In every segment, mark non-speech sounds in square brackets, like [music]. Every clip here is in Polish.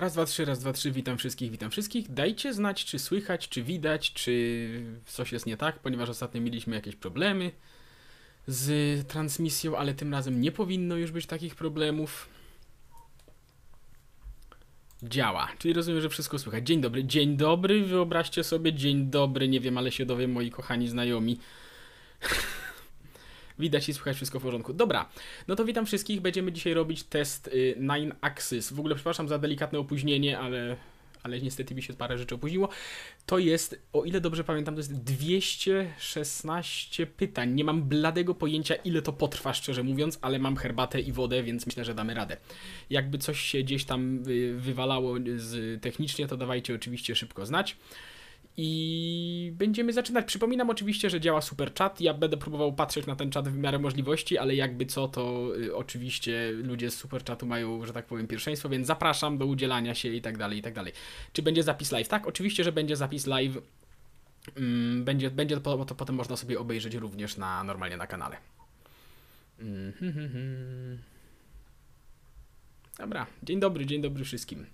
Raz, dwa, trzy, raz, dwa, trzy, witam wszystkich, witam wszystkich. Dajcie znać, czy słychać, czy widać, czy coś jest nie tak, ponieważ ostatnio mieliśmy jakieś problemy z transmisją, ale tym razem nie powinno już być takich problemów. Działa, czyli rozumiem, że wszystko słychać. Dzień dobry, dzień dobry, wyobraźcie sobie, dzień dobry, nie wiem, ale się dowiem, moi kochani znajomi. Widać i słychać wszystko w porządku. Dobra, no to witam wszystkich. Będziemy dzisiaj robić test y, Nine Axis. W ogóle przepraszam za delikatne opóźnienie, ale, ale niestety mi się parę rzeczy opóźniło. To jest, o ile dobrze pamiętam, to jest 216 pytań. Nie mam bladego pojęcia, ile to potrwa, szczerze mówiąc, ale mam herbatę i wodę, więc myślę, że damy radę. Jakby coś się gdzieś tam wywalało z, technicznie, to dawajcie oczywiście szybko znać. I będziemy zaczynać. Przypominam oczywiście, że działa super chat. Ja będę próbował patrzeć na ten czat w miarę możliwości, ale jakby co, to y, oczywiście ludzie z super chatu mają, że tak powiem, pierwszeństwo, więc zapraszam do udzielania się i tak dalej, i tak dalej. Czy będzie zapis live? Tak, oczywiście, że będzie zapis live. Mm, będzie, będzie to, to potem można sobie obejrzeć również na normalnie na kanale. Mm -hmm. Dobra, dzień dobry, dzień dobry wszystkim.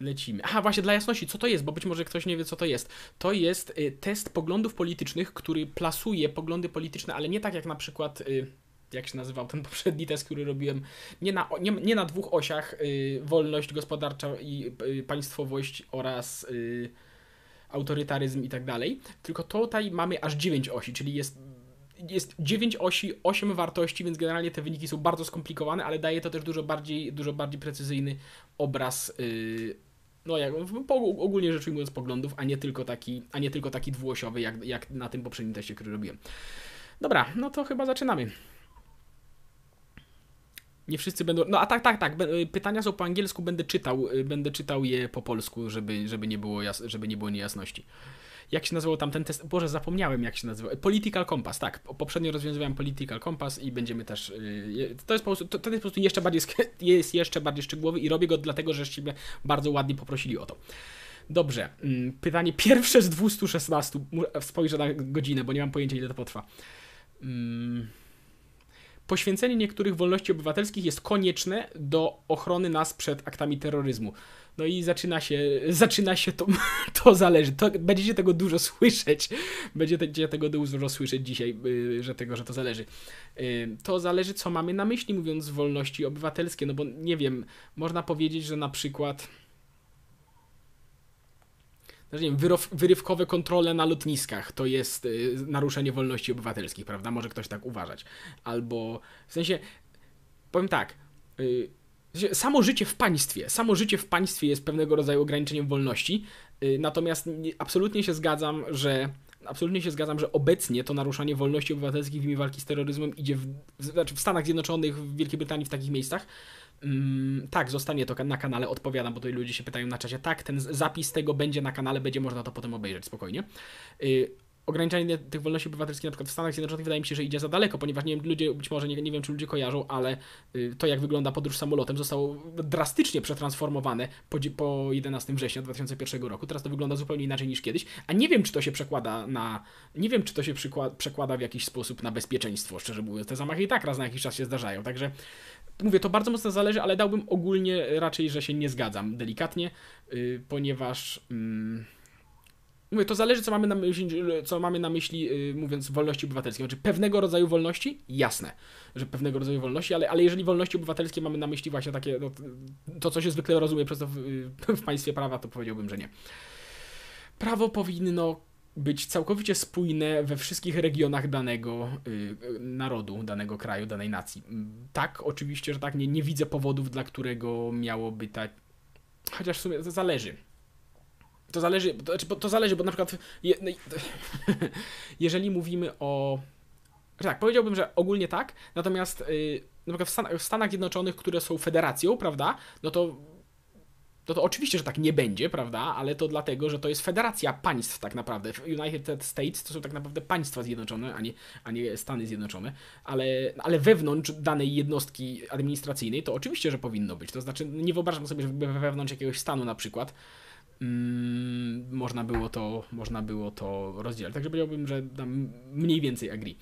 Lecimy. Aha, właśnie dla jasności, co to jest, bo być może ktoś nie wie, co to jest. To jest y, test poglądów politycznych, który plasuje poglądy polityczne, ale nie tak jak na przykład. Y, jak się nazywał ten [laughs] poprzedni test, który robiłem, nie na, nie, nie na dwóch osiach y, wolność gospodarcza i państwowość oraz autorytaryzm i tak dalej, tylko tutaj mamy aż dziewięć osi, czyli jest jest 9 osi, 8 wartości, więc generalnie te wyniki są bardzo skomplikowane, ale daje to też dużo bardziej, dużo bardziej precyzyjny obraz, yy, no jak, ogólnie rzecz ujmując, poglądów, a nie tylko taki, a nie tylko taki dwuosiowy, jak, jak na tym poprzednim teście, który robiłem. Dobra, no to chyba zaczynamy. Nie wszyscy będą. No a tak, tak, tak. Pytania są po angielsku, będę czytał, y, będę czytał je po polsku, żeby, żeby, nie, było jas... żeby nie było niejasności jak się nazywał tamten test? Boże, zapomniałem jak się nazywał. Political Compass, tak. Poprzednio rozwiązywałem Political Compass i będziemy też. Y, to jest po prostu, to, jest po prostu jeszcze bardziej, [laughs] jest jeszcze bardziej szczegółowy i robię go dlatego, że się bardzo ładnie poprosili o to. Dobrze, mm, pytanie pierwsze z 216. Spojrzę na godzinę, bo nie mam pojęcia, ile to potrwa. Hmm poświęcenie niektórych wolności obywatelskich jest konieczne do ochrony nas przed aktami terroryzmu. No i zaczyna się, [laughs] zaczyna się to, [laughs] to zależy. To, będziecie tego dużo słyszeć. Będziecie tego dużo słyszeć dzisiaj, y, że tego, że to zależy. Y, to zależy, co mamy na myśli, mówiąc wolności obywatelskie. No bo nie wiem, można powiedzieć, że na przykład znaczy, nie wiem, wyrywkowe kontrole na lotniskach to jest y, naruszenie wolności obywatelskich, prawda? Może ktoś tak uważać. Albo w sensie, powiem tak, samo życie w państwie, samo życie w państwie jest pewnego rodzaju ograniczeniem wolności, y, natomiast absolutnie się zgadzam, że absolutnie się zgadzam, że obecnie to naruszanie wolności obywatelskich w imię walki z terroryzmem idzie w, w, znaczy w Stanach Zjednoczonych, w Wielkiej Brytanii, w takich miejscach, Mm, tak, zostanie to na kanale, odpowiadam, bo tutaj ludzie się pytają na czacie. Tak, ten zapis tego będzie na kanale, będzie można to potem obejrzeć spokojnie. Y, ograniczanie tych wolności obywatelskich na przykład w Stanach Zjednoczonych wydaje mi się, że idzie za daleko, ponieważ nie wiem, ludzie, być może nie, nie wiem, czy ludzie kojarzą, ale y, to jak wygląda podróż samolotem zostało drastycznie przetransformowane po, po 11 września 2001 roku. Teraz to wygląda zupełnie inaczej niż kiedyś, a nie wiem, czy to się przekłada na, nie wiem, czy to się przekłada w jakiś sposób na bezpieczeństwo, szczerze mówiąc. Te zamachy i tak raz na jakiś czas się zdarzają, także mówię, to bardzo mocno zależy, ale dałbym ogólnie raczej, że się nie zgadzam delikatnie, yy, ponieważ... Yy, Mówię, to zależy, co mamy na myśli, co mamy na myśli yy, mówiąc wolności obywatelskie. Znaczy pewnego rodzaju wolności? Jasne, że pewnego rodzaju wolności, ale, ale jeżeli wolności obywatelskie mamy na myśli właśnie takie, no, to co się zwykle rozumie przez to w, [laughs] w państwie prawa, to powiedziałbym, że nie. Prawo powinno być całkowicie spójne we wszystkich regionach danego y, narodu, danego kraju, danej nacji. Tak, oczywiście, że tak, nie, nie widzę powodów, dla którego miałoby tak. Chociaż w sumie to zależy. To zależy, to, znaczy, to zależy, bo na przykład je, no, [laughs] jeżeli mówimy o. Tak, powiedziałbym, że ogólnie tak, natomiast yy, na przykład w, Stan w Stanach Zjednoczonych, które są federacją, prawda, no to to, to oczywiście, że tak nie będzie, prawda? Ale to dlatego, że to jest federacja państw tak naprawdę. United States to są tak naprawdę państwa zjednoczone, a nie, a nie Stany Zjednoczone, ale, ale wewnątrz danej jednostki administracyjnej to oczywiście, że powinno być. To znaczy, nie wyobrażam sobie, żeby wewnątrz jakiegoś stanu na przykład mm, można, było to, można było to rozdzielać. Także powiedziałbym, że mniej więcej agree.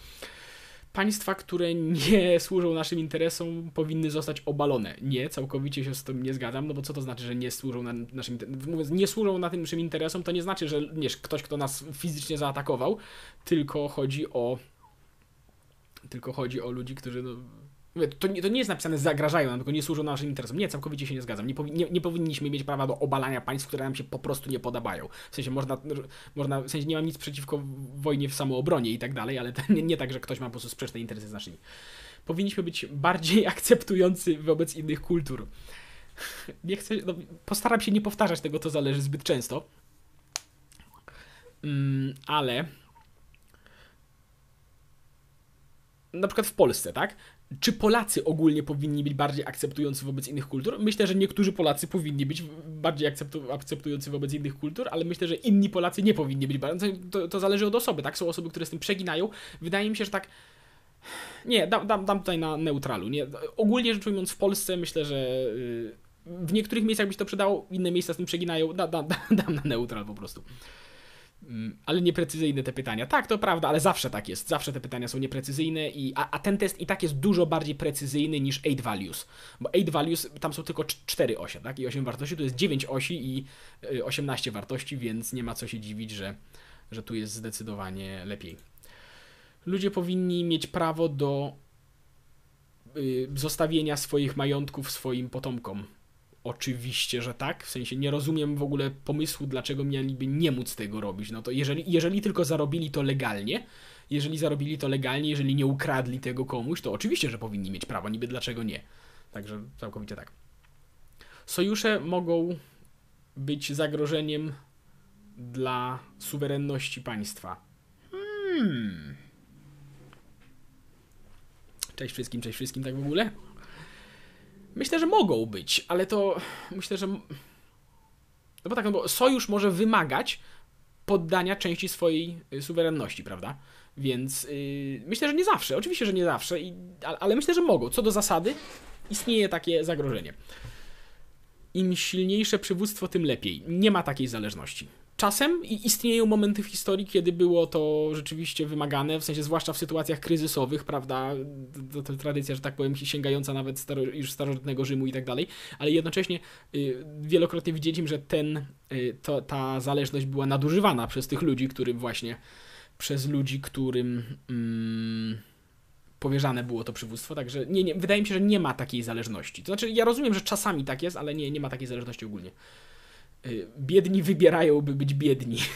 państwa, które nie [laughs] służą naszym interesom, powinny zostać obalone. Nie, całkowicie się z tym nie zgadzam, no bo co to znaczy, że nie służą na naszym mówiąc, nie służą na tym naszym interesom, to nie znaczy, że nie, ktoś, kto nas fizycznie zaatakował, tylko chodzi o tylko chodzi o ludzi, którzy no, to nie, to nie jest napisane zagrażają nam, tylko nie służą naszym interesom. Nie, całkowicie się nie zgadzam. Nie, nie, nie, powinniśmy mieć prawa do obalania państw, które nam się po prostu nie podobają. W sensie można, można w sensie nie mam nic przeciwko wojnie w samoobronie i tak dalej, ale nie, nie tak, że ktoś ma po prostu sprzeczne interesy z naszymi. Powinniśmy być bardziej [laughs] akceptujący wobec innych kultur. [laughs] Nie chcę, no, postaram się nie powtarzać tego, to zależy zbyt często. Mm, ale na przykład w Polsce, tak? Czy Polacy ogólnie powinni być bardziej akceptujący wobec innych kultur? Myślę, że niektórzy Polacy powinni być bardziej akceptu akceptujący wobec innych kultur, ale myślę, że inni Polacy nie powinni być. To, to zależy od osoby, tak? Są osoby, które z tym przeginają. Wydaje mi się, że tak. Nie, dam, dam, dam tutaj na neutralu. Nie? Ogólnie rzecz ujmując, w Polsce myślę, że y, w niektórych miejscach by się to przydało, inne miejsca z tym przeginają. Da, da, da, dam na neutral po prostu. Mm, ale nieprecyzyjne te pytania. Tak, to prawda, ale zawsze tak jest. Zawsze te pytania są nieprecyzyjne, i, a, a ten test i tak jest dużo bardziej precyzyjny niż 8 values. Bo 8 values tam są tylko 4 osie, tak? I 8 wartości to jest 9 osi i 18 y, wartości, więc nie ma co się dziwić, że, że tu jest zdecydowanie lepiej. Ludzie powinni mieć prawo do y, zostawienia swoich majątków swoim potomkom. Oczywiście, że tak. W sensie nie rozumiem w ogóle pomysłu, dlaczego mieliby nie móc tego robić. No to jeżeli, jeżeli tylko zarobili to legalnie, jeżeli zarobili to legalnie, jeżeli nie ukradli tego komuś, to oczywiście, że powinni mieć prawo, niby dlaczego nie. Także całkowicie tak. Sojusze mogą być zagrożeniem dla suwerenności państwa. Hmm. Cześć wszystkim, cześć wszystkim, tak w ogóle? Myślę, że mogą być, ale to myślę, że. No bo tak, no bo sojusz może wymagać poddania części swojej y, suwerenności, prawda? Więc yy, myślę, że nie zawsze. Oczywiście, że nie zawsze, i, ale myślę, że mogą. Co do zasady, istnieje takie zagrożenie. Im silniejsze przywództwo, tym lepiej. Nie ma takiej zależności czasem istnieją momenty w historii, kiedy było to rzeczywiście wymagane, w sensie zwłaszcza w sytuacjach kryzysowych, prawda, to, to tradycja, że tak powiem, sięgająca nawet staro, już starożytnego Rzymu i tak dalej, ale jednocześnie y, wielokrotnie widzieliśmy, że ten, y, to, ta zależność była nadużywana przez tych ludzi, którym właśnie, przez ludzi, którym mm, powierzane było to przywództwo, także nie, nie, wydaje mi się, że nie ma takiej zależności. To znaczy, ja rozumiem, że czasami tak jest, ale nie, nie ma takiej zależności ogólnie. Y, biedni wybierają, by być biedni. [laughs]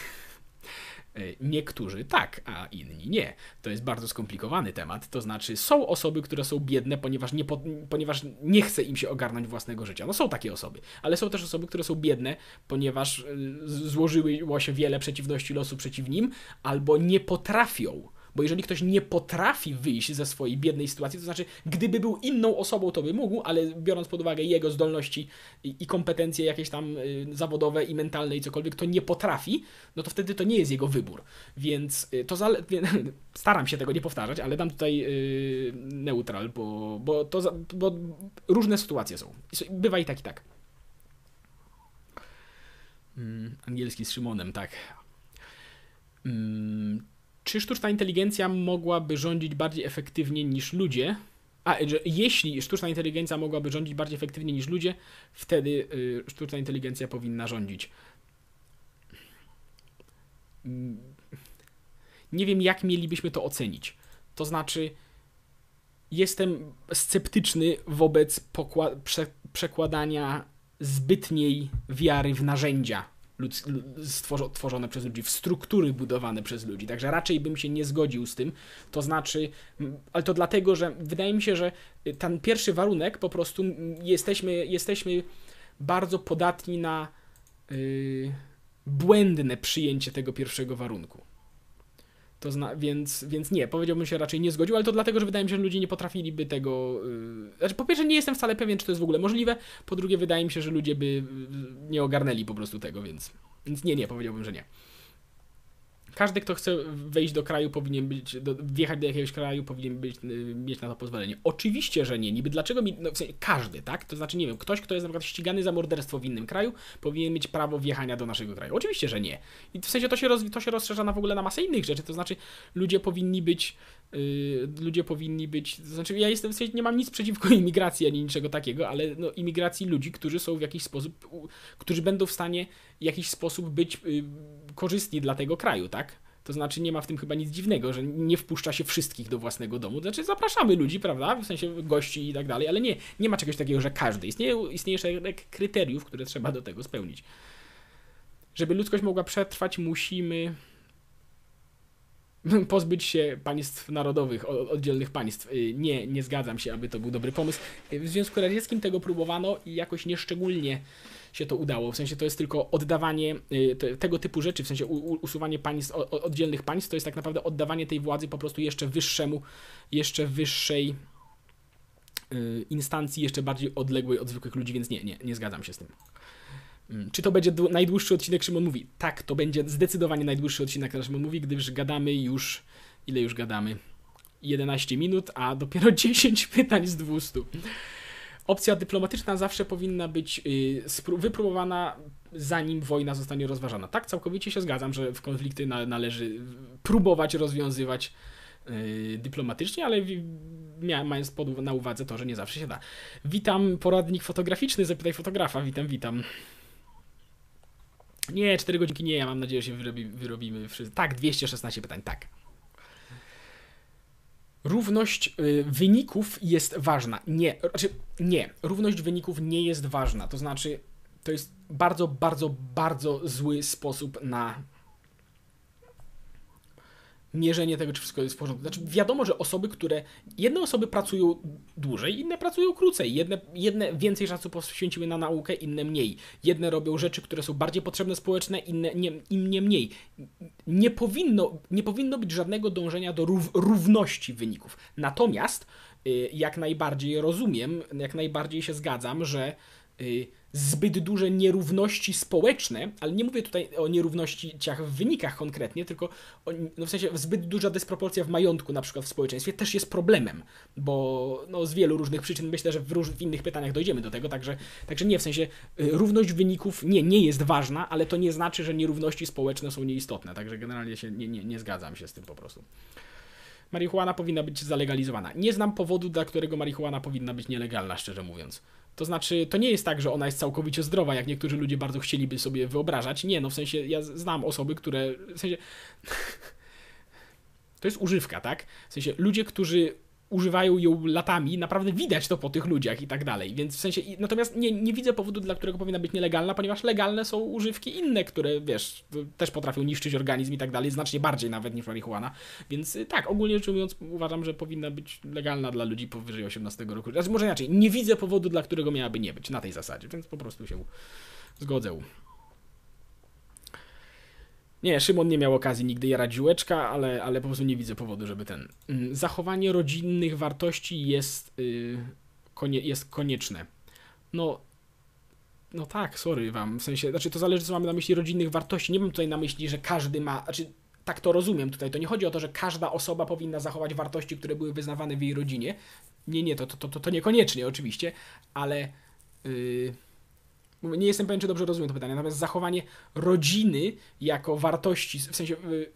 Y, niektórzy tak, a inni nie. To jest bardzo skomplikowany temat. To znaczy, są osoby, które są biedne, ponieważ nie, ponieważ nie chce im się ogarnąć własnego życia. No są takie osoby, ale są też osoby, które są biedne, ponieważ y, złożyło się wiele przeciwności losu przeciw nim, albo nie potrafią bo jeżeli ktoś nie potrafi wyjść ze swojej biednej sytuacji, to znaczy, gdyby był inną osobą, to by mógł, ale biorąc pod uwagę jego zdolności i, kompetencje jakieś tam y, zawodowe i mentalne i cokolwiek, to nie potrafi, no to wtedy to nie jest jego wybór. Więc y, to zale... [laughs] staram się tego nie powtarzać, ale dam tutaj y, neutral, bo, bo, to, bo różne sytuacje są. Bywa i tak, i tak. Mm, angielski z Szymonem, tak. Mm, czy sztuczna inteligencja mogłaby rządzić bardziej efektywnie niż ludzie? A, że jeśli sztuczna inteligencja mogłaby rządzić bardziej efektywnie niż ludzie, wtedy y, sztuczna inteligencja powinna rządzić. Nie wiem, jak mielibyśmy to ocenić. To znaczy, jestem sceptyczny wobec prze przekładania zbytniej wiary w narzędzia stworzone przez ludzi, w struktury budowane przez ludzi. Także raczej bym się nie zgodził z tym. To znaczy, ale to dlatego, że wydaje mi się, że ten pierwszy warunek po prostu jesteśmy, jesteśmy bardzo podatni na yy, błędne przyjęcie tego pierwszego warunku. To zna, więc, więc nie, powiedziałbym się raczej nie zgodził, ale to dlatego, że wydaje mi się, że ludzie nie potrafiliby tego. Yy, znaczy, po pierwsze, nie jestem wcale pewien, czy to jest w ogóle możliwe. Po drugie, wydaje mi się, że ludzie by yy, nie ogarnęli po prostu tego, więc. Więc nie, nie, powiedziałbym, że nie. Każdy, kto chce wejść do kraju, powinien być, do, wjechać do jakiegoś kraju, powinien być, y, mieć na to pozwolenie. Oczywiście, że nie. Niby dlaczego mi, no, w sensie każdy, tak? To znaczy, nie wiem, ktoś, kto jest na przykład ścigany za morderstwo w innym kraju, powinien mieć prawo wjechania do naszego kraju. Oczywiście, że nie. I w sensie to się, roz, to się rozszerza na w ogóle na masę innych rzeczy, to znaczy ludzie powinni być Yy, ludzie powinni być, to znaczy ja jestem w sensie, nie mam nic przeciwko [laughs] imigracji ani niczego takiego, ale no, imigracji ludzi, którzy są w jakiś sposób, którzy będą w stanie w jakiś sposób być yy, korzystni dla tego kraju, tak? To znaczy nie ma w tym chyba nic dziwnego, że nie wpuszcza się wszystkich do własnego domu. Znaczy zapraszamy ludzi, prawda? W sensie gości i tak dalej, ale nie, nie ma czegoś takiego, że każdy. Istnieje, istnieje szereg kryteriów, które trzeba do tego spełnić. Żeby ludzkość mogła przetrwać, musimy [laughs] pozbyć się państw narodowych, oddzielnych państw. Y, nie, nie zgadzam się, aby to był dobry pomysł. Y, w Związku Radzieckim tego próbowano i jakoś nieszczególnie się to udało. W sensie to jest tylko oddawanie y, tego typu rzeczy, w sensie usuwanie państw, oddzielnych państw, to jest tak naprawdę oddawanie tej władzy po prostu jeszcze wyższemu, jeszcze wyższej instancji, jeszcze bardziej odległej od zwykłych ludzi, więc nie, nie, nie zgadzam się z tym. Mm, czy to będzie najdłuższy odcinek Szymon Mówi? Tak, to będzie zdecydowanie najdłuższy odcinek Szymon Mówi, gdyż gadamy już... Ile już gadamy? 11 minut, a dopiero [laughs] 10 pytań z 200. Opcja dyplomatyczna zawsze powinna być yy, wypróbowana, zanim wojna zostanie rozważana. Tak, całkowicie się zgadzam, że w konflikty na, należy próbować rozwiązywać yy, dyplomatycznie, ale mając pod, na uwadze to, że nie zawsze się da. Witam, poradnik fotograficzny, zapytaj fotografa. Witam, witam. Nie, 4 godzinki nie, ja mam nadzieję, że się wyrobi, wyrobimy wszyscy. Tak, 216 pytań, tak. Równość y, wyników jest ważna. Nie, znaczy nie, równość wyników nie jest ważna. To znaczy, to jest bardzo, bardzo, bardzo zły sposób na mierzenie tego, czy wszystko jest w porządku. Znaczy, wiadomo, że osoby, które. Jedne osoby pracują dłużej, inne pracują krócej. Jedne, jedne więcej czasu poświęciły na naukę, inne mniej. Jedne robią rzeczy, które są bardziej potrzebne społeczne, inne nie, mniej. Nie powinno, nie powinno być żadnego dążenia do rów, równości wyników. Natomiast, y, jak najbardziej rozumiem, jak najbardziej się zgadzam, że y, zbyt duże nierówności społeczne, ale nie mówię tutaj o nierównościach w wynikach konkretnie, tylko o, no w sensie zbyt duża dysproporcja w majątku na przykład w społeczeństwie też jest problemem, bo no, z wielu różnych przyczyn myślę, że w, róż, w innych pytaniach dojdziemy do tego, także, także nie, w sensie y, równość wyników nie, nie jest ważna, ale to nie znaczy, że nierówności społeczne są nieistotne, także generalnie się nie, nie, nie zgadzam się z tym po prostu marihuana powinna być zalegalizowana. Nie znam powodu, dla którego marihuana powinna być nielegalna, szczerze mówiąc. To znaczy, to nie jest tak, że ona jest całkowicie zdrowa, jak niektórzy ludzie bardzo chcieliby sobie wyobrażać. Nie, no w sensie, ja znam osoby, które. W sensie. [laughs] To jest używka, tak? W sensie, ludzie, którzy używają ją latami, naprawdę widać to po tych ludziach i tak dalej. Więc w sensie, natomiast nie, nie widzę powodu, dla którego powinna być nielegalna, ponieważ legalne są używki inne, które wiesz, też potrafią niszczyć organizm i tak dalej, znacznie bardziej nawet niż marihuana. Więc y, tak, ogólnie rzecz ujmując, uważam, że powinna być legalna dla ludzi powyżej 18 roku. Znaczy, może inaczej, nie widzę powodu, dla którego miałaby nie być na tej zasadzie, więc po prostu się zgodzę. Nie, Szymon nie miał okazji nigdy jarać ziółeczka, ale, ale po prostu nie widzę powodu, żeby ten... Mm, zachowanie rodzinnych wartości jest, yy, konie, jest konieczne. No, no tak, sorry wam, w sensie, znaczy to zależy co mamy na myśli rodzinnych wartości. Nie mam tutaj na myśli, że każdy ma, znaczy tak to rozumiem tutaj. To nie chodzi o to, że każda osoba powinna zachować wartości, które były wyznawane w jej rodzinie. Nie, nie, to, to, to, to niekoniecznie oczywiście, ale... Yy, nie jestem pewien, czy dobrze rozumiem to pytanie, natomiast zachowanie rodziny jako wartości, w sensie y,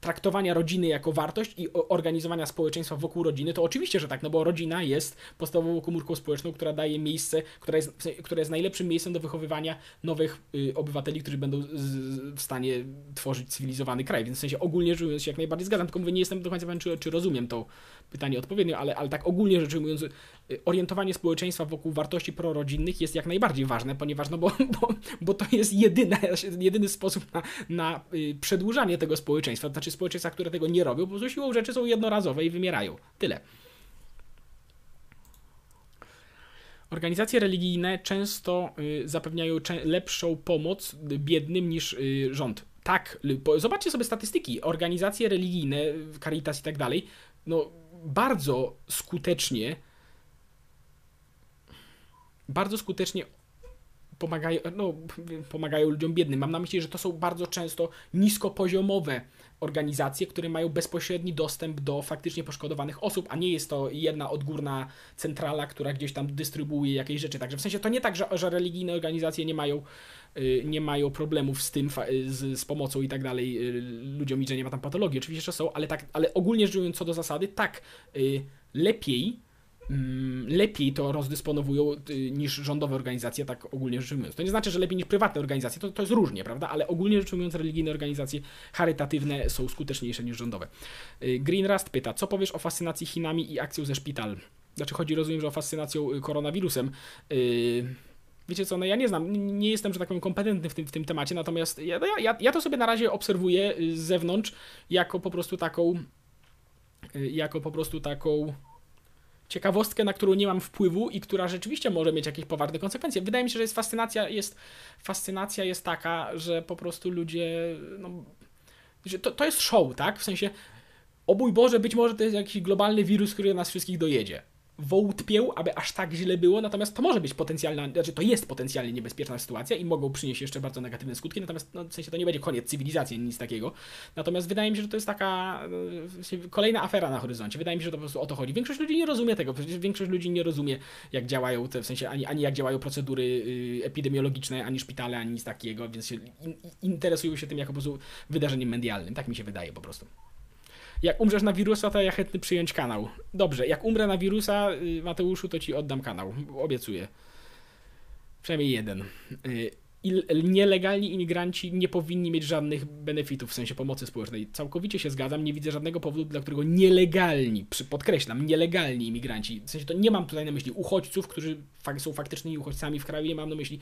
traktowania rodziny jako wartość i organizowania społeczeństwa wokół rodziny, to oczywiście, że tak, no bo rodzina jest podstawową komórką społeczną, która daje miejsce, która jest, która jest najlepszym miejscem do wychowywania nowych y, obywateli, którzy będą z, w stanie tworzyć cywilizowany kraj. Więc w sensie ogólnie rzecz ujmując się jak najbardziej zgadzam, tylko mówię, nie jestem do końca pewien, czy, czy rozumiem to pytanie odpowiednio, ale, ale tak ogólnie rzecz ujmując, y, orientowanie społeczeństwa wokół wartości prorodzinnych jest jak najbardziej ważne, ponieważ no bo, [laughs] bo, bo to jest jedyna, jedyny sposób na, na y, przedłużanie tego społeczeństwa. Znaczy społeczeństwa, które tego nie robią, po prostu siłą rzeczy są jednorazowe i wymierają. Tyle. Organizacje religijne często y, zapewniają lepszą pomoc biednym niż rząd. Tak, zobaczcie sobie statystyki. Organizacje religijne, Caritas i tak dalej, no bardzo skutecznie bardzo skutecznie pomagają, no, pomagają ludziom biednym. Mam na myśli, że to są bardzo często niskopoziomowe organizacje, które mają bezpośredni dostęp do faktycznie poszkodowanych osób, a nie jest to jedna odgórna centrala, która gdzieś tam dystrybuuje jakieś rzeczy. Także w sensie to nie tak, że, że religijne organizacje nie mają, y, nie mają problemów z tym, z, z pomocą i tak dalej y, ludziom i że nie ma tam patologii. Oczywiście, że są, ale, tak, ale ogólnie rzecz biorąc co do zasady, tak, y, lepiej lepiej to rozdysponowują y, niż rządowe organizacje, tak ogólnie rzecz ujmując. To nie znaczy, że lepiej niż prywatne organizacje, to, to jest różnie, prawda? Ale ogólnie rzecz ujmując, religijne organizacje charytatywne są skuteczniejsze niż rządowe. Y, Green Rust pyta, co powiesz o fascynacji Chinami i akcją ze szpital? Znaczy chodzi, rozumiem, że o fascynacją y, koronawirusem. Wiecie co, no ja nie znam, nie jestem, że tak powiem, kompetentny w tym, w tym temacie, natomiast ja, ja, ja to sobie na razie obserwuję z zewnątrz jako po prostu taką jako po prostu taką ciekawostkę, na którą nie mam wpływu i która rzeczywiście może mieć jakieś poważne konsekwencje. Wydaje mi się, że jest fascynacja, jest, fascynacja jest taka, że po prostu ludzie, no, to, to jest show, tak? W sensie, o mój Boże, być może to jest jakiś globalny wirus, który nas wszystkich dojedzie wątpię, aby aż tak źle było, natomiast to może być potencjalna, znaczy to jest potencjalnie niebezpieczna sytuacja i mogą przynieść jeszcze bardzo negatywne skutki, natomiast no, w sensie to nie będzie koniec cywilizacji, nic takiego. Natomiast wydaje mi się, że to jest taka kolejna afera na horyzoncie. Wydaje mi się, że to po prostu o to chodzi. Większość ludzi nie rozumie tego, przecież większość ludzi nie rozumie, jak działają te, w sensie ani, ani jak działają procedury y, epidemiologiczne, ani szpitale, ani nic takiego, więc się in, interesują się tym jako po prostu wydarzeniem medialnym. Tak mi się wydaje po prostu. Jak umrzesz na wirusa, to ja chętny przyjąć kanał. Dobrze, jak umrę na wirusa, y, Mateuszu, to ci oddam kanał. Obiecuję. Przynajmniej jeden. Nielegalni imigranci nie powinni mieć żadnych benefitów w sensie pomocy społecznej. Całkowicie się zgadzam, nie widzę żadnego powodu, dla którego nielegalni, podkreślam, nielegalni imigranci, w sensie to nie mam tutaj na myśli uchodźców, którzy są faktycznymi uchodźcami w kraju, nie mam na myśli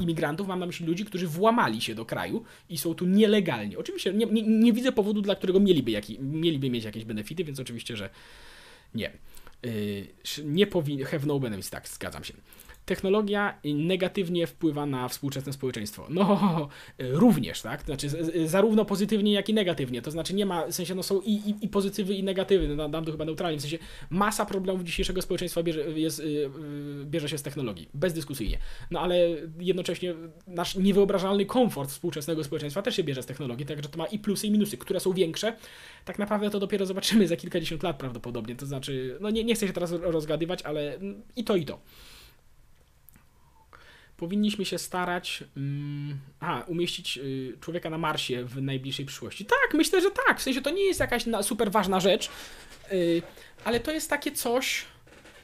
imigrantów, mam na myśli ludzi, którzy włamali się do kraju i są tu nielegalnie. Oczywiście nie, nie, nie widzę powodu, dla którego mieliby, jaki, mieliby mieć jakieś benefity, więc oczywiście, że nie. Yy, nie powinien, have no benefits, tak, zgadzam się technologia negatywnie wpływa na współczesne społeczeństwo. No, [laughs] również, tak? Znaczy, zarówno pozytywnie, jak i negatywnie. To znaczy, nie ma, w sensie, no są i, i, i pozytywy, i negatywy. No, dam to chyba neutralnie. W sensie, masa problemów dzisiejszego społeczeństwa bierze, jest, y, y, bierze się z technologii. Bezdyskusyjnie. No, ale jednocześnie nasz niewyobrażalny komfort współczesnego społeczeństwa też się bierze z technologii, także to ma i plusy, i minusy, które są większe. Tak naprawdę to dopiero zobaczymy za kilkadziesiąt lat prawdopodobnie. To znaczy, no nie, nie chcę się teraz rozgadywać, ale i to, i to powinniśmy się starać um, umieścić y, człowieka na Marsie w najbliższej przyszłości. Tak, myślę, że tak. W sensie to nie jest jakaś na, super ważna rzecz, y, ale to jest takie coś.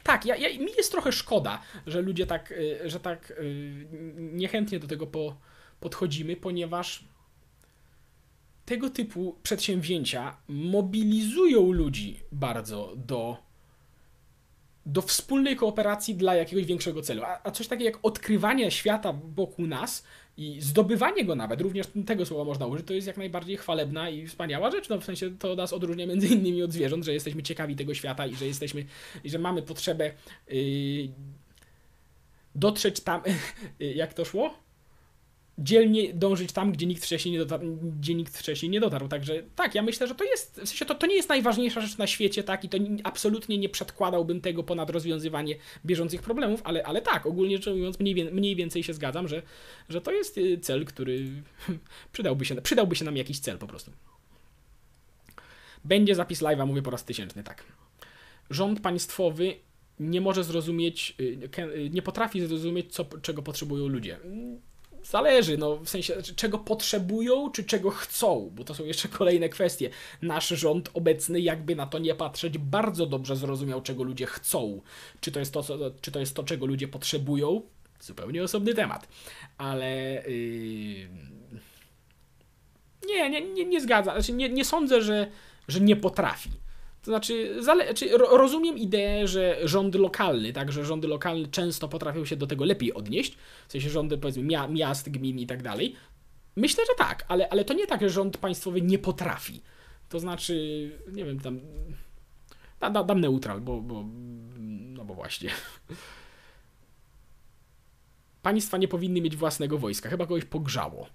Tak, ja, ja, mi jest trochę szkoda, że ludzie tak, y, że tak y, niechętnie do tego po, podchodzimy, ponieważ tego typu przedsięwzięcia mobilizują ludzi bardzo do do wspólnej kooperacji dla jakiegoś większego celu. A, a coś takiego jak odkrywanie świata wokół nas i zdobywanie go nawet, również tego słowa można użyć, to jest jak najbardziej chwalebna i wspaniała rzecz. No w sensie to nas odróżnia między [laughs] innymi od zwierząt, że jesteśmy ciekawi tego świata i że jesteśmy, i że mamy potrzebę yy, dotrzeć tam, [laughs] jak to szło? Dzielnie dążyć tam, gdzie nikt wcześniej nie dotarł, gdzie nikt wcześniej nie dotarł. Także tak, ja myślę, że to jest, w sensie to, to nie jest najważniejsza rzecz na świecie, tak, i to absolutnie nie przedkładałbym tego ponad rozwiązywanie bieżących problemów, ale, ale tak, ogólnie rzecz ujmując, mniej, mniej więcej się zgadzam, że, że to jest y, cel, który [laughs] przydałby się, przydałby się nam jakiś cel po prostu. Będzie zapis live'a, mówię po raz tysięczny, tak. Rząd państwowy nie może zrozumieć, y, y, nie potrafi zrozumieć, co, czego potrzebują ludzie Zależy, no w sensie, czego potrzebują, czy czego chcą, bo to są jeszcze kolejne kwestie. Nasz rząd obecny, jakby na to nie patrzeć, bardzo dobrze zrozumiał, czego ludzie chcą. Czy to jest to, co, czy to, jest to czego ludzie potrzebują? Zupełnie osobny temat. Ale. Yy... Nie, nie, nie, nie zgadzam. Znaczy, nie, nie sądzę, że, że nie potrafi. To znaczy, rozumiem ideę, że rząd lokalny, tak, że rządy lokalne często potrafią się do tego lepiej odnieść, w sensie rządy powiedzmy mia- miast, gmin i tak dalej. Myślę, że tak, ale, ale to nie tak, że rząd państwowy nie potrafi. To znaczy, nie wiem, tam. Da, da, dam neutral, bo, bo. No bo właśnie. Państwa nie powinny mieć własnego wojska, chyba kogoś pogrzało.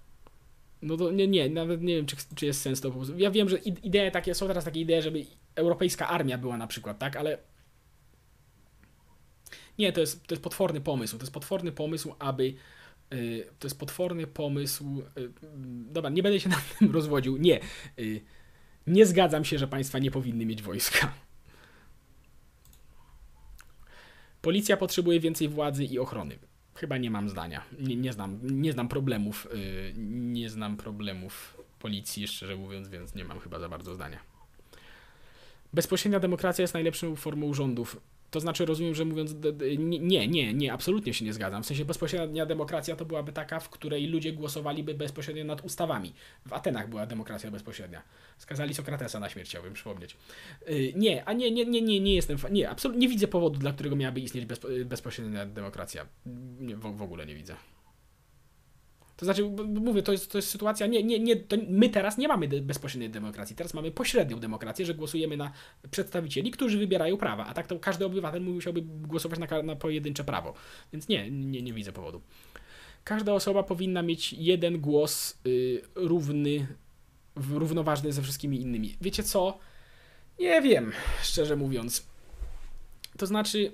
No to nie, nie, nawet nie wiem, czy, czy jest sens to po prostu. Ja wiem, że idee takie, są teraz takie idee, żeby europejska armia była na przykład, tak, ale nie, to jest, to jest potworny pomysł. To jest potworny pomysł, aby y, to jest potworny pomysł. y, Dobra, nie będę się [laughs] na tym rozwodził. Nie. y, Nie zgadzam się, że państwa nie powinny mieć wojska. Policja potrzebuje więcej władzy i ochrony. Chyba nie mam zdania. Nie, nie, znam, nie znam problemów. Nie znam problemów policji, szczerze mówiąc, więc nie mam chyba za bardzo zdania. Bezpośrednia demokracja jest najlepszą formą rządów. To znaczy, rozumiem, że mówiąc. Nie, nie, nie, nie, absolutnie się nie zgadzam. W sensie bezpośrednia demokracja to byłaby taka, w której ludzie głosowaliby bezpośrednio nad ustawami. W Atenach była demokracja bezpośrednia. Skazali Sokratesa na śmierć, chciałbym przypomnieć. Yy, nie, a nie, nie, nie, nie, nie jestem. Nie, absolutnie nie widzę powodu, dla którego miałaby istnieć bezpo, bezpośrednia demokracja. W ogóle nie widzę. To znaczy, mówię, to jest, to jest sytuacja, nie, nie, nie, my teraz nie mamy bezpośredniej demokracji, teraz mamy pośrednią demokrację, że głosujemy na przedstawicieli, którzy wybierają prawa, a tak to każdy obywatel musiałby głosować na, na pojedyncze prawo, więc nie, nie, nie widzę powodu. Każda osoba powinna mieć jeden głos y, równy, równoważny ze wszystkimi innymi. Wiecie co? Nie wiem, szczerze mówiąc. To znaczy...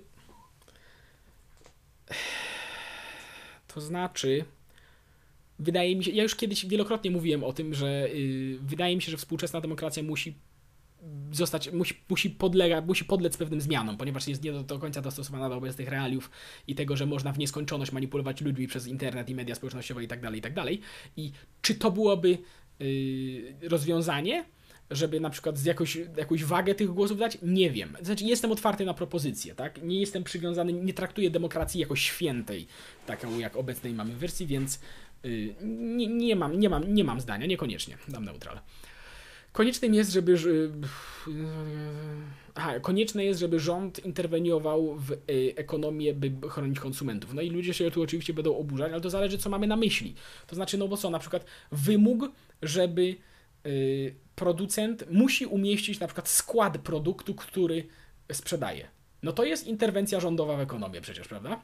[sighs] To znaczy... Wydaje mi się, ja już kiedyś wielokrotnie mówiłem o tym, że y, wydaje mi się, że współczesna demokracja musi zostać, musi, musi, podlega, musi podlec pewnym zmianom, ponieważ jest nie do, do końca dostosowana do obecnych realiów i tego, że można w nieskończoność manipulować ludźmi przez internet i media społecznościowe i tak dalej, i tak. I czy to byłoby y, rozwiązanie, żeby na przykład z jakąś, jakąś wagę tych głosów dać? Nie wiem. Znaczy, jestem otwarty na propozycje, tak? Nie jestem przywiązany, nie traktuję demokracji jako świętej, taką jak obecnej mamy wersji, więc nie, nie, mam, nie, mam, nie mam zdania, niekoniecznie. Dam neutral. Koniecznym jest, żeby. ż- Aha, konieczne jest, żeby rząd interweniował w y, ekonomię, by chronić konsumentów. No i ludzie się tu oczywiście będą oburzać, ale to zależy, co mamy na myśli. To znaczy, no bo co, na przykład wymóg, żeby y, producent musi umieścić na przykład skład produktu, który sprzedaje. No to jest interwencja rządowa w ekonomię przecież, prawda?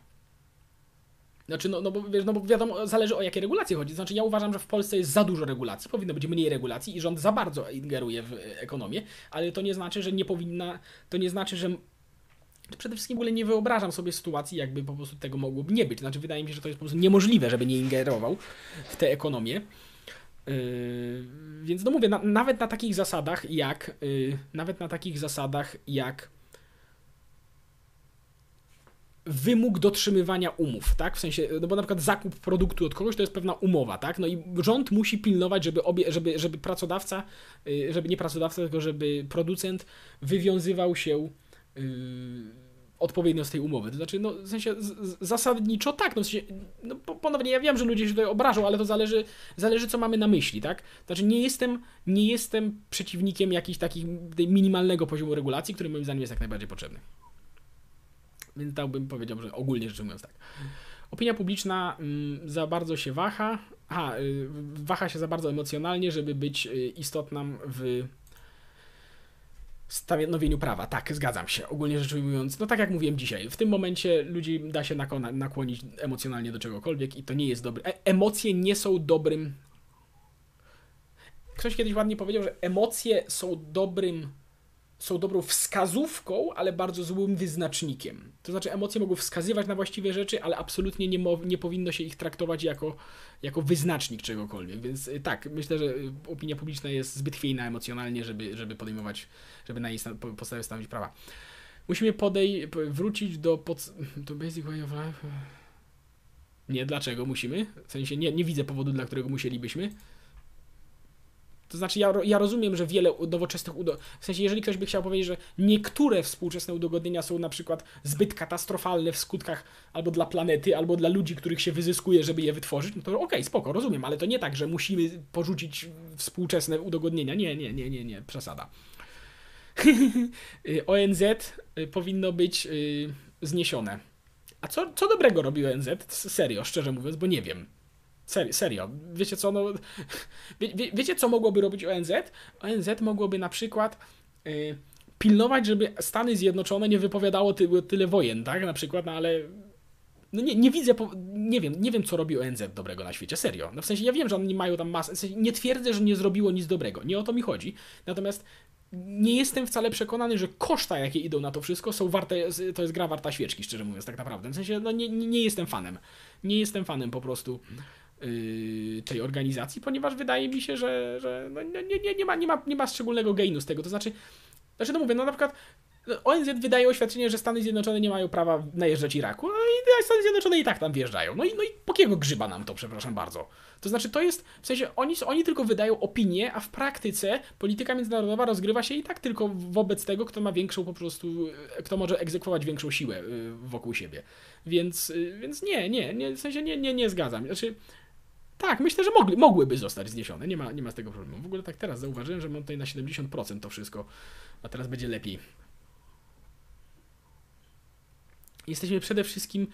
Znaczy, no, no, bo, wiesz, no bo wiadomo, zależy o jakie regulacje chodzi. Znaczy, ja uważam, że w Polsce jest za dużo regulacji, powinno być mniej regulacji i rząd za bardzo ingeruje w e, ekonomię, ale to nie znaczy, że nie powinna, to nie znaczy, że przede wszystkim w ogóle nie wyobrażam sobie sytuacji, jakby po prostu tego mogłoby nie być. Znaczy, wydaje mi się, że to jest po prostu niemożliwe, żeby nie ingerował w tę ekonomię. Yy, więc no mówię, na, nawet na takich zasadach jak, yy, nawet na takich zasadach jak wymóg dotrzymywania umów, tak? W sensie, no bo na przykład zakup produktu od kogoś to jest pewna umowa, tak? No i rząd musi pilnować, żeby, obie, żeby, żeby pracodawca, yy, żeby nie pracodawca, tylko żeby producent wywiązywał się yy, odpowiednio z tej umowy. To znaczy, no w sensie z, zasadniczo tak, no w sensie, no po- ponownie ja wiem, że ludzie się tutaj obrażą, ale to zależy, zależy co mamy na myśli, tak? Znaczy nie jestem, nie jestem przeciwnikiem jakichś takich minimalnego poziomu regulacji, który moim zdaniem jest jak najbardziej potrzebny. Więc tak bym powiedział, że ogólnie rzecz ujmując tak. Opinia publiczna mm, za bardzo się waha. Aha, y, waha się za bardzo emocjonalnie, żeby być y, istotna w stanowieniu prawa. Tak, zgadzam się. Ogólnie rzecz ujmując, no tak jak mówiłem dzisiaj, w tym momencie ludzi da się nakona- nakłonić emocjonalnie do czegokolwiek i to nie jest dobre. E- emocje nie są dobrym. Ktoś kiedyś ładnie powiedział, że emocje są dobrym są dobrą wskazówką, ale bardzo złym wyznacznikiem. To znaczy, emocje mogą wskazywać na właściwe rzeczy, ale absolutnie nie, mo- nie powinno się ich traktować jako, jako wyznacznik czegokolwiek. Więc y, tak, myślę, że y, opinia publiczna jest zbyt chwiejna emocjonalnie, żeby, żeby podejmować, żeby na jej sta- po- podstawie stanowić prawa. Musimy podej po- wrócić do, pod, do basic way of life. Nie, dlaczego musimy? W sensie nie, nie widzę powodu, dla którego musielibyśmy. To znaczy, ja, ja rozumiem, że wiele nowoczesnych udo... W sensie, jeżeli ktoś by chciał powiedzieć, że niektóre współczesne udogodnienia są na przykład zbyt katastrofalne w skutkach albo dla planety, albo dla ludzi, których się wyzyskuje, żeby je wytworzyć, no to okej, spoko, rozumiem, ale to nie tak, że musimy porzucić współczesne udogodnienia. Nie, nie, nie, nie, nie, przesada. [laughs] Y, ONZ y, powinno być y, zniesione. A co, co dobrego robi ONZ? Serio, szczerze mówiąc, bo nie wiem. Serio, serio. Wiecie co, no, [laughs] wie, wie, wiecie co mogłoby robić ONZ? ONZ mogłoby na przykład y, pilnować, żeby Stany Zjednoczone nie wypowiadało ty, tyle wojen, tak? Na przykład, no ale no nie, nie widzę, nie wiem, nie wiem co robi ONZ dobrego na świecie, serio. No w sensie ja wiem, że oni mają tam masę, w sensie nie twierdzę, że nie zrobiło nic dobrego, nie o to mi chodzi. Natomiast nie jestem wcale przekonany, że koszta, jakie idą na to wszystko, są warte, to jest gra warta świeczki, szczerze mówiąc, tak naprawdę. W sensie, no nie, nie jestem fanem. Nie jestem fanem po prostu tej organizacji, ponieważ wydaje mi się, że, że no nie, nie, nie, ma, nie, ma, nie ma szczególnego gainu z tego. To znaczy, znaczy no mówię, no na przykład ONZ wydaje oświadczenie, że Stany Zjednoczone nie mają prawa najeżdżać Iraku, no i Stany Zjednoczone i tak tam wjeżdżają. No i, no i grzyba nam to, przepraszam bardzo. To znaczy, to jest, w sensie, oni, oni tylko wydają opinię, a w praktyce polityka międzynarodowa rozgrywa się i tak tylko wobec tego, kto ma większą po prostu, kto może egzekwować większą siłę y, wokół siebie. Więc, y, więc nie, nie, nie, w sensie nie, nie, nie zgadzam. Znaczy, tak, myślę, że mogli, mogłyby zostać zniesione, nie ma, nie ma z tego problemu. W ogóle tak teraz zauważyłem, że mam tutaj na 70% to wszystko, a teraz będzie lepiej. Jesteśmy przede wszystkim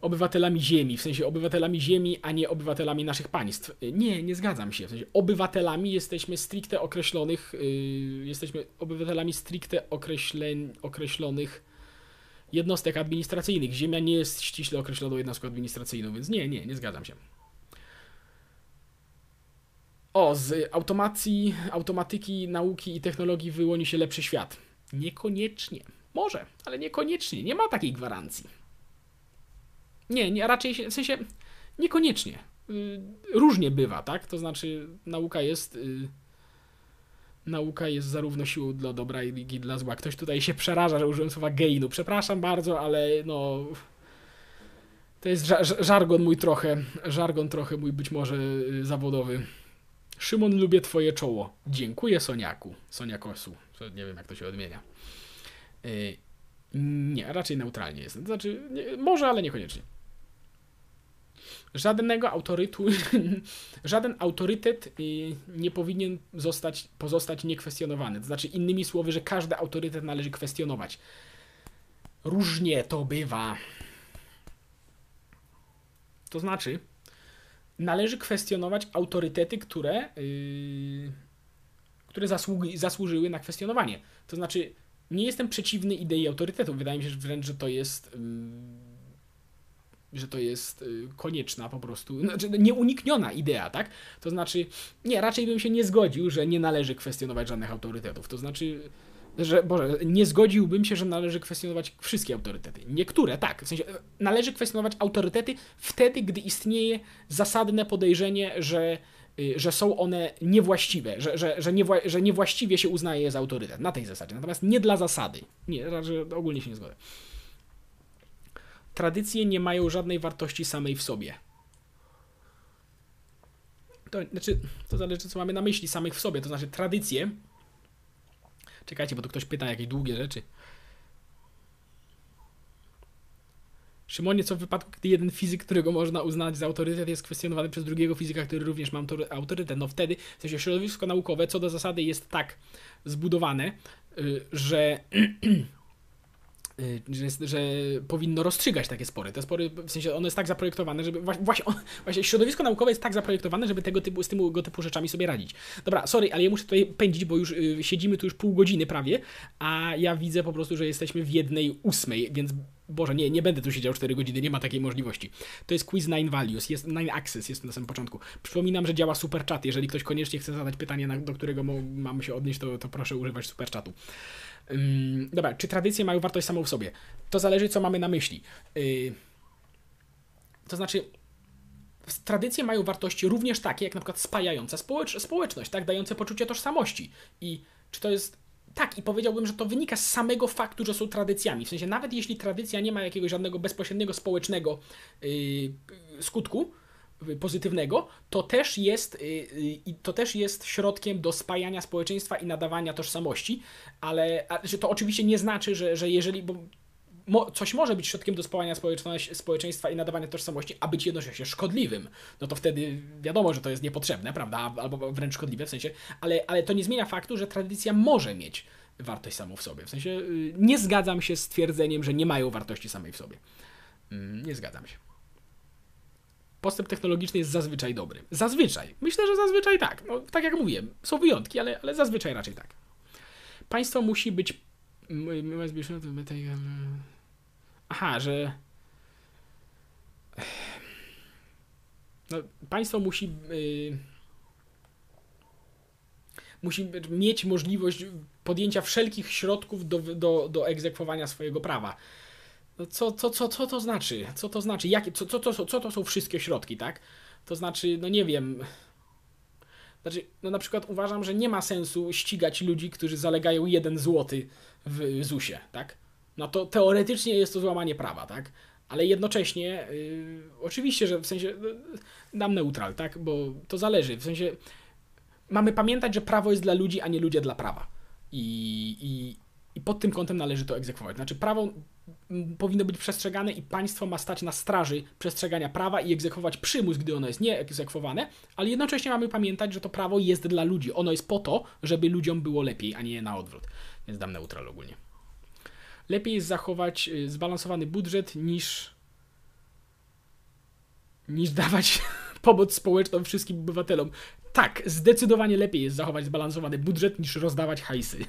obywatelami Ziemi, w sensie obywatelami Ziemi, a nie obywatelami naszych państw. Nie, nie zgadzam się. W sensie obywatelami jesteśmy stricte określonych, yy, jesteśmy obywatelami stricte określen, określonych jednostek administracyjnych. Ziemia nie jest ściśle określoną jednostką administracyjną, więc nie, nie, nie zgadzam się. O, z automacji, automatyki, nauki i technologii wyłoni się lepszy świat. Niekoniecznie. Może, ale niekoniecznie. Nie ma takiej gwarancji. Nie, nie raczej w sensie niekoniecznie. Y, różnie bywa, tak? To znaczy, nauka jest. Y, nauka jest zarówno siłą dla dobra, jak i dla zła. Ktoś tutaj się przeraża, że użyłem słowa gainu. Przepraszam bardzo, ale no. To jest żargon mój trochę, żargon trochę mój być może y, zawodowy. Szymon, lubię twoje czoło. Dziękuję, Soniaku. Soniakosu. Nie wiem, jak to się odmienia. Y, nie, raczej neutralnie jest. To znaczy, nie, może, ale niekoniecznie. Żadnego autorytu, [laughs] żaden autorytet y, nie powinien zostać, pozostać niekwestionowany. To znaczy, innymi słowy, że każdy autorytet należy kwestionować. Różnie to bywa. To znaczy, należy kwestionować autorytety, które, yy, które zasługi, zasłużyły na kwestionowanie. To znaczy, nie jestem przeciwny idei autorytetu. Wydaje mi się że wręcz, że to jest. że to jest y, konieczna po prostu, znaczy nieunikniona idea, tak? To znaczy, nie, raczej bym się nie zgodził, że nie należy kwestionować żadnych autorytetów. To znaczy, że, Boże, nie zgodziłbym się, że należy kwestionować wszystkie autorytety. Niektóre, tak. W sensie, należy kwestionować autorytety wtedy, gdy istnieje zasadne podejrzenie, że Y, że są one niewłaściwe, że, że, że, niewła, że niewłaściwie się uznaje je za autorytet. Na tej zasadzie. Natomiast nie dla zasady. Nie, ogólnie się nie zgodzę. Tradycje nie mają żadnej wartości samej w sobie. To, znaczy, to zależy, co mamy na myśli samych w sobie. To znaczy, tradycje. Czekajcie, bo tu ktoś pyta jakieś długie rzeczy. Szymonie, co w wypadku, gdy jeden fizyk, którego można uznać za autorytet, jest kwestionowany przez drugiego fizyka, który również ma autorytet? No wtedy, w sensie środowisko naukowe co do zasady jest tak zbudowane, y, że [clears throat] że, że, powinno rozstrzygać takie spory. Te spory, w sensie one jest tak zaprojektowane, żeby właśnie, właśnie środowisko naukowe jest tak zaprojektowane, żeby tego typu, z tego typu rzeczami sobie radzić. Dobra, sorry, ale ja muszę tutaj pędzić, bo już y, siedzimy tu już pół godziny prawie, a ja widzę po prostu, że jesteśmy w jednej ósmej, więc Boże, nie, nie będę tu siedział 4 godziny, nie ma takiej możliwości. To jest quiz 9 values, jest 9 access, jest na samym początku. Przypominam, że działa super chat. Jeżeli ktoś koniecznie chce zadać pytanie, do którego mam się odnieść, to, to proszę używać super chatu. Um, dobra, czy tradycje mają wartość samą w sobie? To zależy, co mamy na myśli. Yy, to znaczy, tradycje mają wartości również takie, jak na przykład spajająca społecz społeczność, tak, dające poczucie tożsamości. I czy to jest. Tak, i powiedziałbym, że to wynika z samego faktu, że są tradycjami. W sensie, nawet jeśli tradycja nie ma jakiegoś żadnego bezpośredniego społecznego yy, skutku, pozytywnego, to też jest, y, y, to też jest środkiem do spajania społeczeństwa i nadawania tożsamości, ale to oczywiście nie znaczy, że, że jeżeli, bo coś może być środkiem do spajania społeczeństwa i nadawania tożsamości, a być jednocześnie szkodliwym, no to wtedy wiadomo, że to jest niepotrzebne, prawda, albo wręcz szkodliwe w sensie, ale, ale to nie zmienia faktu, że tradycja może mieć wartość samą w sobie. W sensie y, nie zgadzam się z twierdzeniem, że nie mają wartości samej w sobie. Mm, nie zgadzam się postęp technologiczny jest zazwyczaj dobry. Zazwyczaj. Myślę, że zazwyczaj tak. No, tak jak mówiłem, są wyjątki, ale, ale zazwyczaj raczej tak. Państwo musi być. Aha, że. No, państwo musi. Yy... musi mieć możliwość podjęcia wszelkich środków do, do, do egzekwowania swojego prawa. Co, co, co, co to znaczy? Co to znaczy? Jakie, co, co, co, co to są wszystkie środki, tak? To znaczy, no nie wiem. Znaczy, no na przykład uważam, że nie ma sensu ścigać ludzi, którzy zalegają jeden złoty w ZUS-ie, tak? No to teoretycznie jest to złamanie prawa, tak? Ale jednocześnie, yy, oczywiście, że w sensie, yy, dam neutral, tak? Bo to zależy, w sensie, mamy pamiętać, że prawo jest dla ludzi, a nie ludzie dla prawa. I, i, i pod tym kątem należy to egzekwować. Znaczy, prawo powinno być przestrzegane i państwo ma stać na straży przestrzegania prawa i egzekwować przymus, gdy ono jest nieegzekwowane, ale jednocześnie mamy pamiętać, że to prawo jest dla ludzi. Ono jest po to, żeby ludziom było lepiej, a nie na odwrót. Więc dam neutral ogólnie. Lepiej jest zachować y, zbalansowany budżet niż niż dawać [laughs] pomoc społeczną wszystkim obywatelom. Tak, zdecydowanie lepiej jest zachować zbalansowany budżet niż rozdawać hajsy.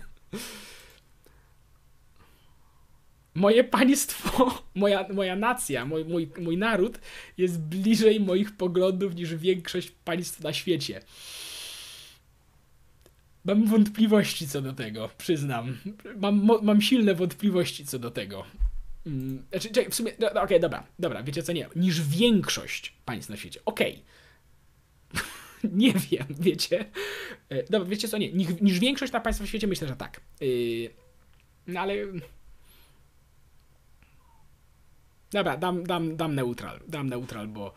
Moje państwo, [laughs] moja, moja nacja, mój, mój, mój naród jest bliżej moich poglądów niż większość państw na świecie. Mam wątpliwości co do tego, przyznam. Mam, mam silne wątpliwości co do tego. Hmm, znaczy, czekaj, w sumie, no, no, okej, okay, dobra, dobra, wiecie co, nie, niż większość państw na świecie, okej. Okay. [laughs] nie wiem, wiecie. E, dobra, wiecie co, nie, niż, niż większość na państw na świecie myślę, że tak. Yy, no ale... Dobra, dam, dam, dam neutral, dam neutral, bo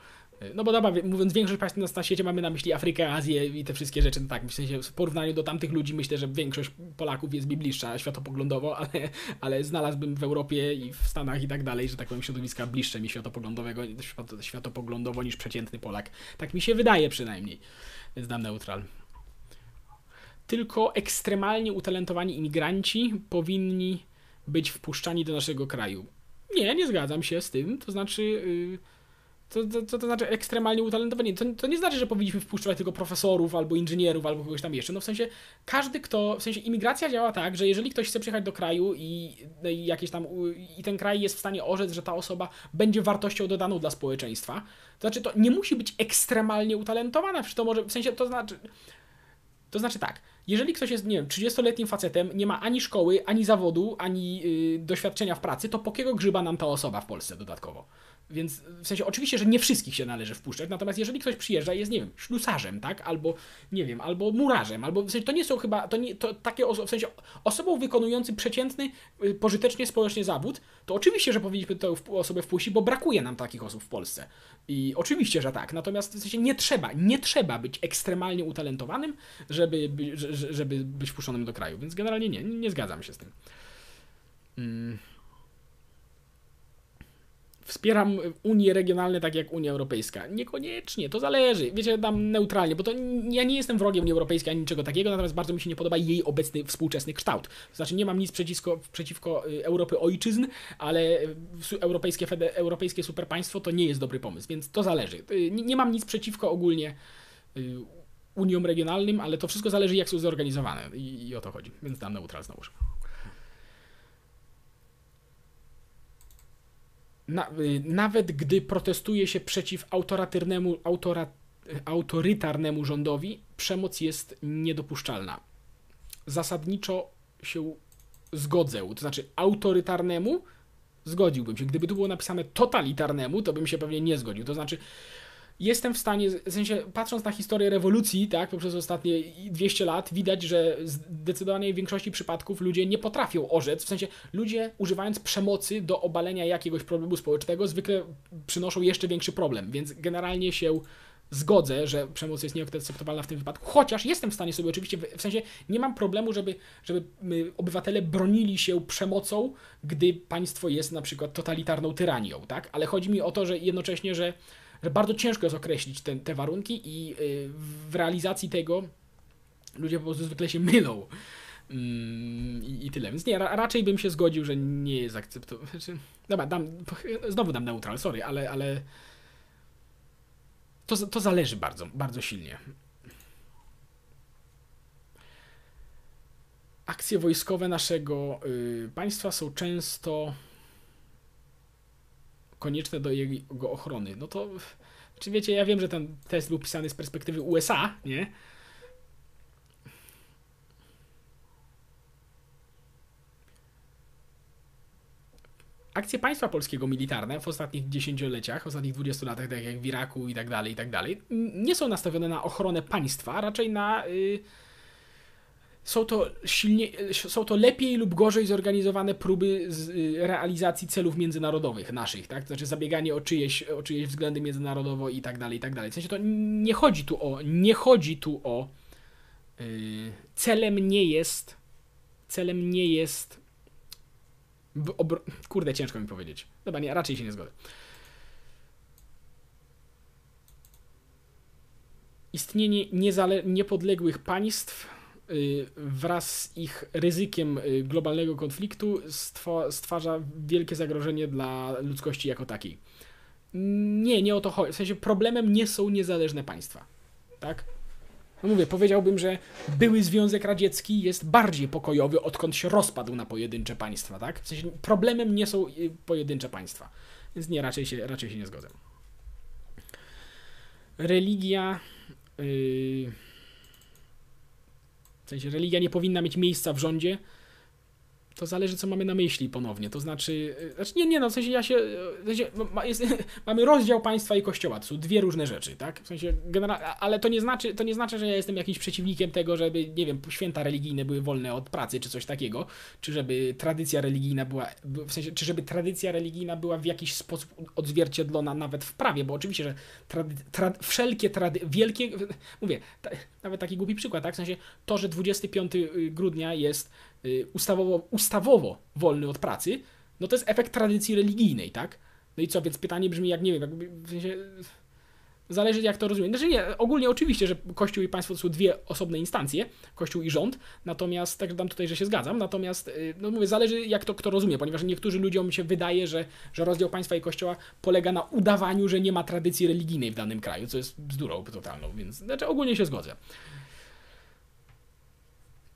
no bo dobra, mówiąc większość państw na świecie mamy na myśli Afrykę, Azję i te wszystkie rzeczy, no tak, w sensie w porównaniu do tamtych ludzi myślę, że większość Polaków jest mi bliższa światopoglądowo, [laughs] ale, ale znalazłbym w Europie i w Stanach i tak dalej, że tak powiem, środowiska bliższe mi światopoglądowego, światopoglądowo niż przeciętny Polak. Tak mi się wydaje przynajmniej, więc dam neutral. Tylko ekstremalnie utalentowani imigranci powinni być wpuszczani do naszego kraju. Nie, nie zgadzam się z tym, to znaczy... Co to, to, to, znaczy ekstremalnie utalentowani? To, to nie znaczy, że powinniśmy wpuszczać tylko profesorów albo inżynierów albo kogoś tam jeszcze. No w sensie każdy, kto. W sensie imigracja działa tak, że jeżeli ktoś chce przyjechać do kraju i, no i jakieś tam. i ten kraj jest w stanie orzec, że ta osoba będzie wartością dodaną dla społeczeństwa, to znaczy to nie musi być ekstremalnie utalentowana, przecież to może. W sensie to znaczy. To znaczy tak, jeżeli ktoś jest, nie wiem, 30-letnim facetem, nie ma ani szkoły, ani zawodu, ani yy, doświadczenia w pracy, to po kiego grzyba nam ta osoba w Polsce dodatkowo? Więc w sensie oczywiście, że nie wszystkich się należy wpuszczać, natomiast jeżeli ktoś przyjeżdża i jest, nie wiem, ślusarzem, tak, albo nie wiem, albo murarzem, albo w sensie to nie są chyba, to nie, to takie oso- w sensie osobą wykonujący przeciętny, y, pożytecznie społecznie zawód, to oczywiście, że powinniśmy tę osobę wpuścić, bo brakuje nam takich osób w Polsce. I oczywiście, że tak, natomiast w sensie nie trzeba, nie trzeba być ekstremalnie utalentowanym, żeby, żeby być wpuszczonym do kraju, więc generalnie nie, nie zgadzam się z tym. Hmm. Wspieram Unie regionalne tak jak Unia Europejska. Niekoniecznie, to zależy. Wiecie, dam neutralnie, bo to ja nie jestem wrogiem Unii Europejskiej ani niczego takiego, natomiast bardzo mi się nie podoba jej obecny współczesny kształt. Znaczy nie mam nic przeciwko, przeciwko y, Europy ojczyzn, ale y, europejskie, europejskie superpaństwo to nie jest dobry pomysł, więc to zależy. Y, nie mam nic przeciwko ogólnie Uniom regionalnym, ale to wszystko zależy jak są zorganizowane i, i o to chodzi, więc dam neutral znowuż. Na, y, nawet gdy protestuje się przeciw autorytarnemu, autora, autorytarnemu rządowi, przemoc jest niedopuszczalna. Zasadniczo się zgodzę, to znaczy autorytarnemu zgodziłbym się. Gdyby tu było napisane totalitarnemu, to bym się pewnie nie zgodził. To znaczy, jestem w stanie, w sensie patrząc na historię rewolucji, tak, poprzez ostatnie 200 lat, widać, że w zdecydowanej większości przypadków ludzie nie potrafią orzec, w sensie ludzie używając przemocy do obalenia jakiegoś problemu społecznego zwykle przynoszą jeszcze większy problem, więc generalnie się zgodzę, że przemoc jest nieakceptowalna w tym wypadku, chociaż jestem w stanie sobie oczywiście, w sensie nie mam problemu, żeby, żeby obywatele bronili się przemocą, gdy państwo jest na przykład totalitarną tyranią, tak? Ale chodzi mi o to, że jednocześnie, że bardzo ciężko jest określić te, te warunki i y, w realizacji tego ludzie po prostu zwykle się mylą. Mm, I, I, tyle. Więc nie, ra, raczej bym się zgodził, że nie jest akceptowany. Znaczy, dobra, dam, znowu dam neutral, sorry, ale, ale to, to zależy bardzo, bardzo silnie. Akcje wojskowe naszego y, państwa są często konieczne do jego ochrony. No to, czy wiecie, ja wiem, że ten test był pisany z perspektywy USA, nie? Akcje państwa polskiego militarne w ostatnich dziesięcioleciach, w ostatnich 20 latach, tak jak w Iraku i tak dalej, i tak dalej, nie są nastawione na ochronę państwa, raczej na... Yy, są to, silnie, są to lepiej lub gorzej zorganizowane próby y, realizacji celów międzynarodowych naszych, tak? Znaczy zabieganie o czyjeś, o czyjeś względy międzynarodowo i tak dalej, i tak dalej. W sensie to nie chodzi tu o, nie chodzi tu o, yy, celem nie jest, celem nie jest, kurde, ciężko mi powiedzieć. Dobra, nie, raczej się nie zgodzę. Istnienie niepodległych państw wraz z ich ryzykiem y, globalnego konfliktu stwarza wielkie zagrożenie dla ludzkości jako takiej. Nie, nie o to chodzi. W sensie problemem nie są niezależne państwa. Tak? No mówię, powiedziałbym, że były Związek Radziecki jest bardziej pokojowy, odkąd się rozpadł na pojedyncze państwa, tak? W sensie problemem nie są y, pojedyncze państwa. Więc nie, raczej się, raczej się nie zgodzę. Religia. Yy w sensie religia nie powinna mieć miejsca w rządzie, to zależy, co mamy na myśli ponownie. To znaczy, e, znaczy nie, nie, no w sensie ja się, w sensie ma, jest, [laughs] mamy rozdział państwa i kościoła, to są dwie różne rzeczy, tak? W sensie generalnie, ale to nie znaczy, to nie znaczy, że ja jestem jakimś przeciwnikiem tego, żeby, nie wiem, święta religijne były wolne od pracy, czy coś takiego, czy żeby tradycja religijna była, w sensie, czy żeby tradycja religijna była w jakiś sposób odzwierciedlona nawet w prawie, bo oczywiście, że trady, trad, wszelkie trady, wielkie, [laughs] mówię, ta, nawet taki głupi przykład, tak? W sensie to, że 25 grudnia jest Y, ustawowo, ustawowo wolny od pracy, no to jest efekt tradycji religijnej, tak? No i co, więc pytanie brzmi, jak nie wiem, jakby w sensie, zależy jak to rozumieć. Znaczy nie, ogólnie oczywiście, że Kościół i państwo to są dwie osobne instancje, Kościół i rząd, natomiast, tak dam tutaj, że się zgadzam, natomiast, y, no mówię, zależy jak to kto rozumie, ponieważ niektórzy ludziom się wydaje, że, że rozdział państwa i Kościoła polega na udawaniu, że nie ma tradycji religijnej w danym kraju, co jest bzdurą totalną, więc, znaczy ogólnie się zgodzę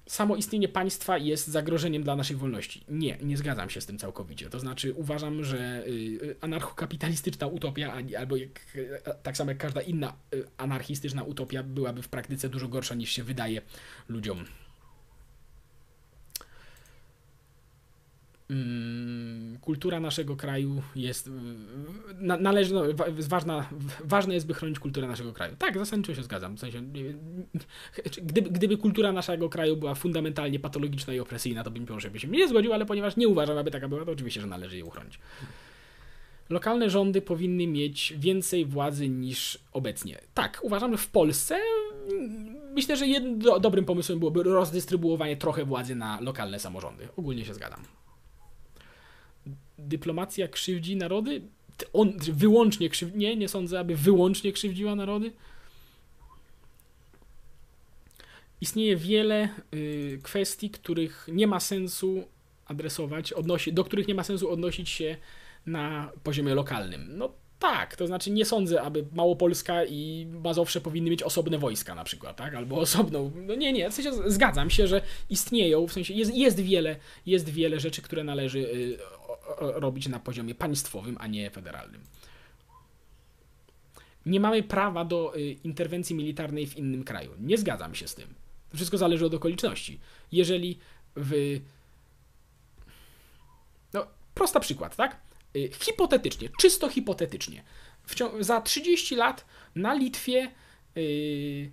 samo istnienie państwa jest zagrożeniem dla naszej wolności. Nie, nie zgadzam się z tym całkowicie. To znaczy uważam, że y, anarchokapitalistyczna utopia, albo jak, tak samo jak każda inna y, anarchistyczna utopia, byłaby w praktyce dużo gorsza niż się wydaje ludziom kultura naszego kraju jest. należy, no, ważna, ważne jest, by chronić kulturę naszego kraju. Tak, zasadniczo się zgadzam. W sensie, [laughs] gdyby, gdyby kultura naszego kraju była fundamentalnie patologiczna i opresyjna, to bym może by się nie zgodził, ale ponieważ nie uważam, aby taka była, to oczywiście, że należy jej uchronić. Lokalne rządy powinny mieć więcej władzy niż obecnie. Tak, uważam, że w Polsce myślę, że jednym do, dobrym pomysłem byłoby rozdystrybuowanie trochę władzy na lokalne samorządy. Ogólnie się zgadzam dyplomacja krzywdzi narody? On wyłącznie krzywdzi. Nie, nie sądzę, aby wyłącznie krzywdziła narody. Istnieje wiele y, kwestii, których nie ma sensu adresować, odnosi, do których nie ma sensu odnosić się na poziomie lokalnym. No tak, to znaczy nie sądzę, aby Małopolska i Mazowsze powinny mieć osobne wojska na przykład, tak? Albo osobną. No nie, nie, w sensie zgadzam się, że istnieją, w sensie jest, jest, wiele, jest wiele rzeczy, które należy y, robić na poziomie państwowym, a nie federalnym. Nie mamy prawa do y, interwencji militarnej w innym kraju. Nie zgadzam się z tym. Wszystko zależy od okoliczności. Jeżeli w. No, prosta przykład, tak? Y, hipotetycznie, czysto hipotetycznie. za 30 lat na Litwie yy,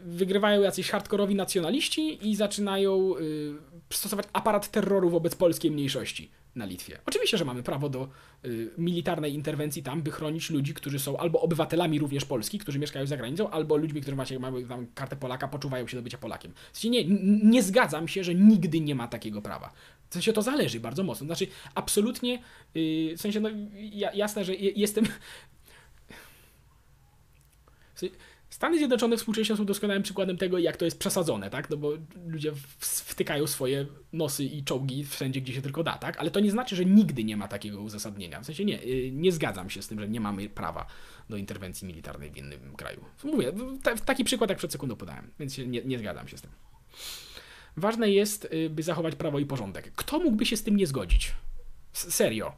wygrywają jacyś hardkorowi nacjonaliści i zaczynają yy, stosować aparat terroru wobec polskiej mniejszości na Litwie. Oczywiście, że mamy prawo do y, militarnej interwencji tam, by chronić ludzi, którzy są albo obywatelami również Polski, którzy mieszkają za granicą, albo ludźmi, którzy mają, mają tam kartę Polaka, poczuwają się do bycia Polakiem. W sensie nie, nie zgadzam się, że nigdy nie ma takiego prawa. W sensie to zależy bardzo mocno. Znaczy, absolutnie, yy, w sensie, no, jasne, że jestem. [laughs] Stany Zjednoczone współcześnie są doskonałym przykładem tego, jak to jest przesadzone, tak? No bo ludzie wtykają swoje nosy i czołgi wszędzie, gdzie się tylko da, tak? Ale to nie znaczy, że nigdy nie ma takiego uzasadnienia. W sensie nie, y, nie zgadzam się z tym, że nie mamy prawa do interwencji militarnej w innym kraju. Mówię, taki przykład jak przed sekundą podałem, więc nie, nie zgadzam się z tym. Ważne jest, y, by zachować prawo i porządek. Kto mógłby się z tym nie zgodzić? S serio.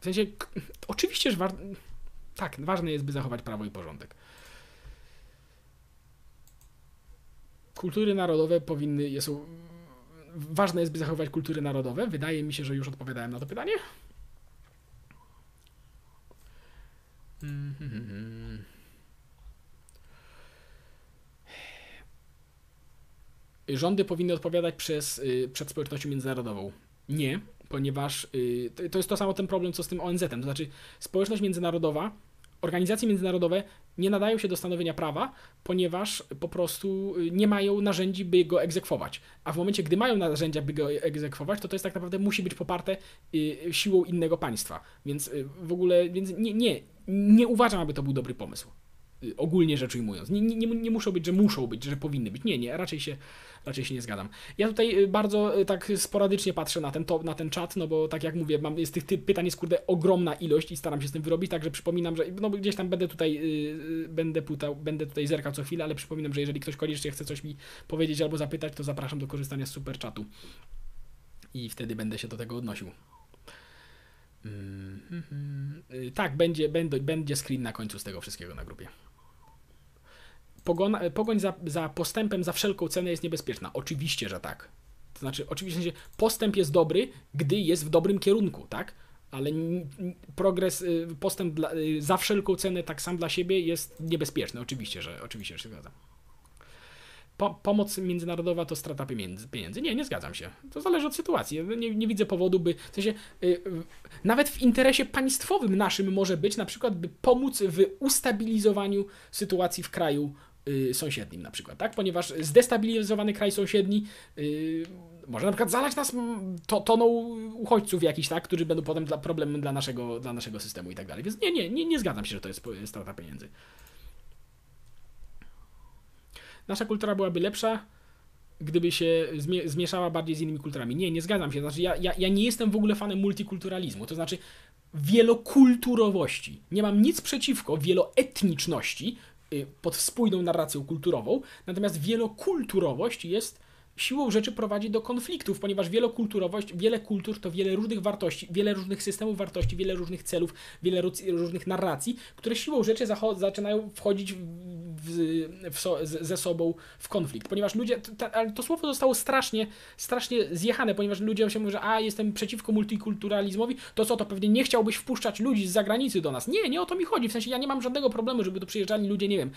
W sensie, oczywiście, że wa tak, ważne jest, by zachować prawo i porządek. Kultury narodowe powinny, są, ważne jest, by zachować kultury narodowe. Wydaje mi się, że już odpowiadałem na to pytanie. Rządy powinny odpowiadać przez, y, przed społecznością międzynarodową. Nie, ponieważ y, to jest to samo ten problem, co z tym ONZ-em. To znaczy, społeczność międzynarodowa, organizacje międzynarodowe nie nadają się do stanowienia prawa, ponieważ po prostu y, nie mają narzędzi, by go egzekwować. A w momencie, gdy mają narzędzia, by go egzekwować, to to jest tak naprawdę musi być poparte siłą innego państwa. Więc w ogóle, więc nie, nie, nie uważam, aby to był dobry pomysł. Ogólnie rzecz ujmując. Nie, nie, nie muszą być, że muszą być, że powinny być. Nie, nie, raczej się, raczej się nie zgadzam. Ja tutaj y, bardzo y, tak sporadycznie patrzę na ten, to, na ten czat, no bo tak jak mówię, mam, jest tych, tych pytań jest kurde ogromna ilość i staram się z tym wyrobić, także przypominam, że no gdzieś tam będę tutaj yy, będę, putał, będę tutaj zerkał co chwilę, ale przypominam, że jeżeli ktoś koniecznie chce coś mi powiedzieć albo zapytać, to zapraszam do korzystania z super czatu. I wtedy będę się do tego odnosił. Mm -hmm. Tak, będzie, będzie, będzie screen na końcu z tego wszystkiego na grupie. Pogon, pogoń za, za postępem za wszelką cenę jest niebezpieczna. Oczywiście, że tak. To znaczy, oczywiście postęp jest dobry, gdy jest w dobrym kierunku, tak? Ale progres, y, postęp dla, y, za wszelką cenę, tak sam dla siebie jest niebezpieczny. Oczywiście, że oczywiście, że się zgadzam. Po, pomoc międzynarodowa to strata pieniędzy. Nie, nie zgadzam się. To zależy od sytuacji. Nie, nie widzę powodu, by. W sensie, yy, nawet w interesie państwowym naszym może być na przykład, by pomóc w ustabilizowaniu sytuacji w kraju sąsiednim na przykład, tak? Ponieważ zdestabilizowany kraj sąsiedni yy, może na przykład zalać nas to, toną uchodźców jakichś, tak? Którzy będą potem dla, problemem dla naszego, dla naszego systemu i tak dalej. Więc nie, nie, nie, nie zgadzam się, że to jest strata pieniędzy. Nasza kultura byłaby lepsza, gdyby się zmieszała bardziej z innymi kulturami. Nie, nie zgadzam się. Znaczy, ja, ja, ja nie jestem w ogóle fanem multikulturalizmu. To znaczy, wielokulturowości. Nie mam nic przeciwko wieloetniczności, Y, pod spójną narracją kulturową, natomiast wielokulturowość jest siłą rzeczy prowadzi do konfliktów, ponieważ wielokulturowość, wiele kultur to wiele różnych wartości, wiele różnych systemów wartości, wiele różnych celów, wiele różnych narracji, które siłą rzeczy zaczynają wchodzić w, w, so, ze sobą w konflikt, ponieważ ludzie, to, słowo zostało strasznie, strasznie zjechane, ponieważ ludzie się mówią, że a, jestem przeciwko multikulturalizmowi, to co, to pewnie nie chciałbyś wpuszczać ludzi z zagranicy do nas. Nie, nie o to mi chodzi, w sensie ja nie mam żadnego problemu, żeby tu przyjeżdżali ludzie, nie wiem,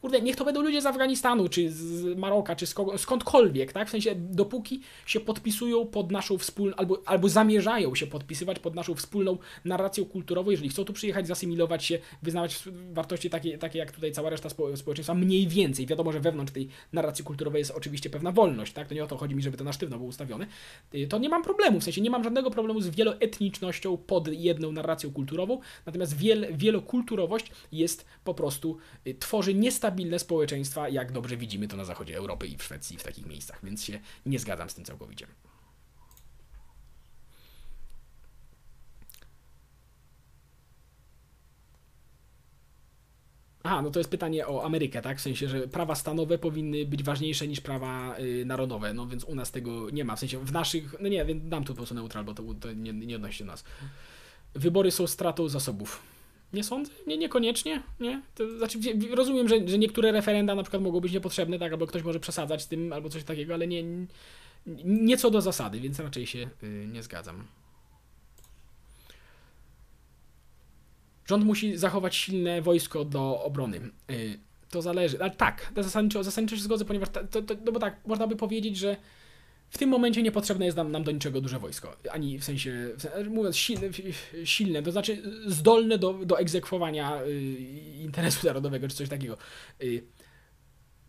kurde, niech to będą ludzie z Afganistanu, czy z Maroka, czy skądkolwiek, cokolwiek, tak? W sensie, dopóki się podpisują pod naszą wspólną, albo, albo zamierzają się podpisywać pod naszą wspólną narracją kulturową, jeżeli chcą tu przyjechać, zasymilować się, wyznawać wartości takie, takie jak tutaj cała reszta społeczeństwa, mniej więcej. Wiadomo, że wewnątrz tej narracji kulturowej jest oczywiście pewna wolność, tak? To nie o to chodzi mi, żeby to na sztywno było ustawione. Y, to nie mam problemu, w sensie nie mam żadnego problemu z wieloetnicznością pod jedną narracją kulturową, natomiast wiel, wielokulturowość jest po prostu, y, tworzy niestabilne społeczeństwa, jak dobrze widzimy to na zachodzie Europy i w Szwecji, w takich miejscach miejscach, więc się nie zgadzam z tym całkowicie. Aha, no to jest pytanie o Amerykę, tak? W sensie, że prawa stanowe powinny być ważniejsze niż prawa y, narodowe, no więc u nas tego nie ma. W sensie w naszych, no nie, więc dam tu po prostu neutral, bo to, to nie, nie odnosi się do nas. Wybory są stratą zasobów. Nie sądzę, nie, niekoniecznie, nie. To znaczy, rozumiem, że, że niektóre referenda na przykład mogą być niepotrzebne, tak, albo ktoś może przesadzać z tym, albo coś takiego, ale nie, nie co do zasady, więc raczej się y, nie zgadzam. Rząd musi zachować silne wojsko do obrony. Y, to zależy, ale tak, zasadniczo, zasadniczo się zgodzę, ponieważ to, to, to, no bo tak, można by powiedzieć, że w tym momencie niepotrzebne jest nam, nam do niczego duże wojsko. Ani w sensie, w sensie mówiąc silne, silne, to znaczy zdolne do, do egzekwowania y, interesu narodowego czy coś takiego. Y,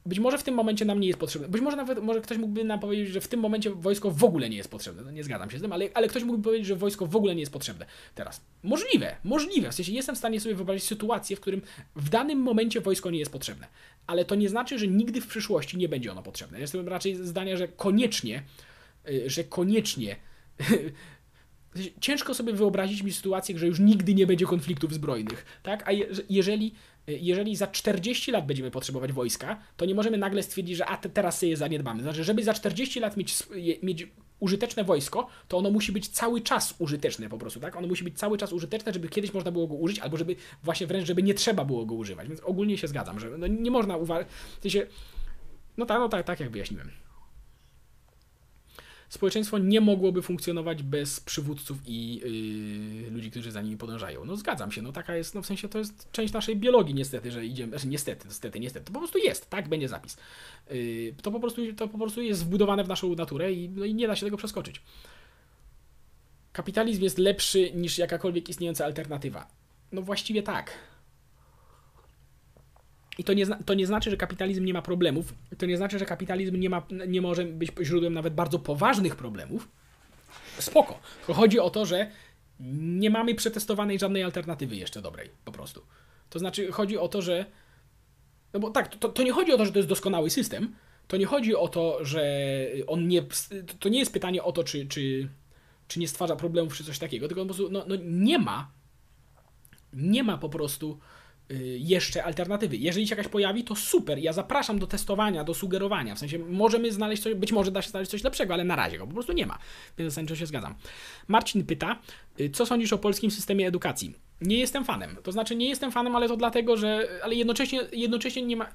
być może w tym momencie nam nie jest potrzebne. Być może nawet może ktoś mógłby nam powiedzieć, że w tym momencie wojsko w ogóle nie jest potrzebne. No nie zgadzam się z tym, ale, ale ktoś mógłby powiedzieć, że wojsko w ogóle nie jest potrzebne teraz. Możliwe, możliwe. W sensie jestem w stanie sobie wyobrazić sytuację, w którym w danym momencie wojsko nie jest potrzebne. Ale to nie znaczy, że nigdy w przyszłości nie będzie ono potrzebne. Jestem raczej zdania, że koniecznie, y, że koniecznie [laughs] ciężko sobie wyobrazić mi sytuację, że już nigdy nie będzie konfliktów zbrojnych, tak? A je, jeżeli jeżeli za 40 lat będziemy potrzebować wojska, to nie możemy nagle stwierdzić, że a te, teraz je zaniedbamy. Znaczy, żeby za 40 lat mieć, mieć użyteczne wojsko, to ono musi być cały czas użyteczne po prostu, tak? Ono musi być cały czas użyteczne, żeby kiedyś można było go użyć, albo żeby właśnie wręcz, żeby nie trzeba było go używać. Więc ogólnie się zgadzam, że no nie można uważać, w sensie, no tak, no tak, tak jak wyjaśniłem. Społeczeństwo nie mogłoby funkcjonować bez przywódców i yy, ludzi, którzy za nimi podążają. No zgadzam się, no taka jest, no w sensie to jest część naszej biologii niestety, że idziemy, znaczy niestety, niestety, niestety, to po prostu jest, tak będzie zapis. Yy, to, po prostu, to po prostu jest wbudowane w naszą naturę i, no i nie da się tego przeskoczyć. Kapitalizm jest lepszy niż jakakolwiek istniejąca alternatywa. No właściwie tak. I to nie, to nie znaczy, że kapitalizm nie ma problemów. To nie znaczy, że kapitalizm nie, ma, nie może być źródłem nawet bardzo poważnych problemów. Spoko. Chodzi o to, że nie mamy przetestowanej żadnej alternatywy jeszcze dobrej, po prostu. To znaczy, chodzi o to, że. No bo tak, to, to nie chodzi o to, że to jest doskonały system. To nie chodzi o to, że on nie. To nie jest pytanie o to, czy, czy, czy nie stwarza problemów, czy coś takiego, tylko po prostu no, no nie ma. Nie ma po prostu jeszcze alternatywy. Jeżeli się jakaś pojawi, to super. Ja zapraszam do testowania, do sugerowania. W sensie możemy znaleźć coś, być może da się znaleźć coś lepszego, ale na razie go po prostu nie ma. Więc zasadniczo się zgadzam. Marcin pyta, y, co sądzisz o polskim systemie edukacji? Nie jestem fanem. To znaczy nie jestem fanem, ale to dlatego, że ale jednocześnie, jednocześnie nie ma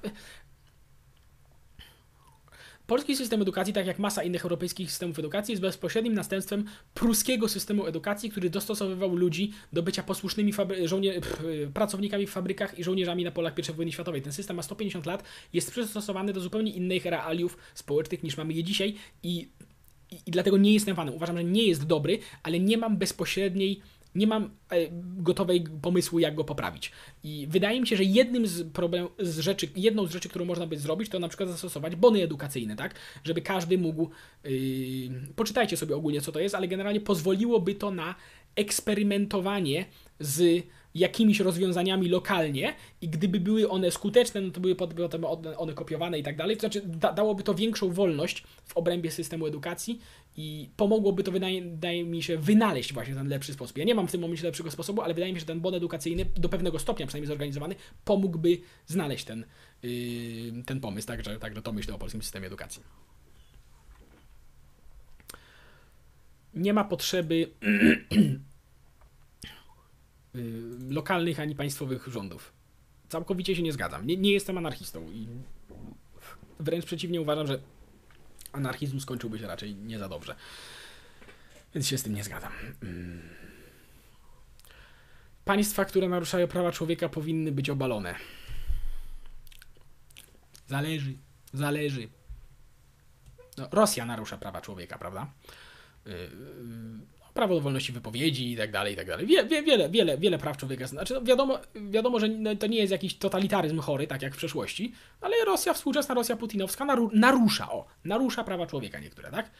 Polski system edukacji, tak jak masa innych europejskich systemów edukacji, jest bezpośrednim następstwem pruskiego systemu edukacji, który dostosowywał ludzi do bycia posłusznymi pracownikami w fabrykach i żołnierzami na polach I wojny światowej. Ten system ma 150 lat, jest przystosowany do zupełnie innych realiów społecznych niż mamy je dzisiaj i, i, i dlatego nie jestem fanem. Uważam, że nie jest dobry, ale nie mam bezpośredniej nie mam e, gotowej pomysłu, jak go poprawić. I wydaje mi się, że jednym z problem, z rzeczy, jedną z rzeczy, którą można by zrobić, to na przykład zastosować bony edukacyjne, tak? Żeby każdy mógł. Yy, poczytajcie sobie ogólnie, co to jest, ale generalnie pozwoliłoby to na eksperymentowanie z jakimiś rozwiązaniami lokalnie i gdyby były one skuteczne, no to były potem one kopiowane i tak dalej. To znaczy da, dałoby to większą wolność w obrębie systemu edukacji i pomogłoby to, wydaje, wydaje, mi się, wynaleźć właśnie ten lepszy sposób. Ja nie mam w tym momencie lepszego sposobu, ale wydaje mi się, że ten bon edukacyjny do pewnego stopnia przynajmniej zorganizowany pomógłby znaleźć ten, yy, ten pomysł. Także, także to myślę o polskim systemie edukacji. Nie ma potrzeby [clears throat] lokalnych ani państwowych rządów. Całkowicie się nie zgadzam. Nie, nie jestem anarchistą i wręcz przeciwnie uważam, że anarchizm skończyłby się raczej nie za dobrze. Więc się z tym nie zgadzam. Mm. Państwa, które naruszają prawa człowieka, powinny być obalone. Zależy. Zależy. No, Rosja narusza prawa człowieka, prawda? Prawo do wolności wypowiedzi i tak dalej, i tak dalej. Wie, wie, wiele, wiele, wiele praw człowieka. Znaczy, no wiadomo, wiadomo, że to nie jest jakiś totalitaryzm chory, tak jak w przeszłości, ale Rosja, współczesna Rosja putinowska naru, narusza, o, narusza prawa człowieka niektóre, tak?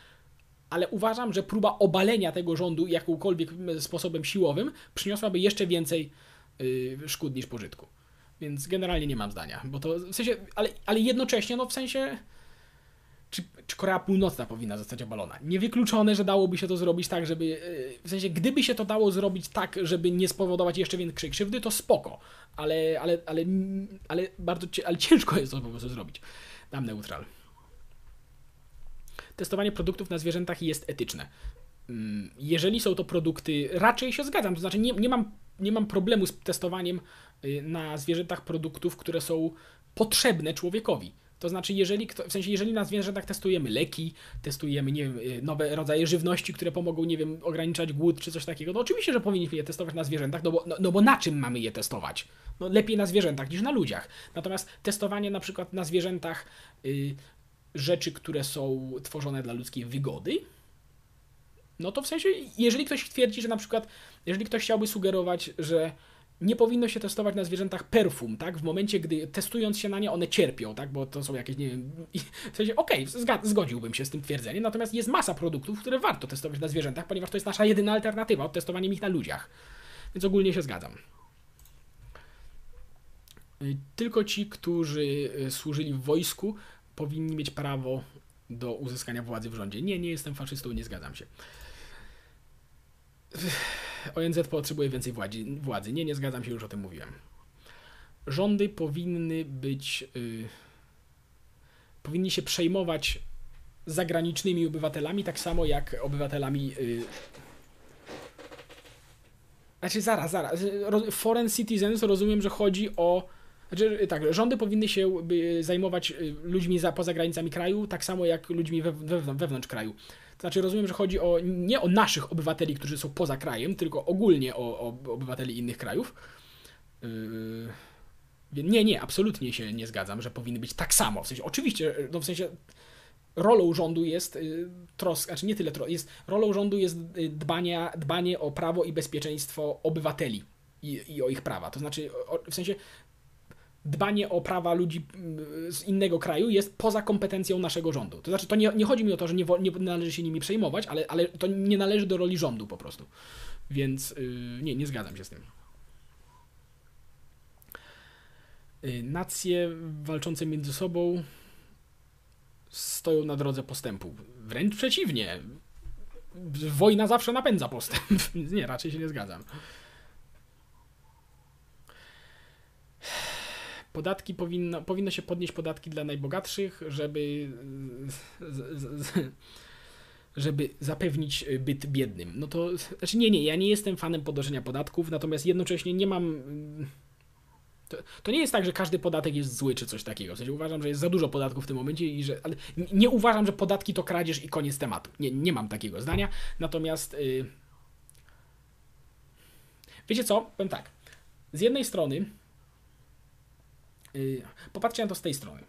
Ale uważam, że próba obalenia tego rządu jakimkolwiek sposobem siłowym przyniosłaby jeszcze więcej yy, szkód niż pożytku. Więc generalnie nie mam zdania, bo to w sensie, ale, ale jednocześnie, no w sensie czy, czy Korea Północna powinna zostać obalona. Niewykluczone, że dałoby się to zrobić tak, żeby. E, w sensie, gdyby się to dało zrobić tak, żeby nie spowodować jeszcze większej krzywdy, to spoko. Ale, ale, ale, ale bardzo ale ciężko jest to po prostu zrobić. Dam neutral. Testowanie produktów na zwierzętach jest etyczne. Mm, jeżeli są to produkty, raczej się zgadzam. To znaczy, nie, nie, mam, nie mam problemu z testowaniem y, na zwierzętach produktów, które są potrzebne człowiekowi. To znaczy, jeżeli, w sensie, jeżeli na zwierzętach testujemy leki, testujemy, nie wiem, y, nowe rodzaje żywności, które pomogą, nie wiem, ograniczać głód czy coś takiego, no oczywiście, że powinniśmy je testować na zwierzętach, no bo, no, no bo na czym mamy je testować? No lepiej na zwierzętach niż na ludziach. Natomiast testowanie na przykład na zwierzętach y, rzeczy, które są tworzone dla ludzkiej wygody, no to w sensie, jeżeli ktoś twierdzi, że na przykład, jeżeli ktoś chciałby sugerować, że nie powinno się testować na zwierzętach perfum, tak? W momencie, gdy testując się na nie, one cierpią, tak? Bo to są jakieś, nie wiem, w sensie, okej, okay, zgodziłbym się z tym twierdzeniem, natomiast jest masa produktów, które warto testować na zwierzętach, ponieważ to jest nasza jedyna alternatywa od testowania ich na ludziach. Więc ogólnie się zgadzam. Y, tylko ci, którzy y, służyli w wojsku, powinni mieć prawo do uzyskania władzy w rządzie. Nie, nie jestem faszystą, nie zgadzam się. [sighs] ONZ potrzebuje więcej władzy. władzy. Nie, nie zgadzam się, już o tym mówiłem. Rządy powinny być. Yy, powinni się przejmować zagranicznymi obywatelami, tak samo jak obywatelami. Yy, znaczy, zaraz, zaraz. Foreign citizens rozumiem, że chodzi o. Znaczy, tak, rządy powinny się zajmować y, ludźmi za, poza granicami kraju, tak samo jak ludźmi we, we, wewnątrz kraju. Znaczy rozumiem, że chodzi o nie o naszych obywateli, którzy są poza krajem, tylko ogólnie o, o obywateli innych krajów. Yy, nie, nie, absolutnie się nie zgadzam, że powinny być tak samo. W sensie, oczywiście, no w sensie rolą rządu jest yy, troska, znaczy nie tyle tros, jest rolą rządu jest y, dbanie, dbanie o prawo i bezpieczeństwo obywateli i, i o ich prawa. To znaczy, o, w sensie dbanie o prawa ludzi mm, z innego kraju jest poza kompetencją naszego rządu. To znaczy, to nie, nie chodzi mi o to, że nie, nie należy się nimi przejmować, ale, ale to nie należy do roli rządu po prostu. Więc yy, nie, nie zgadzam się z tym. Yy, nacje walczące między sobą stoją na drodze postępu. Wręcz przeciwnie. Wojna zawsze napędza postęp. [laughs] nie, raczej się nie zgadzam. Podatki powinno, powinno się podnieść podatki dla najbogatszych, żeby, żeby zapewnić byt biednym. No to, znaczy nie, nie, ja nie jestem fanem podnoszenia podatków, natomiast jednocześnie nie mam... To, to, nie jest tak, że każdy podatek jest zły czy coś takiego. W sensie uważam, że jest za dużo podatków w tym momencie i że. Ale nie uważam, że podatki to kradzież i koniec tematu. Nie, nie mam takiego zdania. Natomiast. Yy... Wiecie co? Powiem tak. Z jednej strony Y, popatrzcie na to z tej strony.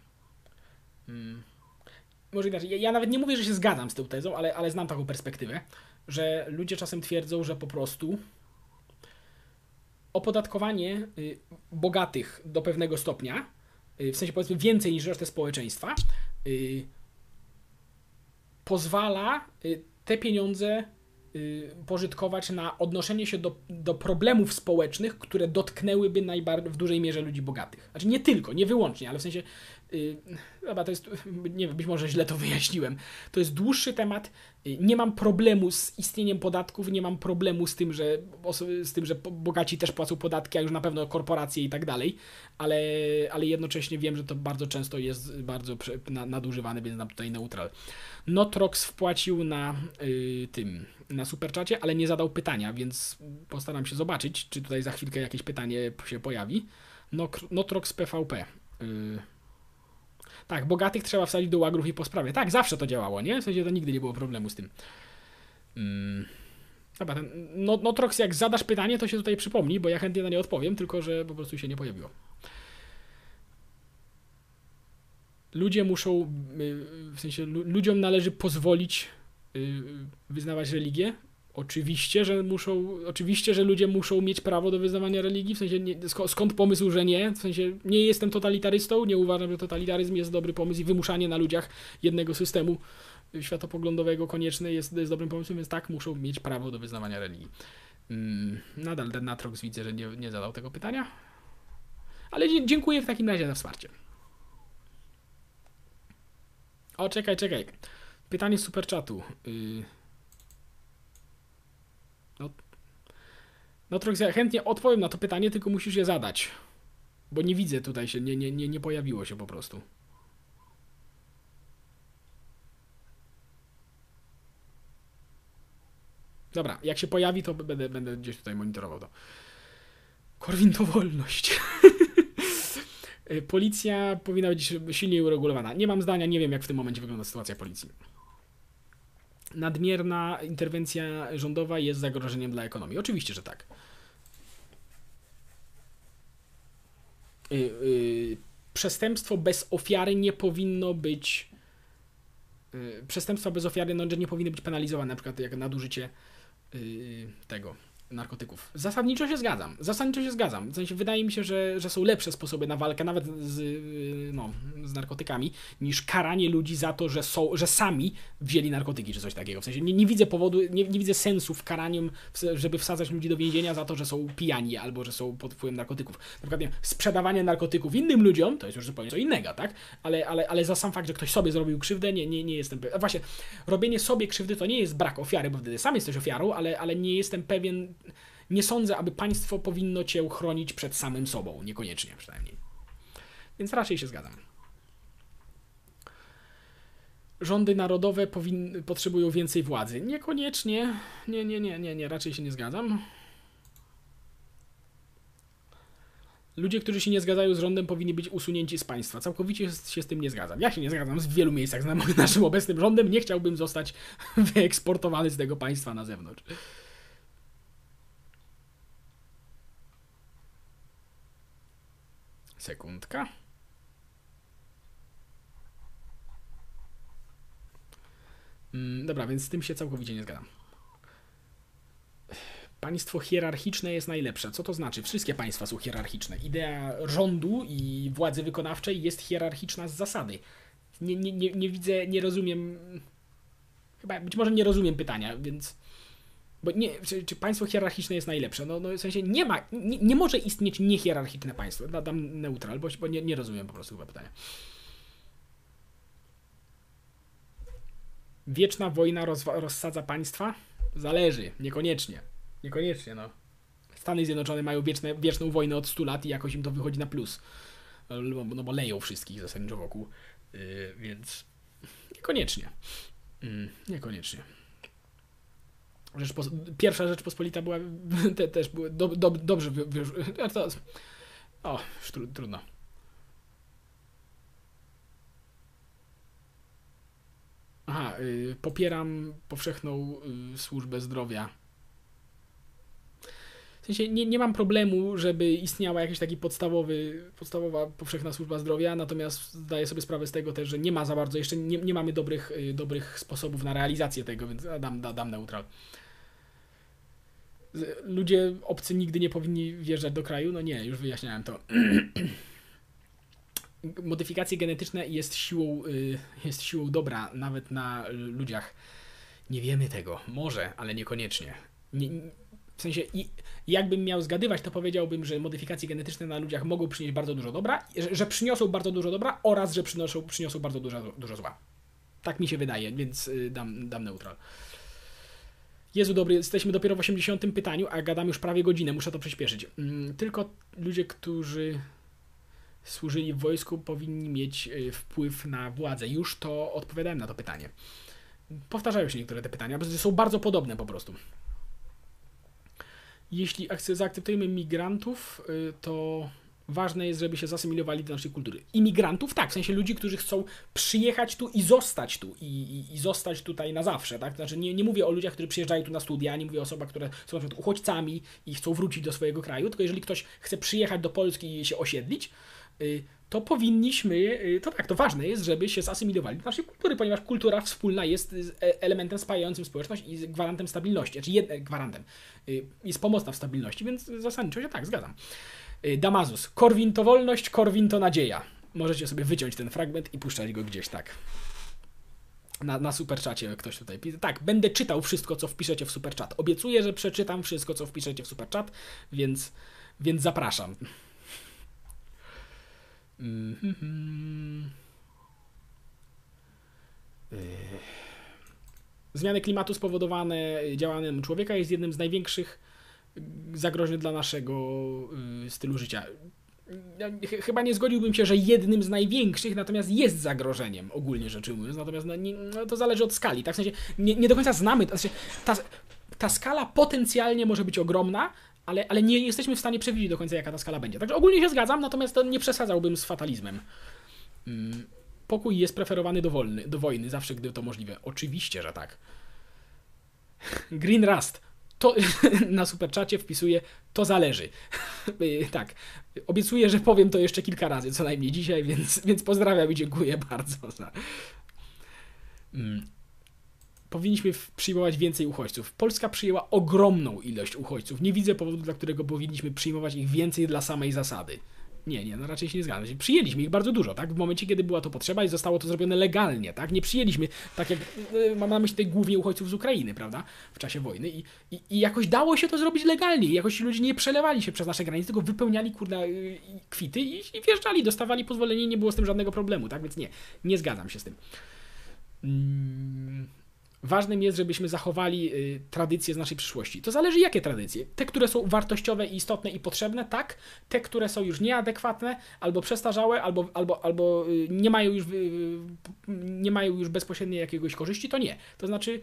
Hmm. Może inaczej, ja nawet nie mówię, że się zgadzam z tą tezą, ale, ale znam taką perspektywę, że ludzie czasem twierdzą, że po prostu opodatkowanie y, bogatych do pewnego stopnia, y, w sensie powiedzmy więcej niż resztę społeczeństwa, pozwala te pieniądze Y, pożytkować na odnoszenie się do, do problemów społecznych, które dotknęłyby najbardziej w dużej mierze ludzi bogatych. Znaczy nie tylko, nie wyłącznie, ale w sensie, chyba to jest, nie wiem, być może źle to wyjaśniłem. To jest dłuższy temat. Yy, nie mam problemu z istnieniem podatków, nie mam problemu z tym, że, z tym, że bogaci też płacą podatki, a już na pewno korporacje i tak dalej, ale, ale jednocześnie wiem, że to bardzo często jest bardzo nadużywane, więc nam tutaj neutral. Notrox wpłacił na yy, tym na superczacie, ale nie zadał pytania, więc postaram się zobaczyć, czy tutaj za chwilkę jakieś pytanie się pojawi. Notrox PVP. Tak, bogatych trzeba wsadzić do łagrów i po sprawie. Tak, zawsze to działało, nie? W sensie to nigdy nie było problemu z tym. Yy. Dobra, ten Notrox, jak zadasz pytanie, to się tutaj przypomni, bo ja chętnie na nie odpowiem, tylko że po prostu się nie pojawiło. Ludzie muszą, y, w sensie ludziom należy pozwolić Y, wyznawać religię. Oczywiście, że muszą, oczywiście, że ludzie muszą mieć prawo do wyznawania religii, w sensie nie, skąd pomysł, że nie, w sensie nie jestem totalitarystą, nie uważam, że totalitaryzm jest dobry pomysł i wymuszanie na ludziach jednego systemu światopoglądowego konieczne jest, jest dobrym pomysłem, więc tak, muszą mieć prawo do wyznawania religii. Hmm, nadal ten Natrox widzę, że nie, nie zadał tego pytania, ale dziękuję w takim razie za wsparcie. O, czekaj, czekaj. Pytanie z superchatu. Yy... No, no Trox, ja chętnie odpowiem na to pytanie, tylko musisz je zadać. Bo nie widzę tutaj się, nie, nie, nie, nie pojawiło się po prostu. Dobra, jak się pojawi, to będę, będę gdzieś tutaj monitorował to. Korwin to wolność. [laughs] Policja powinna być silniej uregulowana. Nie mam zdania, nie wiem jak w tym momencie wygląda sytuacja policji nadmierna interwencja rządowa jest zagrożeniem dla ekonomii. Oczywiście, że tak. Yy, yy, przestępstwo bez ofiary nie powinno być. Yy, przestępstwa bez ofiary no, nie powinny być penalizowane, na przykład jak nadużycie y, tego narkotyków. Zasadniczo się zgadzam. Zasadniczo się zgadzam. W sensie wydaje mi się, że, że są lepsze sposoby na walkę nawet z, no, z narkotykami niż karanie ludzi za to, że, są, że sami wzięli narkotyki czy coś takiego. W sensie nie, nie widzę powodu, nie, nie widzę sensu w karaniu, żeby wsadzać ludzi do więzienia za to, że są pijani albo że są pod wpływem narkotyków. Na przykład nie, sprzedawanie narkotyków innym ludziom to jest już zupełnie co innego, tak? Ale, ale, ale za sam fakt, że ktoś sobie zrobił krzywdę, nie, nie, nie jestem pewien. Właśnie, robienie sobie krzywdy to nie jest brak ofiary, bo wtedy sam jesteś ofiarą, ale, ale nie jestem pewien nie sądzę, aby państwo powinno cię chronić przed samym sobą, niekoniecznie przynajmniej. Więc raczej się zgadzam. Rządy narodowe potrzebują więcej władzy. Niekoniecznie. Nie, nie, nie, nie, nie, raczej się nie zgadzam. Ludzie, którzy się nie zgadzają z rządem, powinni być usunięci z państwa. Całkowicie się z tym nie zgadzam. Ja się nie zgadzam w wielu miejscach z naszym obecnym rządem. Nie chciałbym zostać [laughs] wyeksportowany z tego państwa na zewnątrz. Sekundka. Mm, dobra, więc z tym się całkowicie nie zgadzam. Państwo hierarchiczne jest najlepsze. Co to znaczy? Wszystkie państwa są hierarchiczne. Idea rządu i władzy wykonawczej jest hierarchiczna z zasady. Nie, nie, nie, nie widzę, nie rozumiem. Chyba być może nie rozumiem pytania, więc. Bo nie, czy, czy państwo hierarchiczne jest najlepsze? No, no w sensie nie ma, nie, nie może istnieć niehierarchiczne państwo. Dam neutral, bo, bo nie, nie rozumiem po prostu chyba pytania. Wieczna wojna rozsadza państwa? Zależy, niekoniecznie. Niekoniecznie, no. Stany Zjednoczone mają wieczne, wieczną wojnę od 100 lat i jakoś im to wychodzi na plus. No bo leją wszystkich zasadniczo wokół. Yy, więc niekoniecznie. Yy, niekoniecznie. Rzeczpos Pierwsza Rzeczpospolita była [laughs] te, też były do, do, dobrze wy, wy, [laughs] to, O, tru, trudno. Aha, yy, popieram powszechną yy, służbę zdrowia w sensie nie, nie mam problemu, żeby istniała jakiś taki podstawowy, podstawowa powszechna służba zdrowia, natomiast zdaję sobie sprawę z tego też, że nie ma za bardzo, jeszcze nie, nie mamy dobrych, y, dobrych sposobów na realizację tego, więc dam, dam neutral. Ludzie obcy nigdy nie powinni wjeżdżać do kraju? No nie, już wyjaśniałem to. [clears throat] Modyfikacje genetyczne jest siłą, y, jest siłą dobra, nawet na ludziach. Nie wiemy tego. Może, ale niekoniecznie. Nie, w sensie, jakbym miał zgadywać, to powiedziałbym, że modyfikacje genetyczne na ludziach mogą przynieść bardzo dużo dobra, że, że przyniosą bardzo dużo dobra oraz, że przynoszą, przyniosą bardzo dużo, dużo zła. Tak mi się wydaje, więc y, dam, dam neutral. Jezu dobry, jesteśmy dopiero w 80 pytaniu, a gadam już prawie godzinę, muszę to przyspieszyć. Mm, tylko ludzie, którzy służyli w wojsku, powinni mieć y, wpływ na władzę. Już to odpowiadałem na to pytanie. Powtarzają się niektóre te pytania, bo są bardzo podobne po prostu jeśli zaakceptujemy migrantów, y, to ważne jest, żeby się zasymilowali do naszej kultury. Imigrantów, tak, w sensie ludzi, którzy chcą przyjechać tu i zostać tu i, i, i zostać tutaj na zawsze, tak? Znaczy nie, nie mówię o ludziach, którzy przyjeżdżają tu na studia, nie mówię o osobach, które są na uchodźcami i chcą wrócić do swojego kraju, tylko jeżeli ktoś chce przyjechać do Polski i się osiedlić, y, to powinniśmy, y, to tak, to ważne jest, żeby się zasymilowali do naszej kultury, ponieważ kultura wspólna jest e, elementem spajającym społeczność i gwarantem stabilności, znaczy jed, gwarantem, y, jest pomocna w stabilności, więc zasadniczo się tak, zgadzam. Y, Damazus, Korwin to wolność, Korwin to nadzieja. Możecie sobie wyciąć ten fragment i puszczać go gdzieś tak. Na, na superczacie ktoś tutaj pisze. Tak, będę czytał wszystko, co wpiszecie w superchat. Obiecuję, że przeczytam wszystko, co wpiszecie w superchat, więc, więc zapraszam. Mm-hmm. Zmiany klimatu spowodowane działaniem człowieka jest jednym z największych zagrożeń dla naszego y, stylu życia. Chyba nie zgodziłbym się, że jednym z największych, natomiast jest zagrożeniem, ogólnie rzecz ujmując. Natomiast no, nie, no, to zależy od skali. Tak? W sensie nie, nie do końca znamy. To znaczy, ta, ta skala potencjalnie może być ogromna, ale, ale nie jesteśmy w stanie przewidzieć do końca, jaka ta skala będzie. Także ogólnie się zgadzam, natomiast nie przesadzałbym z fatalizmem. Mm, pokój jest preferowany do, wolny, do wojny, zawsze gdy to możliwe. Oczywiście, że tak. [laughs] Green Rust. To [laughs] na superczacie wpisuje, to zależy. [laughs] tak. Obiecuję, że powiem to jeszcze kilka razy, co najmniej dzisiaj, więc, więc pozdrawiam i dziękuję [laughs] bardzo za. Mm powinniśmy przyjmować więcej uchodźców. Polska przyjęła ogromną ilość uchodźców. Nie widzę powodu, dla którego powinniśmy przyjmować ich więcej dla samej zasady. Nie, nie, no raczej się nie zgadzam. Przyjęliśmy ich bardzo dużo, tak? W momencie, kiedy była to potrzeba i zostało to zrobione legalnie, tak? Nie przyjęliśmy, tak jak yy, mam na myśli tutaj głównie uchodźców z Ukrainy, prawda? W czasie wojny i, i, i jakoś dało się to zrobić legalnie. I jakoś ludzie nie przelewali się przez nasze granice, tylko wypełniali, kurna, yy, kwity i, i wjeżdżali, dostawali pozwolenie i nie było z tym żadnego problemu, tak? Więc nie, nie zgadzam się z tym. Mm. Ważnym jest, żebyśmy zachowali y, tradycje z naszej przyszłości. To zależy jakie tradycje. Te, które są wartościowe, istotne i potrzebne, tak. Te, które są już nieadekwatne, albo przestarzałe, albo, albo, albo y, nie, mają już, y, nie mają już bezpośredniej jakiegoś korzyści, to nie. To znaczy,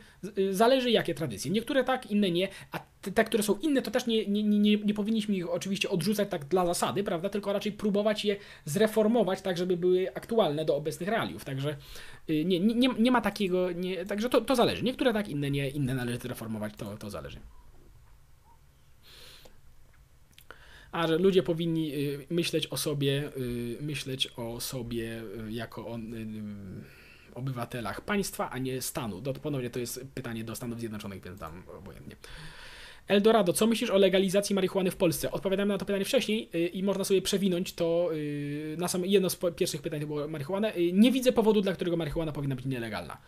zależy jakie tradycje. Niektóre tak, inne nie, a te, które są inne, to też nie, nie, nie, nie powinniśmy ich oczywiście odrzucać tak dla zasady, prawda? Tylko raczej próbować je zreformować tak, żeby były aktualne do obecnych realiów. Także nie, nie, nie ma takiego, nie, także to, to zależy. Niektóre tak, inne nie, inne należy zreformować, to, to zależy. a że ludzie powinni y, myśleć o sobie, y, myśleć o sobie jako o obywatelach państwa, a nie stanu. Do, ponownie to jest pytanie do Stanów Zjednoczonych, więc tam obojętnie. Eldorado, co myślisz o legalizacji marihuany w Polsce? Odpowiadałem na to pytanie wcześniej yy, i można sobie przewinąć to yy, na sam, jedno z pierwszych pytań to było marihuana. Yy, nie widzę powodu, dla którego marihuana powinna być nielegalna.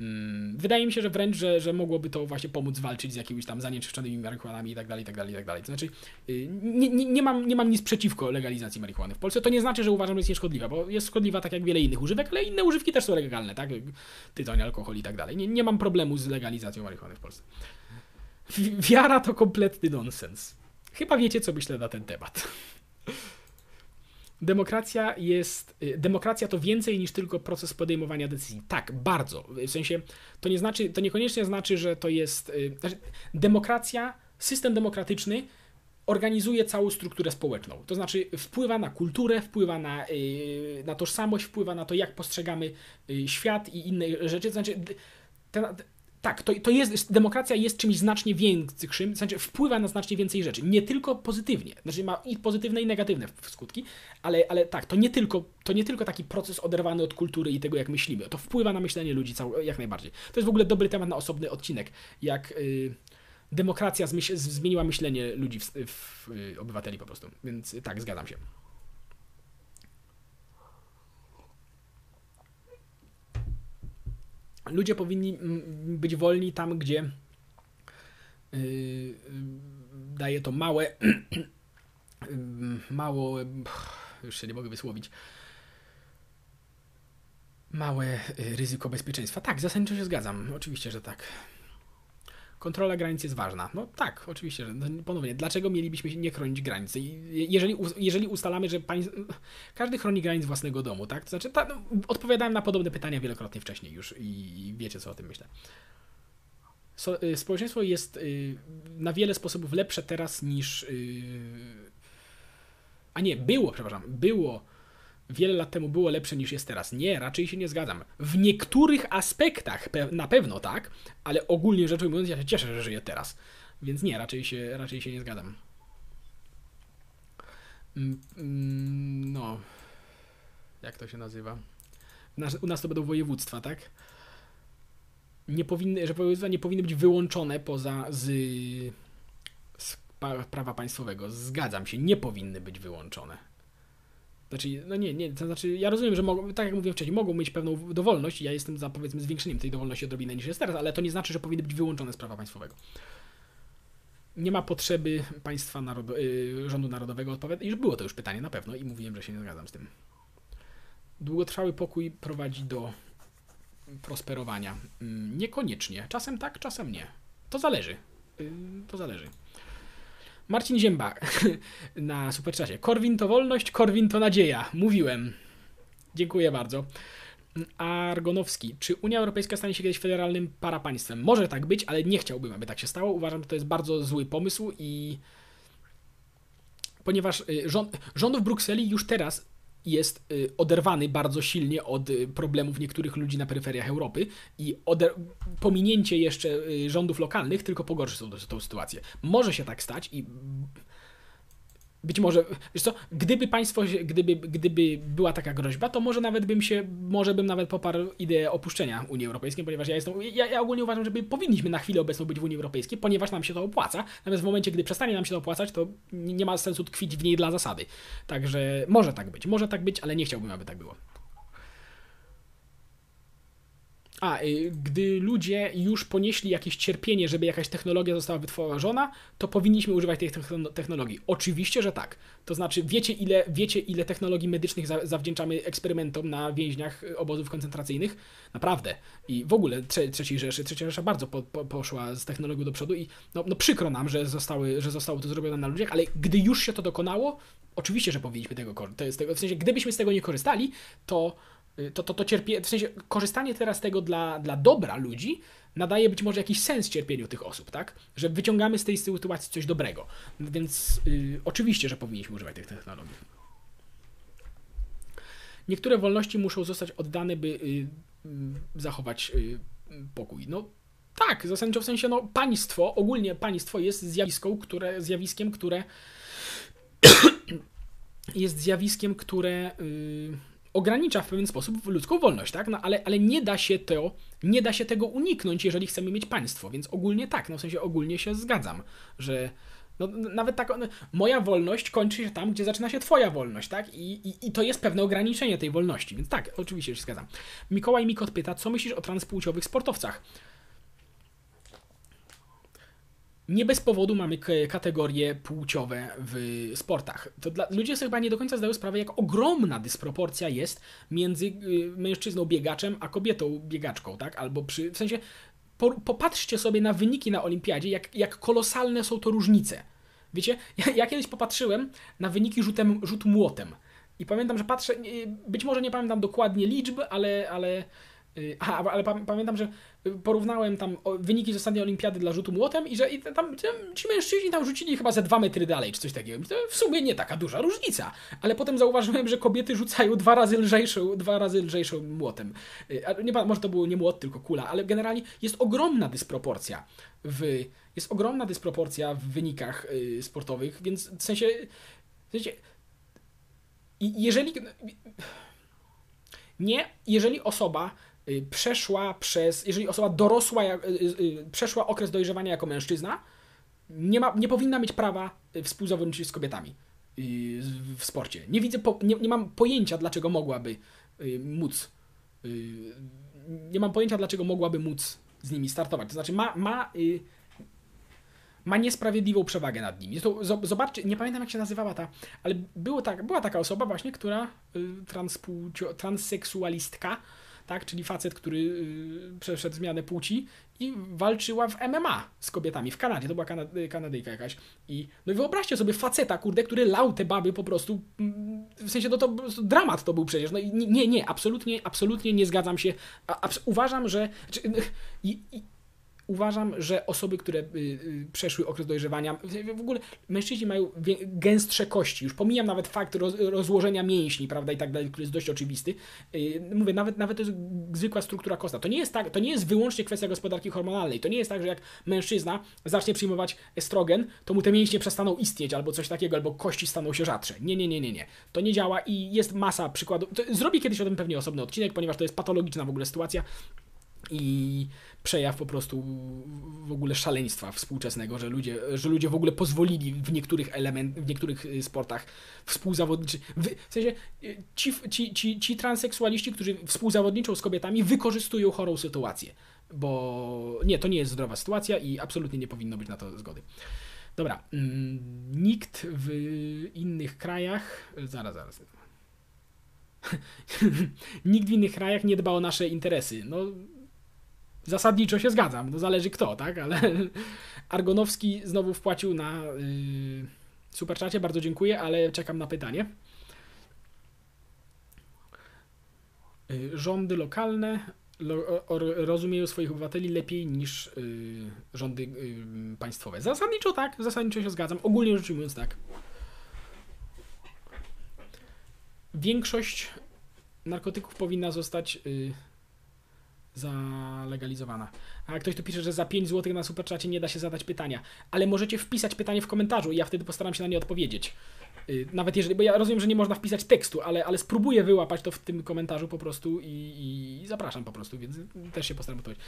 Mm, wydaje mi się, że wręcz, że, że mogłoby to właśnie pomóc walczyć z jakimiś tam zanieczyszczonymi marihuanami i tak dalej, i tak dalej, i tak dalej. To znaczy, y, nie, nie, nie, mam, nie mam nic przeciwko legalizacji marihuany w Polsce. To nie znaczy, że uważam, że jest nieszkodliwa, bo jest szkodliwa tak jak wiele innych używek, ale inne używki też są legalne, tak? Tytoń, alkohol i tak dalej. Nie, nie mam problemu z legalizacją marihuany w Polsce. Wiara to kompletny nonsens. Chyba wiecie, co myślę na ten temat. Demokracja jest. Y, demokracja to więcej niż tylko proces podejmowania decyzji. Tak, bardzo. W sensie to nie znaczy, to niekoniecznie znaczy, że to jest. Y, znaczy, demokracja, system demokratyczny organizuje całą strukturę społeczną. To znaczy wpływa na kulturę, wpływa na, y, na tożsamość, wpływa na to, jak postrzegamy świat i inne rzeczy. To znaczy, ten, tak, to, to jest, demokracja jest czymś znacznie większym, znaczy wpływa na znacznie więcej rzeczy. Nie tylko pozytywnie, znaczy ma i pozytywne i negatywne skutki, ale, ale tak, to nie, tylko, to nie tylko taki proces oderwany od kultury i tego, jak myślimy. To wpływa na myślenie ludzi cał, jak najbardziej. To jest w ogóle dobry temat na osobny odcinek, jak yy, demokracja zmyśl, zmieniła myślenie ludzi, w, w, w, obywateli po prostu. Więc tak, zgadzam się. Ludzie powinni być wolni tam, gdzie yy, daje to małe, [clears throat] mało, już się nie mogę wysłowić, małe y, ryzyko bezpieczeństwa. Tak, zasadniczo się zgadzam. Oczywiście, że tak. Kontrola granic jest ważna. No tak, oczywiście, że no, ponownie, dlaczego mielibyśmy nie chronić granicy? Jeżeli, jeżeli ustalamy, że państw, każdy chroni granic własnego domu, tak? To znaczy, ta, no, odpowiadałem na podobne pytania wielokrotnie wcześniej już i wiecie, co o tym myślę. So, y, społeczeństwo jest y, na wiele sposobów lepsze teraz niż. Y, a nie, było, przepraszam, było wiele lat temu było lepsze niż jest teraz. Nie, raczej się nie zgadzam. W niektórych aspektach pe na pewno tak, ale ogólnie rzecz ujmując, ja się cieszę, że żyję teraz. Więc nie, raczej się, raczej się nie zgadzam. Mm, mm, no. Jak to się nazywa? U nas to będą województwa, tak? Nie powinny, że województwa nie powinny być wyłączone poza z, z prawa państwowego. Zgadzam się, nie powinny być wyłączone znaczy, no nie, nie, to znaczy, ja rozumiem, że mogą, tak jak mówiłem wcześniej, mogą mieć pewną dowolność, ja jestem za powiedzmy zwiększeniem tej dowolności odrobinę niż jest teraz, ale to nie znaczy, że powinny być wyłączone z prawa państwowego. Nie ma potrzeby państwa narodo y, rządu narodowego odpowiadać. Już było to już pytanie na pewno i mówiłem, że się nie zgadzam z tym. Długotrwały pokój prowadzi do prosperowania. Mm, niekoniecznie. Czasem tak, czasem nie. To zależy. Y, to zależy. Marcin Zięba [laughs] na superczasie. Korwin to wolność, Korwin to nadzieja. Mówiłem. Dziękuję bardzo. Argonowski. Czy Unia Europejska stanie się kiedyś federalnym parapaństwem? Może tak być, ale nie chciałbym, aby tak się stało. Uważam, że to jest bardzo zły pomysł i ponieważ y, rząd, rząd w Brukseli już teraz jest y, oderwany bardzo silnie od y, problemów niektórych ludzi na peryferiach Europy i pominięcie jeszcze y, rządów lokalnych tylko pogorszy tą, tą sytuację. Może się tak stać i być może, wiesz co, gdyby państwo, gdyby, gdyby była taka groźba, to może nawet bym się, może bym nawet poparł ideę opuszczenia Unii Europejskiej, ponieważ ja jestem, ja, ja ogólnie uważam, że powinniśmy na chwilę obecną być w Unii Europejskiej, ponieważ nam się to opłaca, natomiast w momencie, gdy przestanie nam się to opłacać, to nie ma sensu tkwić w niej dla zasady. Także może tak być, może tak być, ale nie chciałbym, aby tak było. A, y, gdy ludzie już ponieśli jakieś cierpienie, żeby jakaś technologia została wytworzona, to powinniśmy używać tej technologii. Oczywiście, że tak. To znaczy, wiecie ile, wiecie, ile technologii medycznych zawdzięczamy eksperymentom na więźniach obozów koncentracyjnych? Naprawdę. I w ogóle trze trzeciej Rzeszy, trzecia Rzesza bardzo po, po, poszła z technologią do przodu i no, no przykro nam, że, zostały, że zostało to zrobione na ludziach, ale gdy już się to dokonało, oczywiście, że powinniśmy tego korzystać. W sensie, gdybyśmy z tego nie korzystali, to y, to, to, to cierpie, w sensie korzystanie teraz tego dla, dla dobra ludzi nadaje być może jakiś sens cierpieniu tych osób, tak? Że wyciągamy z tej sytuacji coś dobrego. Więc y, oczywiście, że powinniśmy używać tych technologii. Niektóre wolności muszą zostać oddane, by y, y, zachować y, pokój. No tak, zasadniczo w sensie, no państwo, ogólnie państwo jest zjawiską, które, zjawiskiem, które [coughs] jest zjawiskiem, które yy, ogranicza w pewien sposób ludzką wolność, tak? No, ale, ale nie da się to, nie da się tego uniknąć, jeżeli chcemy mieć państwo, więc ogólnie tak, no w sensie ogólnie się zgadzam, że no, nawet tak, no, moja wolność kończy się tam, gdzie zaczyna się twoja wolność, tak? I, i, I to jest pewne ograniczenie tej wolności, więc tak, oczywiście się zgadzam. Mikołaj Mikot pyta, co myślisz o transpłciowych sportowcach? Nie bez powodu mamy kategorie płciowe w sportach. To dla, ludzie sobie chyba nie do końca zdają sprawę, jak ogromna dysproporcja jest między y, mężczyzną biegaczem a kobietą biegaczką, tak? Albo przy, w sensie, po, popatrzcie sobie na wyniki na olimpiadzie, jak, jak kolosalne są to różnice. Wiecie, [laughs] ja, ja kiedyś popatrzyłem na wyniki rzutem, rzut młotem. I pamiętam, że patrzę, być może nie pamiętam dokładnie liczb, ale, ale Y, ale pamiętam, że porównałem tam wyniki z ostatniej olimpiady dla rzutu młotem i że i tam ci mężczyźni tam rzucili chyba ze dwa metry dalej, czy coś takiego. To w sumie nie taka duża różnica. Ale potem zauważyłem, że kobiety rzucają dwa razy lżejszą, dwa razy lżejszą młotem. Y, nie, może to było nie młot, tylko kula, ale generalnie jest ogromna dysproporcja w, jest ogromna dysproporcja w wynikach y, sportowych, więc w sensie, w sensie jeżeli nie, jeżeli osoba przeszła przez, jeżeli osoba dorosła, y, y, przeszła okres dojrzewania jako mężczyzna, nie, ma, nie powinna mieć prawa współzawodniczyć z kobietami w sporcie. Nie widzę, nie, nie mam pojęcia, dlaczego mogłaby móc. Nie mam pojęcia, dlaczego mogłaby móc z nimi startować. To znaczy, ma, ma, ma niesprawiedliwą przewagę nad nimi. Zobaczcie, nie pamiętam jak się nazywała ta, ale było tak, była taka osoba właśnie, która transpłcio, transseksualistka, tak? czyli facet, który yy, przeszedł zmianę płci i walczyła w MMA z kobietami w Kanadzie, to była Kanady y, Kanadyjka jakaś. I, no i wyobraźcie sobie faceta, kurde, który lał te baby po prostu, mm, w sensie no to, to dramat to był przecież, no i nie, nie, absolutnie, absolutnie nie zgadzam się, a, uważam, że... Czy, uważam, że osoby, które y, y, przeszły okres dojrzewania, w ogóle mężczyźni mają gęstsze kości. Już pomijam nawet fakt rozłożenia mięśni, prawda, i tak dalej, który jest dość oczywisty. Y, mówię, nawet, nawet to jest zwykła struktura kostna. To nie jest tak, to nie jest wyłącznie kwestia gospodarki hormonalnej. To nie jest tak, że jak mężczyzna zacznie przyjmować estrogen, to mu te mięśnie przestaną istnieć, albo coś takiego, albo kości staną się rzadsze. Nie, nie, nie, nie, nie. To nie działa i jest masa przykładów. Zrobię kiedyś o tym pewnie osobny odcinek, ponieważ to jest patologiczna w ogóle sytuacja i przejaw po prostu w ogóle szaleństwa współczesnego, że ludzie, że ludzie w ogóle pozwolili w niektórych element, w niektórych y, sportach współzawodniczy, w, sensie y, ci, ci, ci, ci transseksualiści, którzy współzawodniczą z kobietami wykorzystują chorą sytuację, bo nie, to nie jest zdrowa sytuacja i absolutnie nie powinno być na to zgody. Dobra, mm, nikt w innych krajach, zaraz, zaraz, [laughs] nikt w innych krajach nie dba o nasze interesy. No, Zasadniczo się zgadzam, no zależy kto, tak? Ale [laughs] Argonowski znowu wpłacił na yy, superczacie, bardzo dziękuję, ale czekam na pytanie. Yy, rządy lokalne lo, o, rozumieją swoich obywateli lepiej niż yy, rządy yy, państwowe. Zasadniczo tak, zasadniczo się zgadzam. Ogólnie rzecz ujmując tak. Większość narkotyków powinna zostać yy, zalegalizowana. A ktoś tu pisze, że za 5 zł na superczacie nie da się zadać pytania. Ale możecie wpisać pytanie w komentarzu i ja wtedy postaram się na nie odpowiedzieć. Y, nawet jeżeli, bo ja rozumiem, że nie można wpisać tekstu, ale, ale spróbuję wyłapać to w tym komentarzu po prostu i, i zapraszam po prostu, więc też się postaram odpowiedzieć.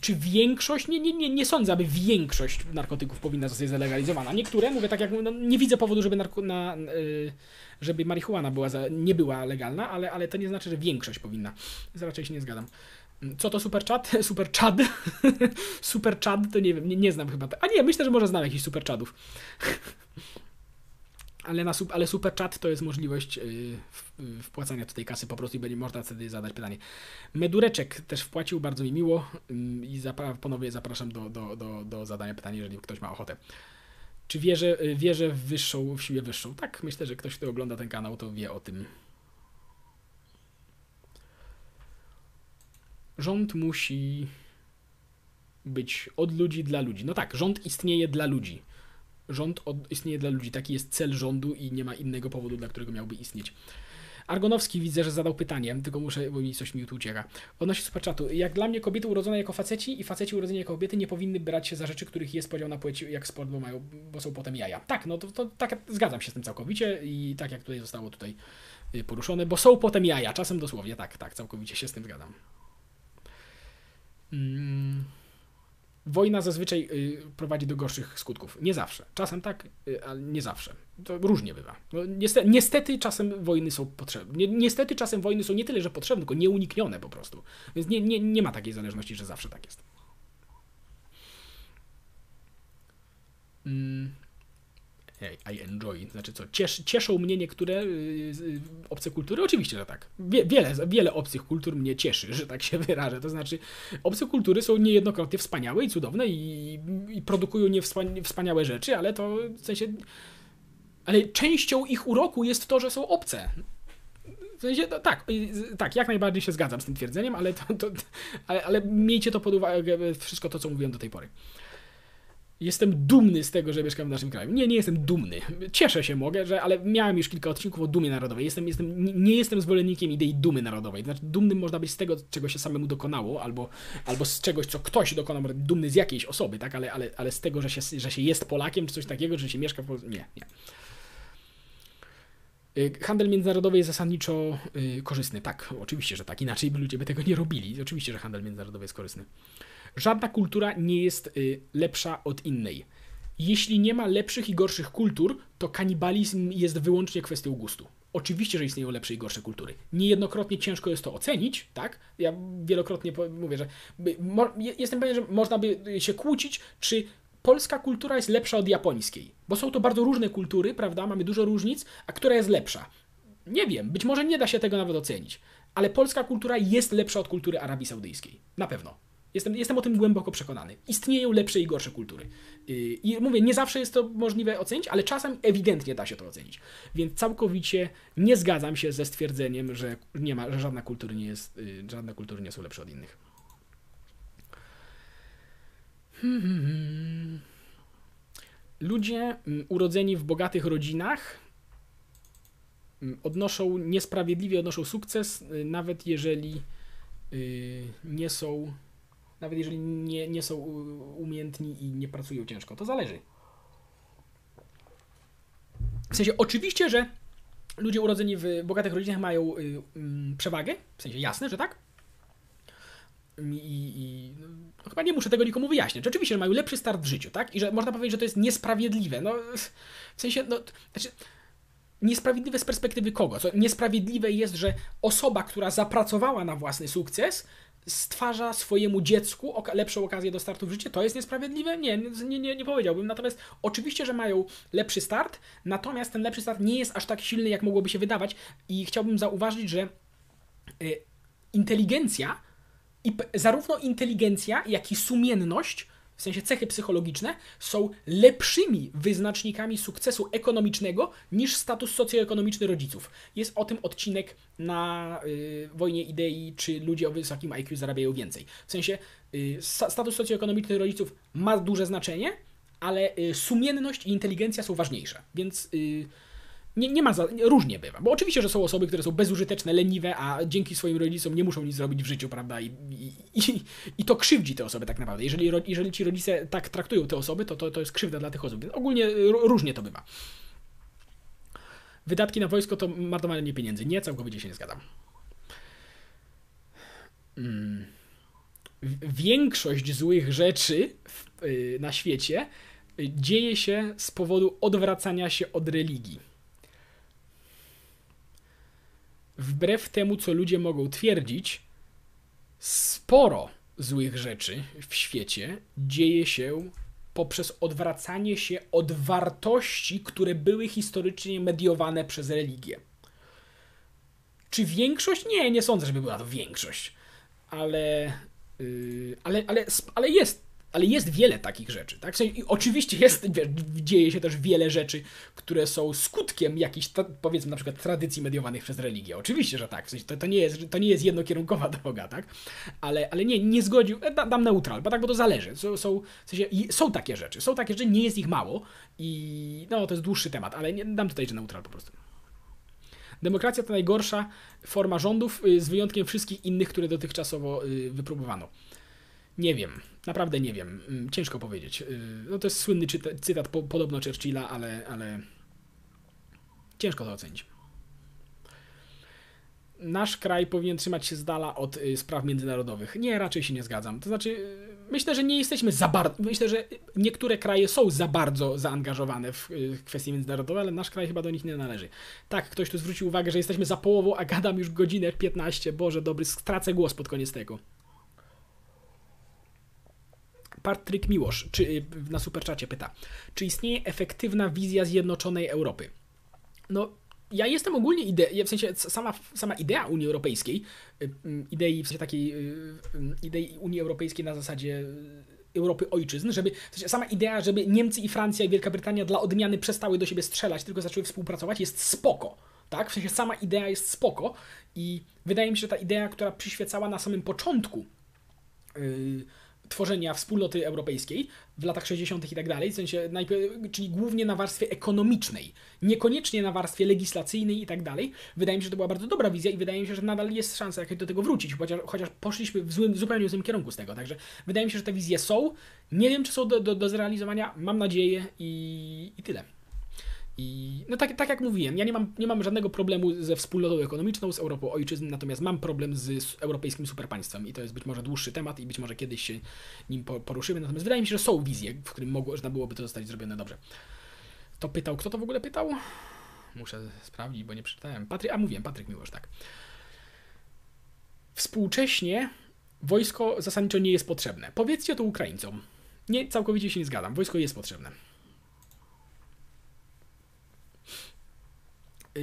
Czy większość? Nie, nie, nie, nie sądzę, aby większość narkotyków powinna zostać zalegalizowana. Niektóre, mówię tak jak, no, nie widzę powodu, żeby, narko, na, yy, żeby marihuana była nie była legalna, ale, ale to nie znaczy, że większość powinna. Raczej się nie zgadzam. Co to super chat? [laughs] Super chat? [laughs] super chat to nie wiem, nie, nie znam chyba. A nie, myślę, że może znam jakiś super chatów. [laughs] ale, na, ale to jest możliwość yy, wpłacania tutaj kasy po prostu i będzie można wtedy zadać pytanie. Medureczek też wpłacił, bardzo mi miło i zapra ponownie zapraszam do, do, do, do zadania pytania, jeżeli ktoś ma ochotę. Czy wierzę, yy, wierzę w wyższą, w siłę wyższą? Tak, myślę, że ktoś, kto ogląda ten kanał, to wie o tym. Rząd musi być od ludzi dla ludzi. No tak, rząd istnieje dla ludzi. Rząd od, istnieje dla ludzi. Taki jest cel rządu i nie ma innego powodu, dla którego miałby istnieć. Argonowski widzę, że zadał pytanie, tylko muszę, bo mi coś mi tu ucieka. Odnośnie superchatu. Jak dla mnie kobiety urodzone jako faceci i faceci urodzeni jako kobiety nie powinny brać się za rzeczy, których jest podział na płeć jak sport, bo mają, bo są potem jaja. Tak, no to, to tak, zgadzam się z tym całkowicie i tak jak tutaj zostało tutaj y, poruszone, bo są potem jaja, czasem dosłownie, tak, tak, całkowicie się z tym zgadzam. Mm. Wojna zazwyczaj y, prowadzi do gorszych skutków. Nie zawsze. Czasem tak, y, ale nie zawsze. To różnie bywa. No, niestety, niestety, czasem wojny są potrzebne. Ni niestety czasem wojny są nie tyle, że potrzebne, tylko nieuniknione po prostu. Więc nie, nie, nie ma takiej zależności, że zawsze tak jest. I enjoy, znaczy co, ciesz, cieszą mnie niektóre y, obce kultury? Oczywiście, że tak. Wie, wiele, wiele obcych kultur mnie cieszy, że tak się wyrażę. To znaczy, obce kultury są niejednokrotnie wspaniałe i cudowne i, i produkują niewspaniałe rzeczy, ale to w sensie. Ale częścią ich uroku jest to, że są obce. W sensie, no, tak, tak, jak najbardziej się zgadzam z tym twierdzeniem, ale, to, to ale, ale miejcie to pod uwagę, wszystko to, co mówiłem do tej pory. Jestem dumny z tego, że mieszkam w naszym kraju. Nie, nie jestem dumny. Cieszę się, mogę, że, ale miałem już kilka odcinków o dumie narodowej. Jestem, jestem, nie jestem zwolennikiem idei dumy narodowej. Znaczy, dumnym można być z tego, czego się samemu dokonało, albo, albo z czegoś, co ktoś dokonał, dumny z jakiejś osoby, tak? Ale, ale, ale z tego, że się, że się jest Polakiem, czy coś takiego, że się mieszka w Polsce. Nie, nie. Y, handel międzynarodowy jest zasadniczo yy, korzystny. Tak, oczywiście, że tak. Inaczej by ludzie by tego nie robili. Oczywiście, że handel międzynarodowy jest korzystny. Żadna kultura nie jest y, lepsza od innej. Jeśli nie ma lepszych i gorszych kultur, to kanibalizm jest wyłącznie kwestią gustu. Oczywiście, że istnieją lepsze i gorsze kultury. Niejednokrotnie ciężko jest to ocenić, tak? Ja wielokrotnie mówię, że jestem pewien, że można by się kłócić, czy polska kultura jest lepsza od japońskiej. Bo są to bardzo różne kultury, prawda? Mamy dużo różnic, a która jest lepsza? Nie wiem, być może nie da się tego nawet ocenić. Ale polska kultura jest lepsza od kultury Arabii Saudyjskiej. Na pewno. Jestem, jestem o tym głęboko przekonany. Istnieją lepsze i gorsze kultury. Yy, I mówię, nie zawsze jest to możliwe ocenić, ale czasem ewidentnie da się to ocenić. Więc całkowicie nie zgadzam się ze stwierdzeniem, że nie ma, że żadna kultura nie jest, yy, żadne kultury nie są lepsze od innych. Ludzie mm, urodzeni w bogatych rodzinach mm, odnoszą niesprawiedliwie odnoszą sukces, yy, nawet jeżeli nie są nawet jeżeli nie, nie są umiejętni i nie pracują ciężko. To zależy. W sensie, oczywiście, że ludzie urodzeni w bogatych rodzinach mają y, y, przewagę, w sensie jasne, że tak. I, i no, chyba nie muszę tego nikomu wyjaśniać. Oczywiście, że mają lepszy start w życiu, tak? I że można powiedzieć, że to jest niesprawiedliwe. No, w sensie, no, znaczy, niesprawiedliwe z perspektywy kogo? Co niesprawiedliwe jest, że osoba, która zapracowała na własny sukces, stwarza swojemu dziecku oka lepszą okazję do startu w życie. To jest niesprawiedliwe? Nie, nie, nie, nie powiedziałbym. Natomiast oczywiście, że mają lepszy start, natomiast ten lepszy start nie jest aż tak silny, jak mogłoby się wydawać. I chciałbym zauważyć, że y, inteligencja, i zarówno inteligencja, jak i sumienność w sensie cechy psychologiczne, są lepszymi wyznacznikami sukcesu ekonomicznego niż status socjoekonomiczny rodziców. Jest o tym odcinek na y, wojnie idei, czy ludzie o wysokim IQ zarabiają więcej. W sensie y, status socjoekonomiczny rodziców ma duże znaczenie, ale y, sumienność i inteligencja są ważniejsze. Więc y, nie, nie ma za, różnie bywa. Bo oczywiście, że są osoby, które są bezużyteczne, leniwe, a dzięki swoim rodzicom nie muszą nic zrobić w życiu, prawda? I, i, i, i to krzywdzi te osoby tak naprawdę. Jeżeli, jeżeli ci rodzice tak traktują te osoby, to, to, to jest krzywda dla tych osób. Więc ogólnie różnie to bywa. Wydatki na wojsko to marnowanie pieniędzy. Nie, całkowicie się nie zgadzam. Hmm. Większość złych rzeczy w, y, na świecie y, dzieje się z powodu odwracania się od religii wbrew temu, co ludzie mogą twierdzić, sporo złych rzeczy w świecie dzieje się poprzez odwracanie się od wartości, które były historycznie mediowane przez religię. Czy większość? Nie, nie sądzę, żeby była to większość. Ale, yy, ale, ale, ale jest ale jest wiele takich rzeczy, tak? W sensie, oczywiście jest, dzieje się też wiele rzeczy, które są skutkiem jakichś, powiedzmy na przykład tradycji mediowanych przez religię. Oczywiście, że tak, w sensie to, to, nie, jest, to nie jest jednokierunkowa [laughs] droga, tak? Ale, ale nie, nie zgodził, e, da, dam neutral, bo tak, bo to zależy. Są, są, w sensie, są takie rzeczy, są takie rzeczy, nie jest ich mało i no to jest dłuższy temat, ale nie, dam tutaj, że neutral po prostu. Demokracja to najgorsza forma rządów, y, z wyjątkiem wszystkich innych, które dotychczasowo y, wypróbowano. Nie wiem, naprawdę nie wiem. Mm, ciężko powiedzieć. Y, no to jest słynny cytat podobno Churchilla, ale, ale ciężko to ocenić. Nasz kraj powinien trzymać się z dala od spraw międzynarodowych. Nie, raczej się nie zgadzam. To znaczy, myślę, że nie jesteśmy za bardzo. Myślę, że niektóre kraje są za bardzo zaangażowane w kwestie międzynarodowe, ale nasz kraj chyba do nich nie należy. Tak, ktoś tu zwrócił uwagę, że jesteśmy za połową, a gadam już godzinę 15. Boże, dobry, stracę głos pod koniec tego. Patryk Miłosz czy, y, na superczacie pyta, czy istnieje efektywna wizja zjednoczonej Europy? No, ja jestem ogólnie ide- w sensie sama, sama idea Unii Europejskiej, y, mm, idei w sensie takiej y, idei Unii Europejskiej na zasadzie Europy ojczyzn, żeby w sensie sama idea, żeby Niemcy i Francja i Wielka Brytania dla odmiany przestały do siebie strzelać, tylko zaczęły współpracować, jest spoko. Tak? W sensie sama idea jest spoko i wydaje mi się, że ta idea, która przyświecała na samym początku yy, tworzenia wspólnoty europejskiej w latach 60. i tak dalej, w sensie czyli głównie na warstwie ekonomicznej, niekoniecznie na warstwie legislacyjnej i tak dalej. Wydaje mi się, że to była bardzo dobra wizja i wydaje mi się, że nadal jest szansa jakoś do tego wrócić, chociaż, chociaż poszliśmy w złym, zupełnie złym kierunku z tego. Także wydaje mi się, że te wizje są. Nie wiem, czy są do, do, do zrealizowania. Mam nadzieję i, i tyle. I no tak, tak jak mówiłem, ja nie mam, nie mam żadnego problemu ze wspólnotą ekonomiczną, z Europą ojczyzn, natomiast mam problem z europejskim superpaństwem i to jest być może dłuższy temat i być może kiedyś się nim poruszymy. Natomiast wydaje mi się, że są wizje, w którym mogło, można byłoby to zostać zrobione dobrze. To pytał, kto to w ogóle pytał? Muszę sprawdzić, bo nie przeczytałem. Patryk, a mówiłem, Patryk Miłosz, tak. Współcześnie wojsko zasadniczo nie jest potrzebne. Powiedzcie to Ukraińcom. Nie, całkowicie się nie zgadzam. Wojsko jest potrzebne.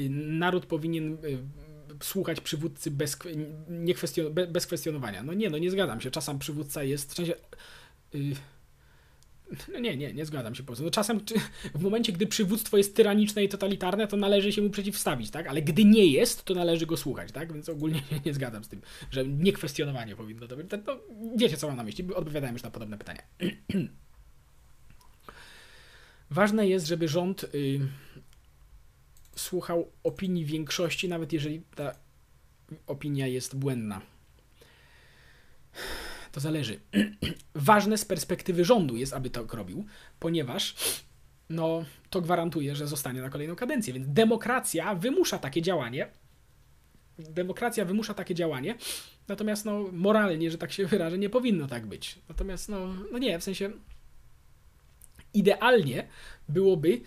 Naród powinien y, słuchać przywódcy bez, nie kwestion, bez kwestionowania. No nie, no nie zgadzam się. Czasem przywódca jest, w sensie, yy, no nie, nie, nie zgadzam się po prostu. No czasem w momencie, gdy przywództwo jest tyraniczne i totalitarne, to należy się mu przeciwstawić, tak? Ale gdy nie jest, to należy go słuchać, tak? Więc ogólnie nie, [laughs] nie zgadzam z tym, że niekwestionowanie powinno to być. To wiecie, co mam na myśli. Odpowiadałem już na podobne pytania. [clears throat] Ważne jest, żeby rząd... Yy, słuchał opinii większości, nawet jeżeli ta opinia jest błędna. To zależy. [clears throat] Ważne z perspektywy rządu jest, aby to robił, ponieważ no, to gwarantuje, że zostanie na kolejną kadencję. Więc demokracja wymusza takie działanie. Demokracja wymusza takie działanie, natomiast no, moralnie, że tak się wyrażę, nie powinno tak być. Natomiast no, no nie, w sensie idealnie byłoby,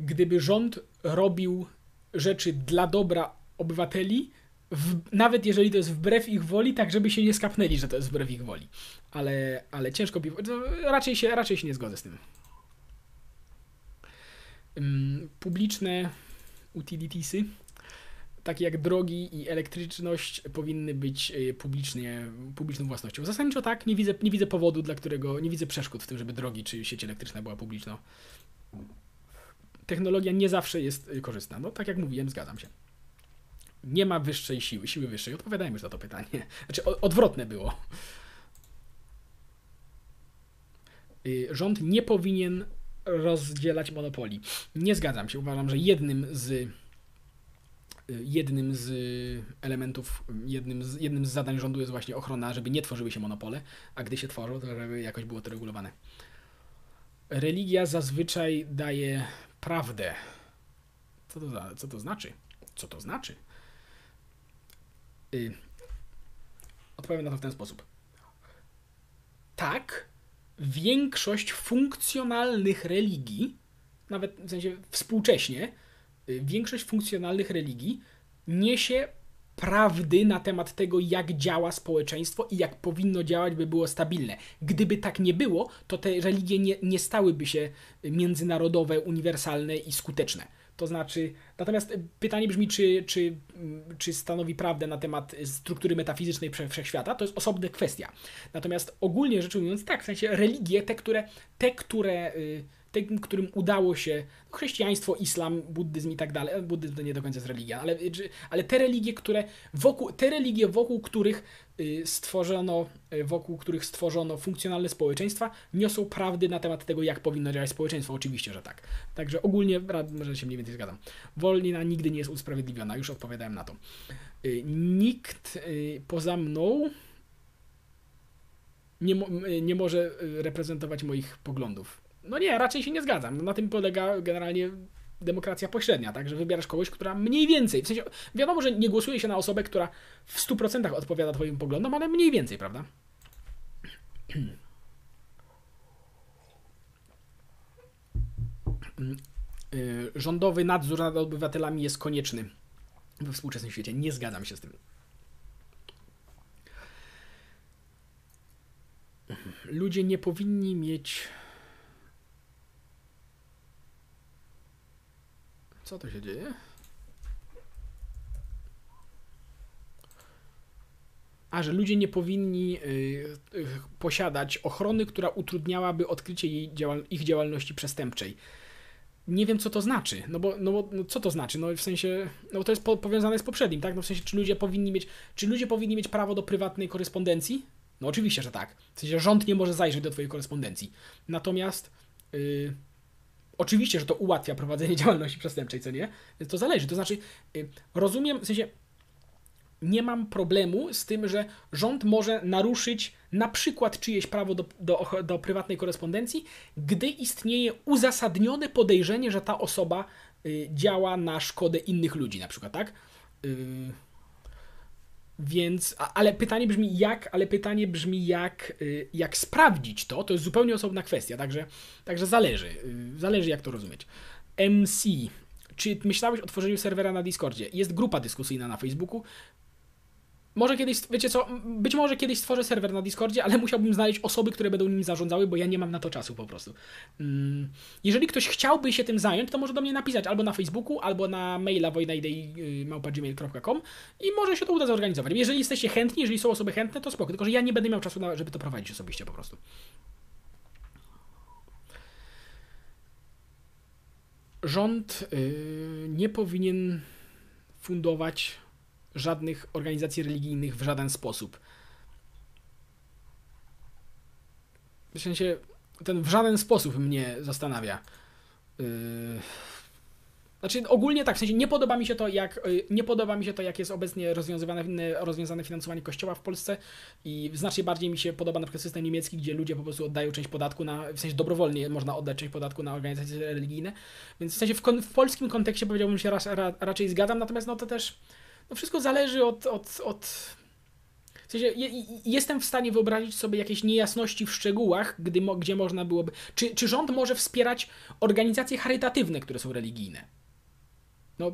gdyby rząd robił rzeczy dla dobra obywateli, w, nawet jeżeli to jest wbrew ich woli, tak żeby się nie skapnęli, że to jest wbrew ich woli. Ale, ale ciężko raczej się, raczej się nie zgodzę z tym. Publiczne utilitiesy, takie jak drogi i elektryczność, powinny być y, publicznie, publiczną własnością. Zasadniczo tak, nie widzę, nie widzę powodu, dla którego, nie widzę przeszkód w tym, żeby drogi czy sieć elektryczna była publiczna technologia nie zawsze jest y, korzystna. No tak jak mówiłem, zgadzam się. Nie ma wyższej siły, siły wyższej. Odpowiadałem już na to pytanie. [laughs] Znaczy odwrotne było. Y, rząd nie powinien rozdzielać monopolii. Nie zgadzam się. Uważam, że jednym z y, jednym z elementów, jednym z, jednym z zadań rządu jest właśnie ochrona, żeby nie tworzyły się monopole, a gdy się tworzą, to żeby jakoś było to regulowane. Religia zazwyczaj daje prawdę. Co to, co to znaczy? Co to znaczy? Yy, odpowiem na to w ten sposób. Tak, większość funkcjonalnych religii, nawet w sensie współcześnie, yy, większość funkcjonalnych religii niesie prawdy na temat tego, jak działa społeczeństwo i jak powinno działać, by było stabilne. Gdyby tak nie było, to te religie nie, nie stałyby się międzynarodowe, uniwersalne i skuteczne. To znaczy, Natomiast pytanie brzmi, czy, czy, czy stanowi prawdę na temat struktury metafizycznej wszechświata, to jest osobna kwestia. Natomiast ogólnie rzecz ujmując, tak, w sensie religie, te, które, te, które y, tym, którym udało się chrześcijaństwo, islam, buddyzm i tak dalej. Buddyzm to nie do końca jest religia, ale, ale te religie, które wokół, te religie, wokół których y, stworzono, y, wokół których stworzono funkcjonalne społeczeństwa, niosą prawdy na temat tego, jak powinno działać społeczeństwo. Oczywiście, że tak. Także ogólnie, może się mniej więcej zgadzam. Wolnina nigdy nie jest usprawiedliwiona, już odpowiadałem na to. Y, nikt poza mną nie, nie może reprezentować moich poglądów. No nie, raczej się nie zgadzam. Na tym polega generalnie demokracja pośrednia, tak, że wybierasz kogoś, która mniej więcej, w sensie wiadomo, że nie głosuje się na osobę, która w 100% odpowiada twoim poglądom, ale mniej więcej, prawda? [clears throat] Y, rządowy nadzór nad obywatelami jest konieczny we współczesnym świecie. Nie zgadzam się z tym. Ludzie nie powinni mieć Co to się dzieje? A, że ludzie nie powinni y, y, posiadać ochrony, która utrudniałaby odkrycie działal ich działalności przestępczej. Nie wiem, co to znaczy. No bo, no bo no co to znaczy? No w sensie, no to jest po, powiązane z poprzednim, tak? No w sensie, czy ludzie powinni mieć, czy ludzie powinni mieć prawo do prywatnej korespondencji? No oczywiście, że tak. W sensie, rząd nie może zajrzeć do twojej korespondencji. Natomiast yy, Oczywiście, że to ułatwia prowadzenie [laughs] działalności przestępczej, co nie? To zależy. To znaczy, y, rozumiem, w sensie nie mam problemu z tym, że rząd może naruszyć na przykład czyjeś prawo do, do, do prywatnej korespondencji, gdy istnieje uzasadnione podejrzenie, że ta osoba y, działa na szkodę innych ludzi, na przykład, tak? Więc, ale pytanie brzmi jak, ale pytanie brzmi jak, y, jak sprawdzić to, to jest zupełnie osobna kwestia, także, także zależy, y, zależy jak to rozumieć. MC, czy myślałeś o tworzeniu serwera na Discordzie? Jest grupa dyskusyjna na Facebooku, może kiedyś, wiecie co, być może kiedyś stworzę serwer na Discordzie, ale musiałbym znaleźć osoby, które będą nim zarządzały, bo ja nie mam na to czasu po prostu. Mm, jeżeli ktoś chciałby się tym zająć, to może do mnie napisać albo na Facebooku, albo na maila wojnaidei.gmail.com i może się to uda zorganizować. Jeżeli jesteście chętni, jeżeli są osoby chętne, to spoko, tylko że ja nie będę miał czasu, na, żeby to prowadzić osobiście po prostu. Rząd yy, nie powinien fundować żadnych organizacji religijnych w żaden sposób. W sensie, ten w żaden sposób mnie zastanawia. Yy... Znaczy ogólnie tak, w sensie nie podoba mi się to, jak yy, nie podoba mi się to, jak jest obecnie rozwiązywane, rozwiązane finansowanie kościoła w Polsce i znacznie bardziej mi się podoba na przykład system niemiecki, gdzie ludzie po prostu oddają część podatku na, w sensie dobrowolnie można oddać część podatku na organizacje religijne, więc w sensie w, w polskim kontekście powiedziałbym się ra, ra, raczej zgadzam, natomiast no to też no wszystko zależy od, od, od w sensie, je, jestem w stanie wyobrazić sobie jakieś niejasności w szczegółach, gdy, gdzie można byłoby. Czy, czy rząd może wspierać organizacje charytatywne, które są religijne? No,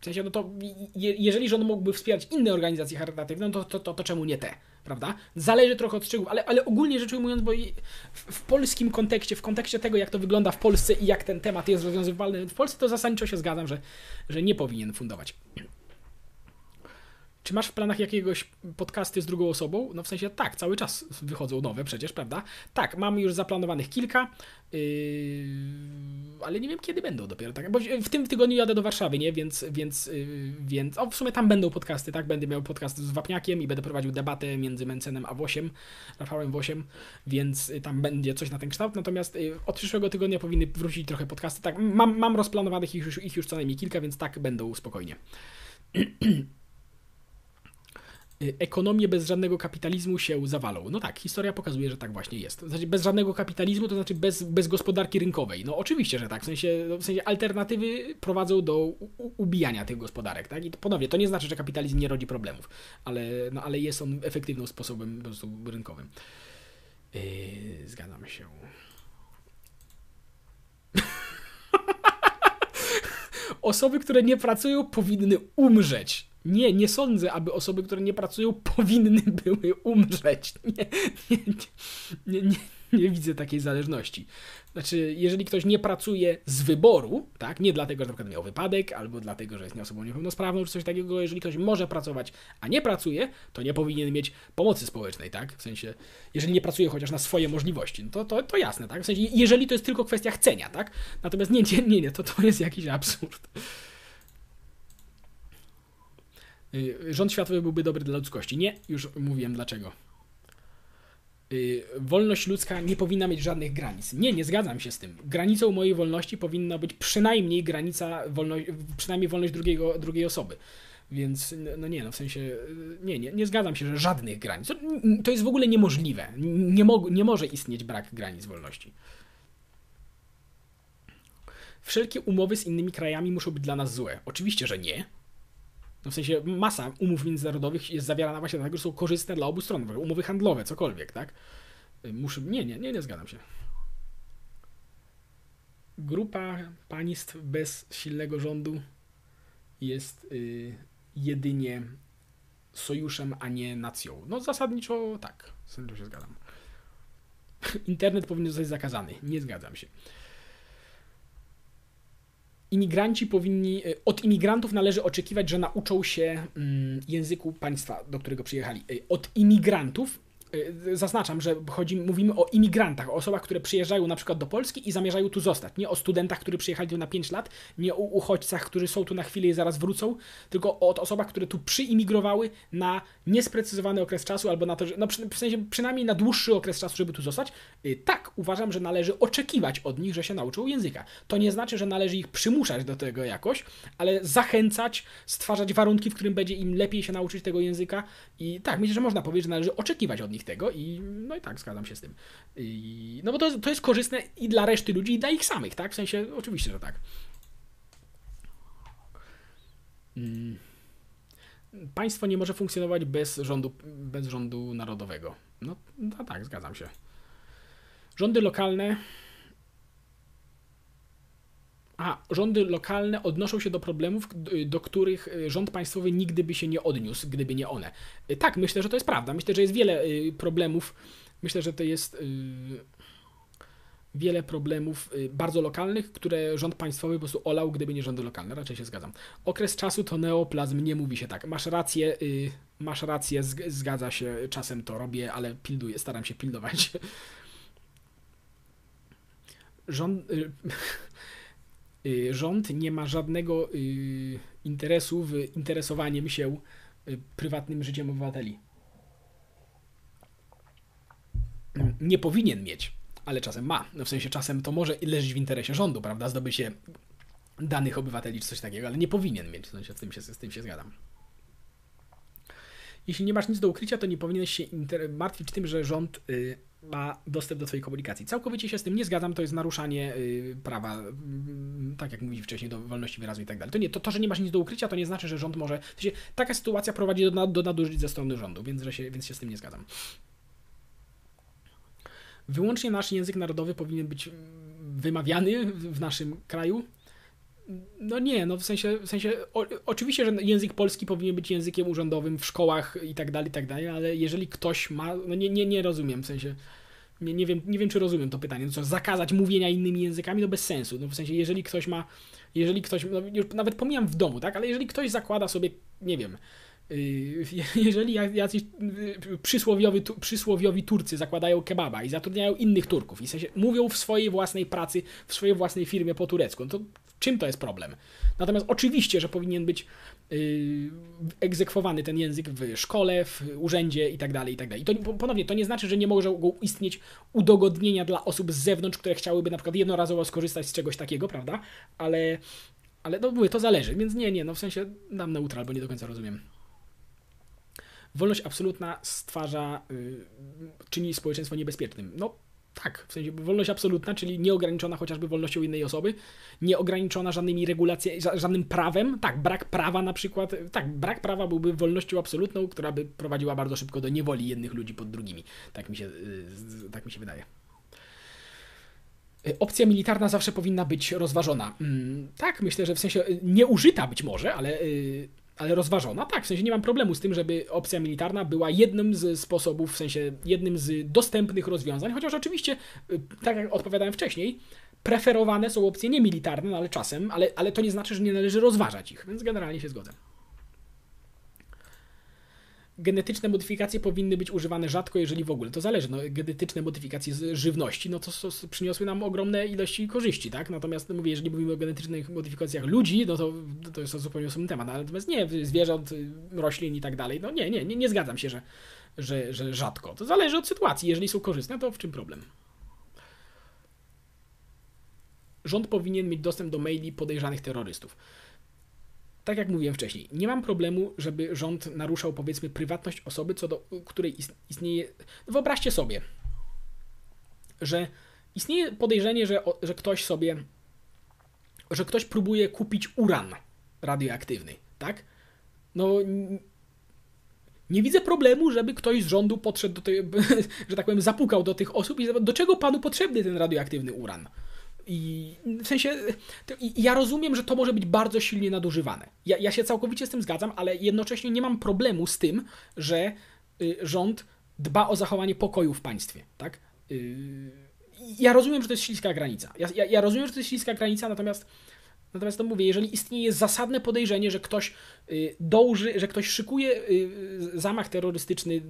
w sensie, no to je, jeżeli rząd mógłby wspierać inne organizacje charytatywne, no to, to, to, to czemu nie te? Prawda? Zależy trochę od szczegółów, ale, ale ogólnie rzecz ujmując, bo w, w, polskim kontekście, w kontekście tego, jak to wygląda w Polsce i jak ten temat jest rozwiązywalny w Polsce, to zasadniczo się zgadzam, że, że nie powinien fundować. Czy masz w planach jakiegoś podcasty z drugą osobą? No w sensie tak, cały czas wychodzą nowe przecież, prawda? Tak, mam już zaplanowanych kilka, yy, ale nie wiem kiedy będą dopiero. Tak? Bo w tym tygodniu jadę do Warszawy, nie? Więc, więc, yy, więc o, w sumie tam będą podcasty, tak? Będę miał podcast z Wapniakiem i będę prowadził debatę między Mencenem a Wosiem, Rafałem Wosiem, więc tam będzie coś na ten kształt. Natomiast yy, od przyszłego tygodnia powinny wrócić trochę podcasty. Tak, mam, mam rozplanowanych ich już, ich już co najmniej kilka, więc tak będą spokojnie. [clears throat] Y, ekonomię bez żadnego kapitalizmu się zawalą. No tak, historia pokazuje, że tak właśnie jest. Znaczy bez żadnego kapitalizmu, to znaczy bez, bez gospodarki rynkowej. No oczywiście, że tak. W sensie, no, w sensie alternatywy prowadzą do ubijania tych gospodarek. Tak? I to, ponownie, to nie znaczy, że kapitalizm nie rodzi problemów, ale, no, ale jest on efektywnym sposobem po prostu rynkowym. Yy, zgadzam się. [laughs] Osoby, które nie pracują, powinny umrzeć. Nie, nie sądzę, aby osoby, które nie pracują, [laughs] powinny były umrzeć. Nie, nie, nie, nie, nie widzę takiej zależności. Znaczy, jeżeli ktoś nie pracuje z wyboru, tak, nie dlatego, że na przykład miał wypadek, albo dlatego, że jest osobą niepełnosprawną, czy coś takiego, jeżeli ktoś może pracować, a nie pracuje, to nie powinien mieć pomocy społecznej, tak? W sensie, jeżeli nie pracuje chociaż na swoje możliwości, no to, to, to jasne, tak? W sensie, jeżeli to jest tylko kwestia chcenia, tak? Natomiast nie, nie, nie, to, to jest jakiś absurd. Y, rząd światowy byłby dobry dla ludzkości. Nie, już mówiłem dlaczego. Y, wolność ludzka nie powinna mieć żadnych granic. Nie, nie zgadzam się z tym. Granicą mojej wolności powinna być przynajmniej granica, wolność, przynajmniej wolność drugiego, drugiej osoby. Więc, no nie, no w sensie, y, nie, nie, nie zgadzam się, że żadnych granic. To, to jest w ogóle niemożliwe. Nie, mo, nie może istnieć brak granic wolności. Wszelkie umowy z innymi krajami muszą być dla nas złe. Oczywiście, że nie. No w sensie masa umów międzynarodowych jest zawierana właśnie dlatego, że są korzystne dla obu stron. Umowy handlowe, cokolwiek, tak? Muszę... Nie, nie, nie, nie zgadzam się. Grupa państw bez silnego rządu jest y, jedynie sojuszem, a nie nacją. No zasadniczo tak, z tym się zgadzam. [laughs] Internet powinien zostać zakazany. Nie zgadzam się imigranci powinni, e, od imigrantów należy oczekiwać, że nauczą się mm, języku państwa, do którego przyjechali. E, od imigrantów zaznaczam, że chodzi, mówimy o imigrantach, o osobach, które przyjeżdżają na przykład do Polski i zamierzają tu zostać. Nie o studentach, którzy przyjechali tu na 5 lat, nie o uchodźcach, którzy są tu na chwilę i zaraz wrócą, tylko o osobach, które tu przyimigrowały na niesprecyzowany okres czasu albo na to, że, no w sensie przynajmniej na dłuższy okres czasu, żeby tu zostać. Y, tak, uważam, że należy oczekiwać od nich, że się nauczą języka. To nie znaczy, że należy ich przymuszać do tego jakoś, ale zachęcać, stwarzać warunki, w którym będzie im lepiej się nauczyć tego języka i tak, myślę, że można powiedzieć, że należy oczekiwać od nich tego i no i tak, zgadzam się z tym. I, no bo to, to jest korzystne i dla reszty ludzi, i dla ich samych, tak? W sensie, oczywiście, że tak. Hmm. Państwo nie może funkcjonować bez rządu, bez rządu narodowego. No, no tak, zgadzam się. Rządy lokalne a rządy lokalne odnoszą się do problemów, do których y, rząd państwowy nigdy by się nie odniósł, gdyby nie one. Y, tak, myślę, że to jest prawda. Myślę, że jest wiele y, problemów. Myślę, że to jest wiele problemów bardzo lokalnych, które rząd państwowy po prostu olał, gdyby nie rządy lokalne. Raczej się zgadzam. Okres czasu to neoplazm, nie mówi się tak. Masz rację, masz rację, zgadza się, czasem to robię, ale pilduję, staram się pilnować. [laughs] Rząd Y, [laughs] rząd nie ma żadnego y, interesu w interesowaniem się y, prywatnym życiem obywateli. Nie powinien mieć, ale czasem ma. No w sensie czasem to może leżeć w interesie rządu, prawda? Zdobycie danych obywateli czy coś takiego, ale nie powinien mieć. W sensie z tym się, z tym się zgadzam. Jeśli nie masz nic do ukrycia, to nie powinieneś się martwić tym, że rząd y, ma dostęp do Twojej komunikacji. Całkowicie się z tym nie zgadzam, to jest naruszanie y, prawa, y, tak jak mówiłem wcześniej, do wolności wyrazu i tak dalej. To nie, to, to, że nie masz nic do ukrycia, to nie znaczy, że rząd może. W sensie, taka sytuacja prowadzi do, do nadużyć ze strony rządu, więc, że się, więc się z tym nie zgadzam. Wyłącznie nasz język narodowy powinien być wymawiany w naszym kraju no nie, no w sensie, w sensie o, oczywiście, że język polski powinien być językiem urzędowym w szkołach i tak dalej, i tak dalej, ale jeżeli ktoś ma, no nie, nie, nie rozumiem, w sensie, nie, nie, wiem, nie wiem, czy rozumiem to pytanie, no co, zakazać mówienia innymi językami, no bez sensu, no w sensie, jeżeli ktoś ma, jeżeli ktoś, no już nawet pomijam w domu, tak, ale jeżeli ktoś zakłada sobie, nie wiem, y, [laughs] jeżeli jacyś y, przysłowiowi, przysłowiowi Turcy zakładają kebaba i zatrudniają innych Turków i w sensie mówią w swojej własnej pracy, w swojej własnej firmie po turecku, no to Czym to jest problem? Natomiast oczywiście, że powinien być yy, egzekwowany ten język w szkole, w urzędzie itd. Tak itd. Tak I to ponownie, to nie znaczy, że nie mogą istnieć udogodnienia dla osób z zewnątrz, które chciałyby na przykład jednorazowo skorzystać z czegoś takiego, prawda? Ale, ale no mówię, to zależy, więc nie, nie, no w sensie dam neutral, bo nie do końca rozumiem. Wolność absolutna stwarza, yy, czyni społeczeństwo niebezpiecznym. No tak, w sensie wolność absolutna, czyli nieograniczona chociażby wolnością innej osoby, nieograniczona żadnymi regulacjami, żadnym prawem. Tak, brak prawa na przykład, tak, brak prawa byłby wolnością absolutną, która by prowadziła bardzo szybko do niewoli jednych ludzi pod drugimi. Tak mi się, y, tak mi się wydaje. Opcja militarna zawsze powinna być rozważona. Mm, tak, myślę, że w sensie y, nieużyta być może, ale y, ale rozważona, tak, w sensie nie mam problemu z tym, żeby opcja militarna była jednym z sposobów, w sensie jednym z dostępnych rozwiązań, chociaż oczywiście, y, tak jak odpowiadałem wcześniej, preferowane są opcje niemilitarne, no ale czasem, ale, ale to nie znaczy, że nie należy rozważać ich, więc generalnie się zgodzę genetyczne modyfikacje powinny być używane rzadko, jeżeli w ogóle. To zależy. No, genetyczne modyfikacje z żywności, no to, przyniosły nam ogromne ilości korzyści, tak? Natomiast mówię, jeżeli mówimy o genetycznych modyfikacjach ludzi, no to, to jest zupełnie osobny temat. Natomiast nie, zwierząt, roślin i tak dalej, no nie, nie, nie, nie zgadzam się, że, że, że rzadko. To zależy od sytuacji. Jeżeli są korzystne, to w czym problem? Rząd powinien mieć dostęp do maili podejrzanych terrorystów tak jak mówiłem wcześniej, nie mam problemu, żeby rząd naruszał powiedzmy prywatność osoby, co do której istnieje. Wyobraźcie sobie, że istnieje podejrzenie, że, że ktoś sobie, że ktoś próbuje kupić uran radioaktywny, tak? No. Nie widzę problemu, żeby ktoś z rządu podszedł do tej, [laughs] że tak powiem, zapukał do tych osób i do czego panu potrzebny ten radioaktywny uran? I w sensie, ja rozumiem, że to może być bardzo silnie nadużywane. Ja, ja się całkowicie z tym zgadzam, ale jednocześnie nie mam problemu z tym, że y, rząd dba o zachowanie pokoju w państwie, tak? Y, ja rozumiem, że to jest śliska granica. Ja, ja, ja rozumiem, że to jest śliska granica, natomiast Natomiast to mówię, jeżeli istnieje zasadne podejrzenie, że ktoś y, dąży, że ktoś szykuje zamach terrorystyczny,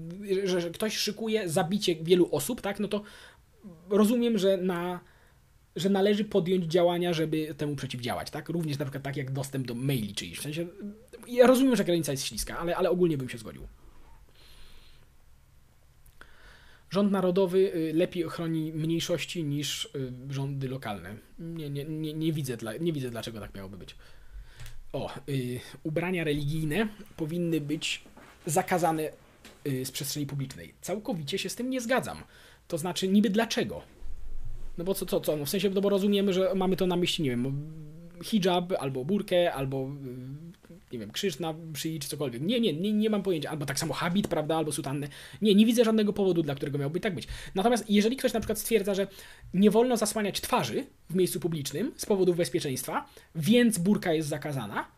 że, że ktoś szykuje zabicie wielu osób, tak, no to rozumiem, że na że należy podjąć działania, żeby temu przeciwdziałać, tak? Również na przykład tak jak dostęp do maili czyjś. W sensie, ja rozumiem, że granica jest śliska, ale, ale ogólnie bym się zgodził. Rząd narodowy y, lepiej ochroni mniejszości niż y, rządy lokalne. Nie, nie, nie, nie, widzę, dla, nie widzę, dlaczego tak miałoby być. O, y, ubrania religijne powinny być zakazane y, z przestrzeni publicznej. Całkowicie się z tym nie zgadzam. To znaczy, niby dlaczego? No bo co, co, co? No w sensie, no bo rozumiemy, że mamy to na myśli, nie wiem, hijab, albo burkę, albo y, nie wiem, krzyż na szyi, czy cokolwiek. Nie, nie, nie, nie mam pojęcia. Albo tak samo habit, prawda, albo sutannę. Nie, nie widzę żadnego powodu, dla którego miałby tak być. Natomiast jeżeli ktoś na przykład stwierdza, że nie wolno zasłaniać twarzy w miejscu publicznym z powodów bezpieczeństwa, więc burka jest zakazana,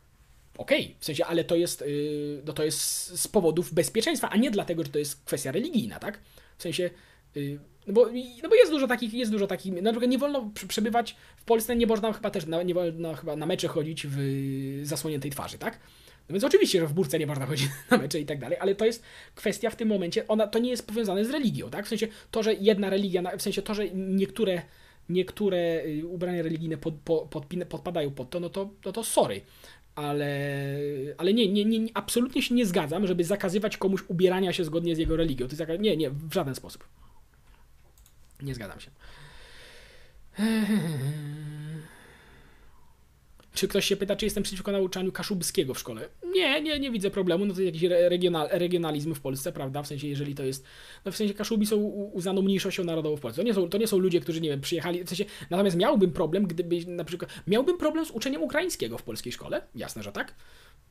okej, okay, w sensie, ale to jest, yy, no to jest z powodów bezpieczeństwa, a nie dlatego, że to jest kwestia religijna, tak? W sensie, yy, no bo, no bo jest dużo takich, jest dużo takich. Na przykład nie wolno przebywać w Polsce, nie można chyba też, na, nie wolno chyba na mecze chodzić w zasłoniętej twarzy, tak? No więc oczywiście, że w burce nie można chodzić [laughs] na mecze i tak dalej, ale to jest kwestia w tym momencie, ona to nie jest powiązane z religią, tak? W sensie to, że jedna religia, w sensie to, że niektóre, niektóre y, ubrania religijne pod, pod, podpadają pod to, no to, no to sorry. Ale, ale nie, nie, nie, absolutnie się nie zgadzam, żeby zakazywać komuś ubierania się zgodnie z jego religią. To jest nie, nie, w żaden sposób. Nie zgadzam się. Czy ktoś się pyta, czy jestem przeciwko nauczaniu kaszubskiego w szkole? Nie, nie, nie widzę problemu. No to jest jakiś regional, regionalizm w Polsce, prawda? W sensie, jeżeli to jest. No w sensie Kaszubi są uznaną mniejszością narodową w Polsce. To nie, są, to nie są ludzie, którzy, nie wiem, przyjechali. W sensie, natomiast miałbym problem, gdyby na przykład. Miałbym problem z uczeniem ukraińskiego w polskiej szkole. Jasne, że tak.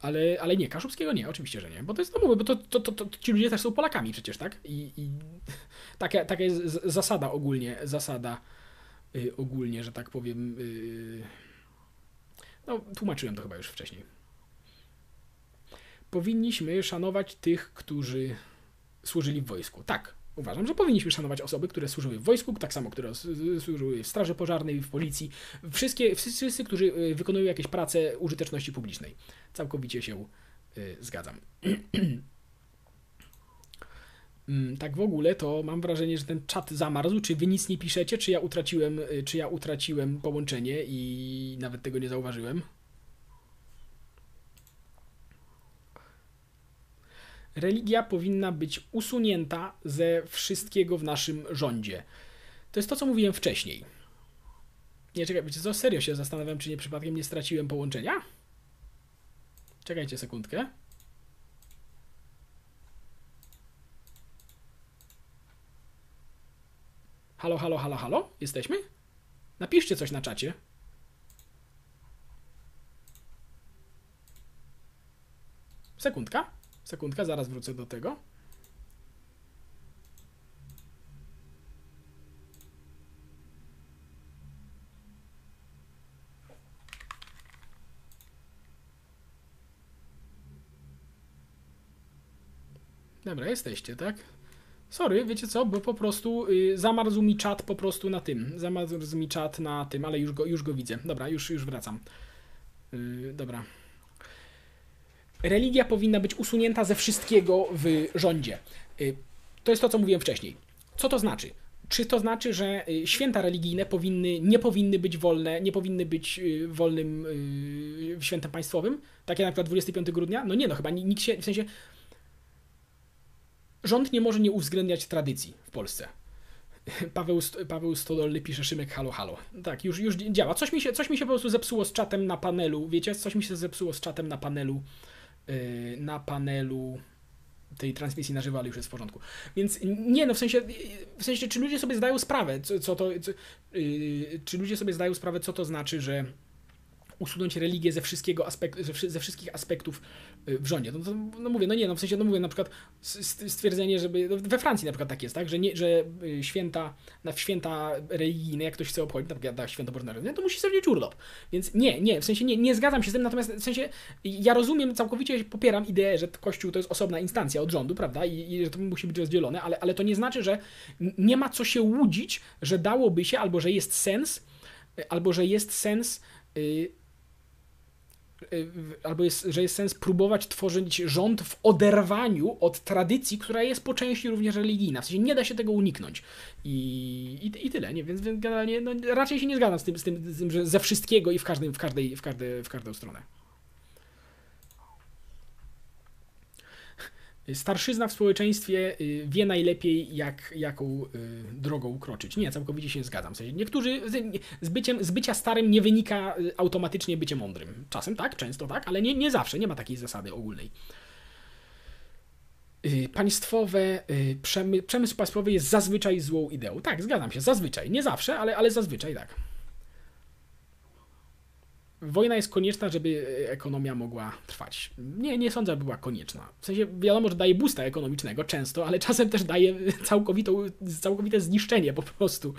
Ale, ale nie, Kaszubskiego nie, oczywiście, że nie. Bo to jest, no mówię, bo to, to, to, to ci ludzie też są Polakami przecież, tak? I, i [laughs] taka, taka jest zasada ogólnie, zasada y, ogólnie, że tak powiem. Y, no, tłumaczyłem to chyba już wcześniej. Powinniśmy szanować tych, którzy służyli w wojsku. Tak, uważam, że powinniśmy szanować osoby, które służyły w wojsku, tak samo, które służyły w straży pożarnej, w policji. Wszystkie, wszyscy, którzy y, wykonują jakieś prace użyteczności publicznej. Całkowicie się zgadzam. [clears throat] Mm, tak w ogóle to mam wrażenie, że ten czat zamarzł. Czy wy nic nie piszecie, czy ja utraciłem, y, czy ja utraciłem połączenie i nawet tego nie zauważyłem? Religia powinna być usunięta ze wszystkiego w naszym rządzie. To jest to, co mówiłem wcześniej. Nie, czekaj, wiecie co, serio się zastanawiam, czy nie przypadkiem nie straciłem połączenia? Czekajcie sekundkę. Halo, halo, halo, halo? Jesteśmy? Napiszcie coś na czacie. Sekundka. Sekundka, zaraz wrócę do tego. Dobra, jesteście, tak? Sorry, wiecie co, bo po prostu y, zamarzł mi czat po prostu na tym. Zamarzł mi czat na tym, ale już go, już go widzę. Dobra, już, już wracam. Y, dobra. Religia powinna być usunięta ze wszystkiego w rządzie. Y, to jest to, co mówiłem wcześniej. Co to znaczy? Czy to znaczy, że y, święta religijne powinny, nie powinny być wolne, nie powinny być y, wolnym y, świętem państwowym? Takie na przykład 25 grudnia? No nie, no chyba nikt się, w sensie rząd nie może nie uwzględniać tradycji w Polsce. [laughs] Paweł, Paweł Stodolny pisze Szymek halo halo. Tak, już, już działa. Coś mi, się, coś mi się po prostu zepsuło z czatem na panelu, wiecie? Coś mi się zepsuło z czatem na panelu yy, na panelu tej transmisji na żywo, ale już jest w porządku. Więc nie, no w sensie, w sensie czy ludzie sobie zdają sprawę, co, co to, co, yy, czy ludzie sobie zdają sprawę, co to znaczy, że usunąć religię ze, wszystkiego aspekt, ze wszystkich aspektów y, w rządzie. No, to, no mówię, no nie, no w sensie, no mówię, na przykład stwierdzenie, żeby, no we Francji na przykład tak jest, tak, że, nie, że y, święta, na święta religijne, jak ktoś chce obchodzić, na przykład święto Boże Narodzenia, to musi sobie urlop. Więc nie, nie, w sensie nie, nie zgadzam się z tym, natomiast w sensie ja rozumiem, całkowicie popieram ideę, że Kościół to jest osobna instancja od rządu, prawda, i, i że to musi być rozdzielone, ale, ale to nie znaczy, że nie ma co się łudzić, że dałoby się, albo że jest sens, albo że jest sens Y, albo jest, że jest sens próbować tworzyć rząd w oderwaniu od tradycji, która jest po części również religijna. W sensie nie da się tego uniknąć. I, i, i tyle, nie? Więc, więc generalnie no, raczej się nie zgadzam z tym, z tym, z tym że ze wszystkiego i w, każdym, w, każdej, w, każdej, w każdą stronę. Starszyzna w społeczeństwie y, wie najlepiej, jak, jaką y, drogą kroczyć. Nie, całkowicie się zgadzam. W sensie niektórzy z, byciem, z bycia starym nie wynika y, automatycznie bycie mądrym. Czasem tak, często tak, ale nie, nie zawsze, nie ma takiej zasady ogólnej. Państwowe, przemy, przemysł państwowy jest zazwyczaj złą ideą. Tak, zgadzam się, zazwyczaj. Nie zawsze, ale, ale zazwyczaj tak. Wojna jest konieczna, żeby ekonomia mogła trwać. Nie, nie sądzę, była konieczna. W sensie wiadomo, że daje boosta ekonomicznego często, ale czasem też daje całkowite zniszczenie po prostu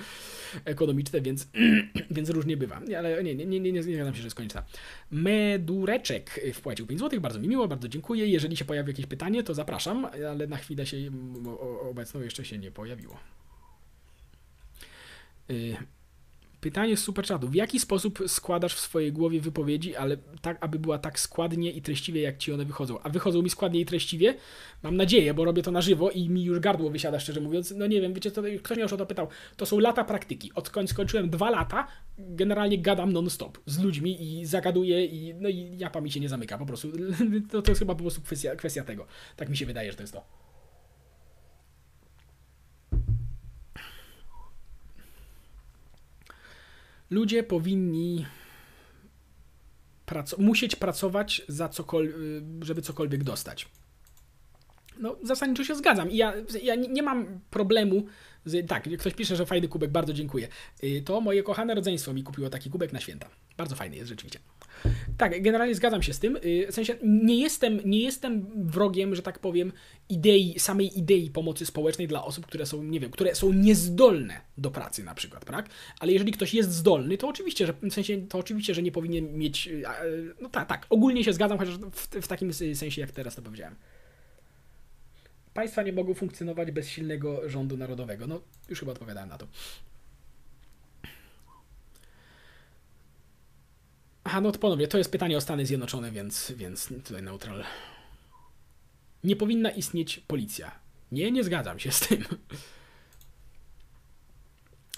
ekonomiczne, więc, [clears throat] więc różnie bywa. Ale nie, nie, nie, nie, nie zgadzam się, że jest konieczna. Medureczek wpłacił 5 zł, bardzo mi miło, bardzo dziękuję. Jeżeli się pojawi jakieś pytanie, to zapraszam, ale na chwilę się obecną jeszcze się nie pojawiło. Pytanie z superchatu. W jaki sposób składasz w swojej głowie wypowiedzi, ale tak, aby była tak składnie i treściwie, jak ci one wychodzą? A wychodzą mi składnie i treściwie? Mam nadzieję, bo robię to na żywo i mi już gardło wysiada, szczerze mówiąc. No nie wiem, wiecie, to, ktoś mnie już o to pytał. To są lata praktyki. Odkąd skończyłem dwa lata, generalnie gadam non-stop z ludźmi i zagaduję i no i japa mi się nie zamyka, po prostu. [laughs] To, to jest chyba po prostu kwestia, kwestia tego. Tak mi się wydaje, że to jest to. Ludzie powinni praco musieć pracować, za cokol żeby cokolwiek dostać. No, zasadniczo się zgadzam. I ja, ja nie mam problemu z, tak, ktoś pisze, że fajny kubek, bardzo dziękuję. Y, to moje kochane rodzeństwo mi kupiło taki kubek na święta. Bardzo fajny jest rzeczywiście. Tak, generalnie zgadzam się z tym. Y, w sensie nie jestem, nie jestem wrogiem, że tak powiem, idei, samej idei pomocy społecznej dla osób, które są, nie wiem, które są niezdolne do pracy na przykład, tak? Ale jeżeli ktoś jest zdolny, to oczywiście, że w sensie, to oczywiście, że nie powinien mieć, y, no tak, tak, ogólnie się zgadzam, chociaż w, w takim sensie, jak teraz to powiedziałem. Państwa nie mogą funkcjonować bez silnego rządu narodowego. No, już chyba odpowiadałem na to. Aha, no to ponownie, to jest pytanie o Stany Zjednoczone, więc, więc tutaj neutral. Nie powinna istnieć policja. Nie, nie zgadzam się z tym.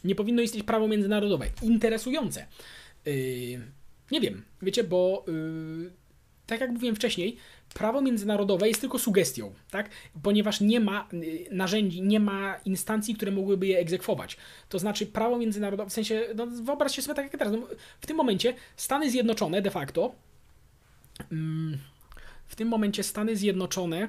Nie powinno istnieć prawo międzynarodowe. Interesujące. Yy, nie wiem, wiecie, bo yy, tak jak mówiłem wcześniej, prawo międzynarodowe jest tylko sugestią, tak? Ponieważ nie ma y, narzędzi, nie ma instancji, które mogłyby je egzekwować. To znaczy prawo międzynarodowe, w sensie, no wyobraźcie sobie tak jak teraz, no, w tym momencie Stany Zjednoczone de facto, mm, w tym momencie Stany Zjednoczone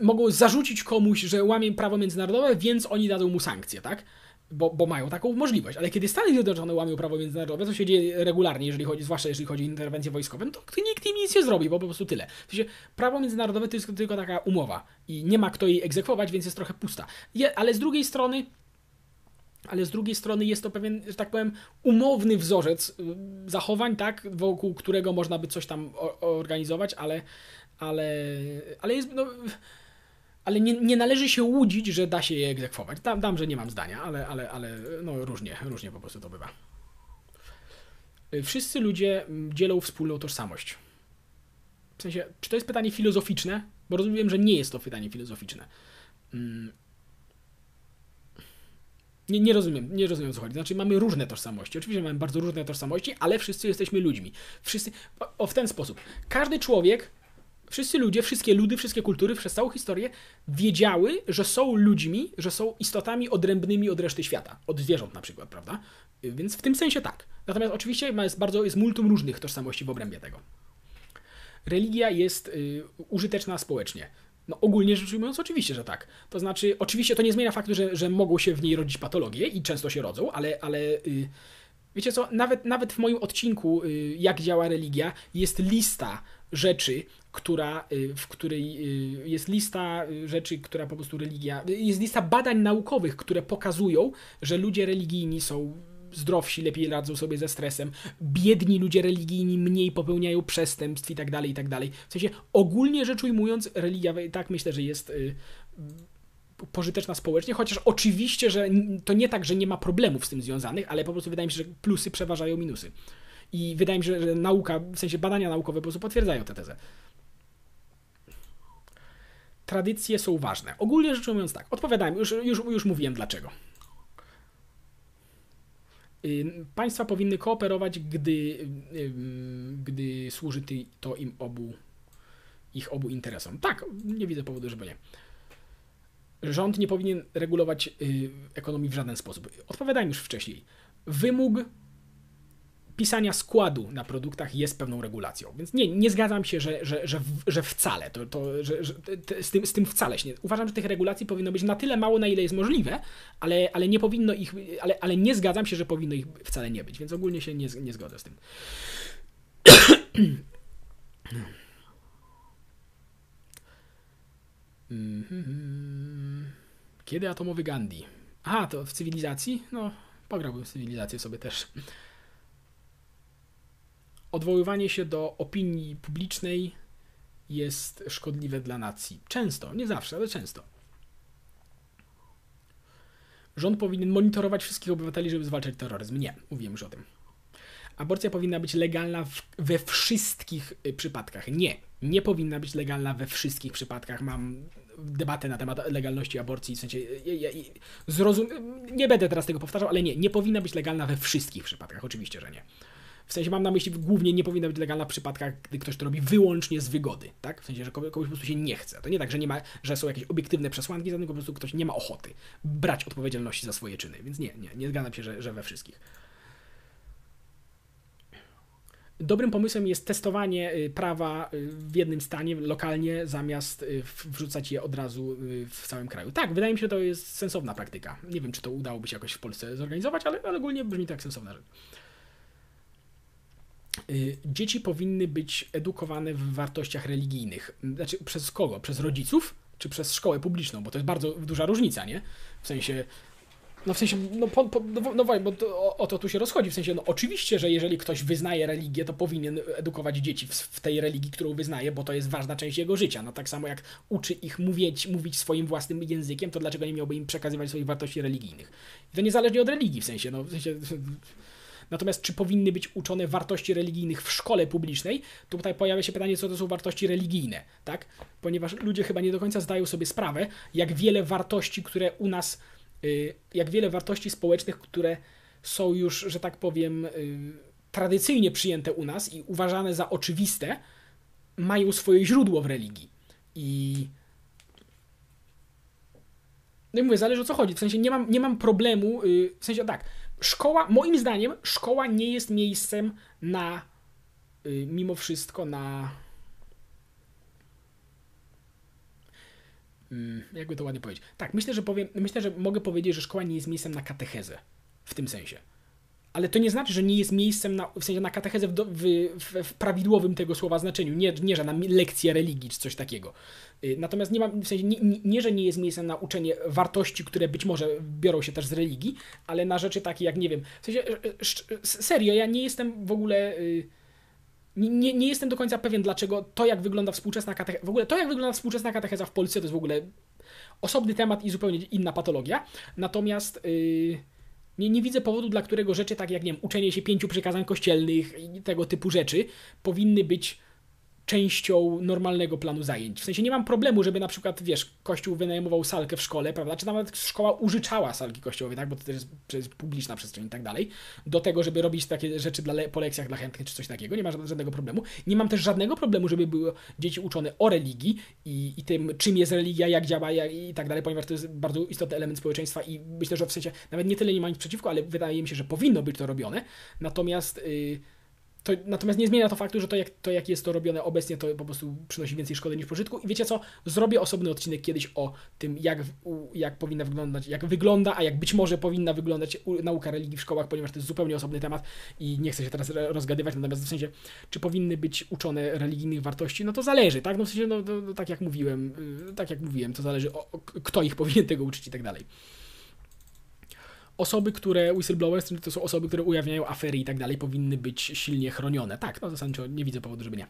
mogą zarzucić komuś, że łamie prawo międzynarodowe, więc oni dadzą mu sankcje, tak? Bo, bo mają taką możliwość. Ale kiedy Stany Zjednoczone łamią prawo międzynarodowe, co się dzieje regularnie, jeżeli chodzi, zwłaszcza jeżeli chodzi o interwencje wojskowe, no to nikt im nic nie zrobi, bo po prostu tyle. W sensie, prawo międzynarodowe to jest tylko taka umowa i nie ma kto jej egzekwować, więc jest trochę pusta. Je, ale z drugiej strony ale z drugiej strony jest to pewien, że tak powiem, umowny wzorzec y, zachowań, tak, wokół którego można by coś tam organizować, ale, ale, ale jest, no, ale nie, nie należy się łudzić, że da się je egzekwować. Dam, że nie mam zdania, ale, ale, ale no różnie, różnie po prostu to bywa. Wszyscy ludzie dzielą wspólną tożsamość. W sensie, czy to jest pytanie filozoficzne? Bo rozumiem, że nie jest to pytanie filozoficzne. Mm. Nie, nie rozumiem, nie rozumiem co chodzi. Znaczy, mamy różne tożsamości. Oczywiście mamy bardzo różne tożsamości, ale wszyscy jesteśmy ludźmi. Wszyscy, o w ten sposób. Każdy człowiek Wszyscy ludzie, wszystkie ludy, wszystkie kultury przez całą historię wiedziały, że są ludźmi, że są istotami odrębnymi od reszty świata. Od zwierząt na przykład, prawda? Więc w tym sensie tak. Natomiast oczywiście jest bardzo, jest multum różnych tożsamości w obrębie tego. Religia jest y, użyteczna społecznie. No ogólnie rzecz ujmując, oczywiście, że tak. To znaczy, oczywiście to nie zmienia faktu, że, że mogą się w niej rodzić patologie i często się rodzą, ale, ale y, wiecie co, nawet, nawet w moim odcinku y, Jak działa religia jest lista rzeczy, która, y, w której y, jest lista rzeczy, która po prostu religia, jest lista badań naukowych, które pokazują, że ludzie religijni są zdrowsi, lepiej radzą sobie ze stresem, biedni ludzie religijni mniej popełniają przestępstw i tak dalej, i tak dalej. W sensie ogólnie rzecz ujmując, religia tak myślę, że jest y, pożyteczna społecznie, chociaż oczywiście, że to nie tak, że nie ma problemów z tym związanych, ale po prostu wydaje mi się, że plusy przeważają minusy. I wydaje mi się, że nauka, w sensie badania naukowe po prostu potwierdzają tę tezę tradycje są ważne. Ogólnie rzecz ujmując tak, odpowiadałem, już, już, już mówiłem dlaczego. Państwa powinny kooperować, gdy, gdy służy to im obu, ich obu interesom. Tak, nie widzę powodu, żeby nie. Rząd nie powinien regulować y, ekonomii w żaden sposób. Odpowiadałem już wcześniej. Wymóg pisania składu na produktach jest pewną regulacją. Więc nie, nie zgadzam się, że, że, że, że wcale, to, to, że, że z, tym, z tym wcale się nie. Uważam, że tych regulacji powinno być na tyle mało, na ile jest możliwe, ale, ale nie powinno ich, ale, ale nie zgadzam się, że powinno ich wcale nie być, więc ogólnie się nie, nie zgodzę z tym. [coughs] Kiedy atomowy Gandhi? Aha, to w cywilizacji? No, pograłbym w cywilizację sobie też odwoływanie się do opinii publicznej jest szkodliwe dla nacji. Często, nie zawsze, ale często. Rząd powinien monitorować wszystkich obywateli, żeby zwalczać terroryzm. Nie, mówiłem już o tym. Aborcja powinna być legalna w, we wszystkich y, przypadkach. Nie, nie powinna być legalna we wszystkich przypadkach. Mam debatę na temat legalności aborcji, w sensie ja, ja, zrozum... nie będę teraz tego powtarzał, ale nie, nie powinna być legalna we wszystkich przypadkach, oczywiście, że nie. W sensie mam na myśli, głównie nie powinna być legalna w przypadkach, gdy ktoś to robi wyłącznie z wygody, tak? W sensie, że komuś po prostu się nie chce. To nie tak, że nie ma, że są jakieś obiektywne przesłanki, tylko po prostu ktoś nie ma ochoty brać odpowiedzialności za swoje czyny. Więc nie, nie, nie zgadzam się, że, że we wszystkich. Dobrym pomysłem jest testowanie y, prawa y, w jednym stanie, lokalnie, zamiast y, wrzucać je od razu w całym kraju. Tak, wydaje mi się, to jest sensowna praktyka. Nie wiem, czy to udałoby się jakoś w Polsce zorganizować, ale, ale ogólnie brzmi tak sensowna rzecz. Y, dzieci powinny być edukowane w wartościach religijnych. Znaczy, przez kogo? Przez rodziców? Czy przez szkołę publiczną? Bo to jest bardzo duża różnica, nie? W sensie. No w sensie, no, po, po, no, no bo to, o, o, to tu się rozchodzi. W sensie, no oczywiście, że jeżeli ktoś wyznaje religię, to powinien edukować dzieci w, w, tej religii, którą wyznaje, bo to jest ważna część jego życia. No tak samo jak uczy ich mówić, mówić swoim własnym językiem, to dlaczego nie miałby im przekazywać swoich wartości religijnych? I to niezależnie od religii, w sensie, no w sensie Natomiast czy powinny być uczone wartości religijnych w szkole publicznej? Tutaj pojawia się pytanie, co to są wartości religijne, tak? Ponieważ ludzie chyba nie do końca zdają sobie sprawę, jak wiele wartości, które u nas, y, jak wiele wartości społecznych, które są już, że tak powiem, y, tradycyjnie przyjęte u nas i uważane za oczywiste, mają swoje źródło w religii. I no i mówię, zależy o co chodzi. W sensie nie mam, nie mam problemu, yy, w sensie tak, szkoła, moim zdaniem, szkoła nie jest miejscem na, yy, mimo wszystko, na. Yy, jakby to ładnie powiedzieć. Tak, myślę, że powiem, myślę, że mogę powiedzieć, że szkoła nie jest miejscem na katechezę w tym sensie ale to nie znaczy, że nie jest miejscem na, w sensie na katechezę w, w, w, prawidłowym tego słowa znaczeniu, nie, nie że na lekcję religii czy coś takiego. Y, natomiast nie, mam, w sensie nie, nie, że nie jest miejscem na uczenie wartości, które być może biorą się też z religii, ale na rzeczy takie jak, nie wiem, w sensie, serio, ja nie jestem w ogóle... Y, nie, nie jestem do końca pewien, dlaczego to, jak wygląda współczesna katecheza, w ogóle to, jak wygląda współczesna katecheza w Polsce, to jest w ogóle osobny temat i zupełnie inna patologia. Natomiast yy, nie, nie widzę powodu, dla którego rzeczy tak jak, nie wiem, uczenie się pięciu przykazań kościelnych i tego typu rzeczy powinny być częścią normalnego planu zajęć. W sensie nie mam problemu, żeby na przykład, wiesz, kościół wynajmował salkę w szkole, prawda? Czy nawet szkoła użyczała salki kościołowej, tak? Bo to też jest, jest publiczna przestrzeń i tak dalej. Do tego, żeby robić takie rzeczy dla, po lekcjach dla chętnych czy coś takiego. Nie ma żadnego problemu. Nie mam też żadnego problemu, żeby były dzieci uczone o religii i, i tym, czym jest religia, jak działa jak, i tak dalej, ponieważ to jest bardzo istotny element społeczeństwa i myślę, że w sensie nawet nie tyle nie ma nic przeciwko, ale wydaje mi się, że powinno być to robione. Natomiast... Yy, to, natomiast nie zmienia to faktu, że to jak, to jak jest to robione obecnie, to po prostu przynosi więcej szkody niż pożytku. I wiecie co? Zrobię osobny odcinek kiedyś o tym, jak, jak powinna wyglądać, jak wygląda, a jak być może powinna wyglądać nauka religii w szkołach, ponieważ to jest zupełnie osobny temat i nie chcę się teraz rozgadywać. Natomiast w sensie, czy powinny być uczone religijnych wartości, no to zależy, tak? No w sensie, no, no, no tak jak mówiłem, y, tak jak mówiłem, to zależy, o, o, kto ich powinien tego uczyć i tak dalej osoby, które whistleblowers, to są osoby, które ujawniają afery i tak dalej, powinny być silnie chronione. Tak, no zasadniczo nie widzę powodu, żeby nie.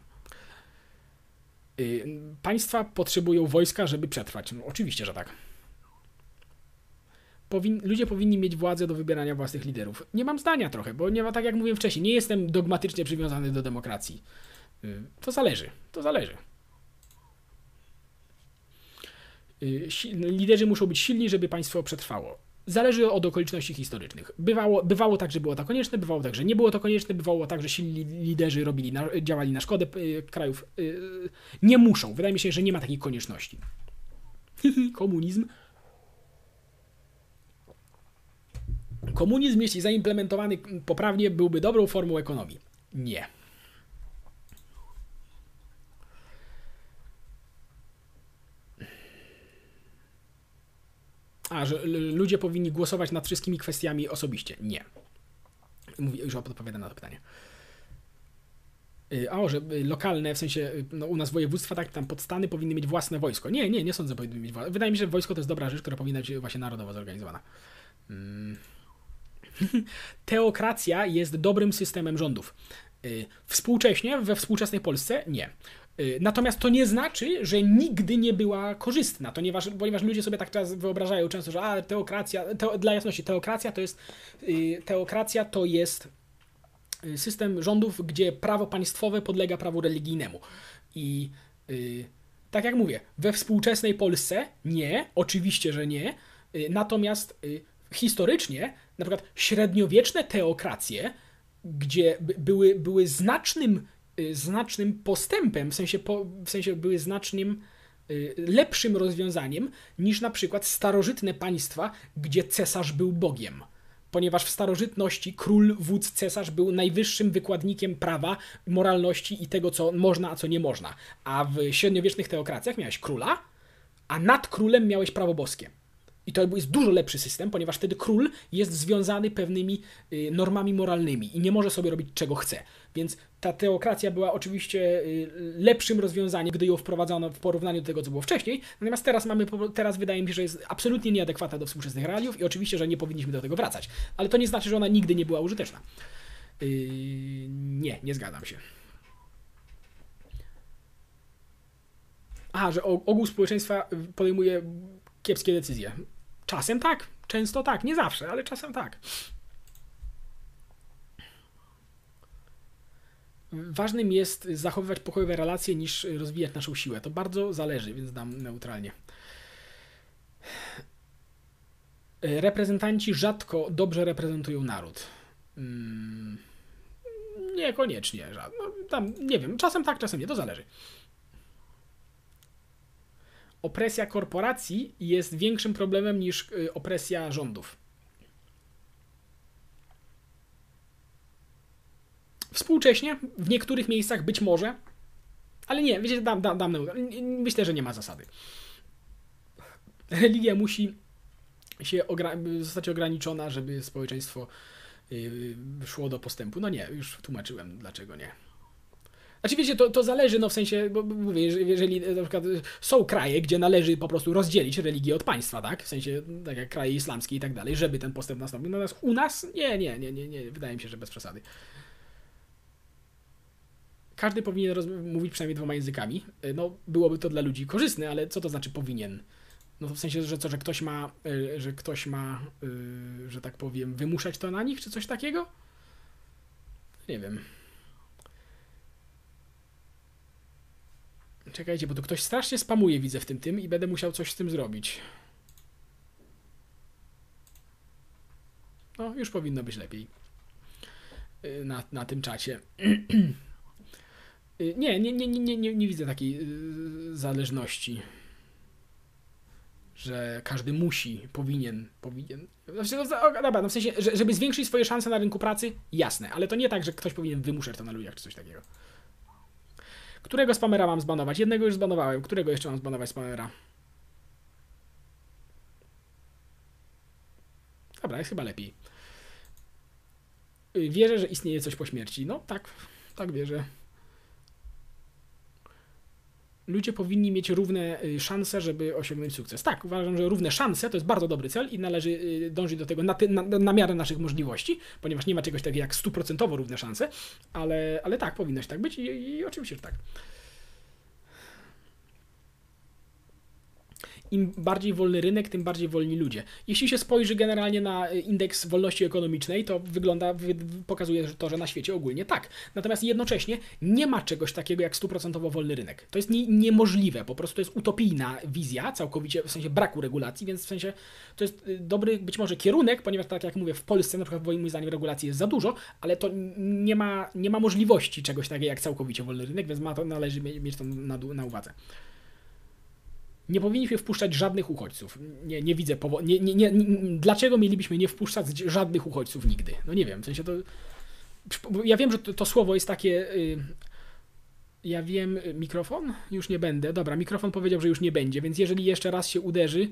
Y, państwa potrzebują wojska, żeby przetrwać. No, oczywiście, że tak. Powin ludzie powinni mieć władzę do wybierania własnych liderów. Nie mam zdania trochę, bo nie ma, tak jak mówiłem wcześniej, nie jestem dogmatycznie przywiązany do demokracji. Y, to zależy, to zależy. Y, liderzy muszą być silni, żeby państwo przetrwało. Zależy od okoliczności historycznych. Bywało, bywało tak, że było to konieczne, bywało tak, że nie było to konieczne, bywało tak, że silni liderzy robili na, działali na szkodę y, krajów. Y, nie muszą. Wydaje mi się, że nie ma takiej konieczności. [laughs] Komunizm. Komunizm, jeśli zaimplementowany poprawnie, byłby dobrą formą ekonomii. Nie. A, że ludzie powinni głosować nad wszystkimi kwestiami osobiście. Nie. Mówię, już odpowiadam na to pytanie. Y, a, że y, lokalne, w sensie y, no, u nas województwa, tak, tam podstany powinny mieć własne wojsko. Nie, nie, nie sądzę, że powinny mieć własne. Wydaje mi się, że wojsko to jest dobra rzecz, która powinna być właśnie narodowo zorganizowana. Hmm. [laughs] Teokracja jest dobrym systemem rządów. Współcześnie, we współczesnej Polsce nie. Y, natomiast to nie znaczy, że nigdy nie była korzystna, ponieważ, ponieważ ludzie sobie tak czas wyobrażają często, że a, teokracja, te, dla jasności, teokracja to jest y, teokracja to jest y, system rządów, gdzie prawo państwowe podlega prawu religijnemu. I tak jak mówię, we współczesnej Polsce nie, oczywiście, że nie, natomiast historycznie, na przykład średniowieczne teokracje, gdzie były, były znacznym znacznym postępem, w sensie, po, w sensie były znacznym y, lepszym rozwiązaniem niż na przykład starożytne państwa, gdzie cesarz był bogiem. Ponieważ w starożytności król, wódz, cesarz był najwyższym wykładnikiem prawa, moralności i tego, co można, a co nie można. A w średniowiecznych teokracjach miałeś króla, a nad królem miałeś prawo boskie. I to jest dużo lepszy system, ponieważ wtedy król jest związany pewnymi y, normami moralnymi i nie może sobie robić czego chce. Więc ta teokracja była oczywiście y, lepszym rozwiązaniem, gdy ją wprowadzono w porównaniu do tego, co było wcześniej. Natomiast teraz mamy, teraz wydaje mi się, że jest absolutnie nieadekwatna do współczesnych realiów i oczywiście, że nie powinniśmy do tego wracać. Ale to nie znaczy, że ona nigdy nie była użyteczna. Yy, nie, nie zgadzam się. A, że ogół społeczeństwa podejmuje kiepskie decyzje. Czasem tak, często tak, nie zawsze, ale czasem tak. Ważnym jest zachowywać pokojowe relacje niż rozwijać naszą siłę. To bardzo zależy, więc dam neutralnie. Reprezentanci rzadko dobrze reprezentują naród. Hmm, niekoniecznie. No, tam, nie wiem, czasem tak, czasem nie, to zależy opresja korporacji jest większym problemem niż y, opresja rządów. Współcześnie, w niektórych miejscach być może, ale nie, wiecie, dam, dam, dam myślę, że nie ma zasady. Religia musi się ogra- zostać ograniczona, żeby społeczeństwo yy, szło do postępu. No nie, już tłumaczyłem, dlaczego nie. Znaczy wiecie, to, to zależy, no w sensie, bo mówię, jeżeli na przykład są kraje, gdzie należy po prostu rozdzielić religię od państwa, tak? W sensie, tak jak kraje islamskie i tak dalej, żeby ten postęp nastąpił. Natomiast u nas nie, nie, nie, nie, nie, wydaje mi się, że bez przesady. Każdy powinien mówić przynajmniej dwoma językami. No, byłoby to dla ludzi korzystne, ale co to znaczy powinien? No to w sensie, że co, że ktoś ma, y, że ktoś ma, y, że tak powiem, wymuszać to na nich, czy coś takiego? Nie wiem. Czekajcie, bo tu ktoś strasznie spamuje, widzę w tym tym i będę musiał coś z tym zrobić. No, już powinno być lepiej. Y, Na, na tym czacie. [clears throat] Y, Nie, nie, nie, nie, nie, nie, widzę takiej y, zależności. Że każdy musi, powinien, powinien. Znaczy, no, dobra, no w sensie, że, żeby zwiększyć swoje szanse na rynku pracy, jasne, ale to nie tak, że ktoś powinien wymuszać to na ludziach czy coś takiego. Którego spamera mam zbanować? Jednego już zbanowałem. Którego jeszcze mam zbanować spamera? Dobra, jest chyba lepiej. Y, Wierzę, że istnieje coś po śmierci. No tak, tak wierzę. Ludzie powinni mieć równe y, szanse, żeby osiągnąć sukces. Tak, uważam, że równe szanse to jest bardzo dobry cel i należy y, dążyć do tego na, ty, na, na miarę naszych możliwości, ponieważ nie ma czegoś takiego jak stuprocentowo równe szanse, ale, ale tak, powinno się tak być i, i oczywiście, że tak. Im bardziej wolny rynek, tym bardziej wolni ludzie. Jeśli się spojrzy generalnie na y, indeks wolności ekonomicznej, to wygląda, wy, wy- pokazuje to, że na świecie ogólnie tak. Natomiast jednocześnie nie ma czegoś takiego jak stuprocentowo wolny rynek. To jest nie, niemożliwe, po prostu to jest utopijna wizja, całkowicie w sensie braku regulacji, więc w sensie to jest y, dobry być może kierunek, ponieważ tak jak mówię, w Polsce na przykład moim zdaniem regulacji jest za dużo, ale to nie ma, nie ma możliwości czegoś takiego jak całkowicie wolny rynek, więc ma to, należy mie- mieć to na, na uwadze. Nie powinniśmy wpuszczać żadnych uchodźców. Nie, nie widzę powodu. Nie, nie, nie, dlaczego mielibyśmy nie wpuszczać żadnych uchodźców nigdy? No nie wiem, w sensie to. Ja wiem, że to, to słowo jest takie. y, Ja wiem, y, mikrofon? Już nie będę. Dobra, mikrofon powiedział, że już nie będzie, więc jeżeli jeszcze raz się uderzy,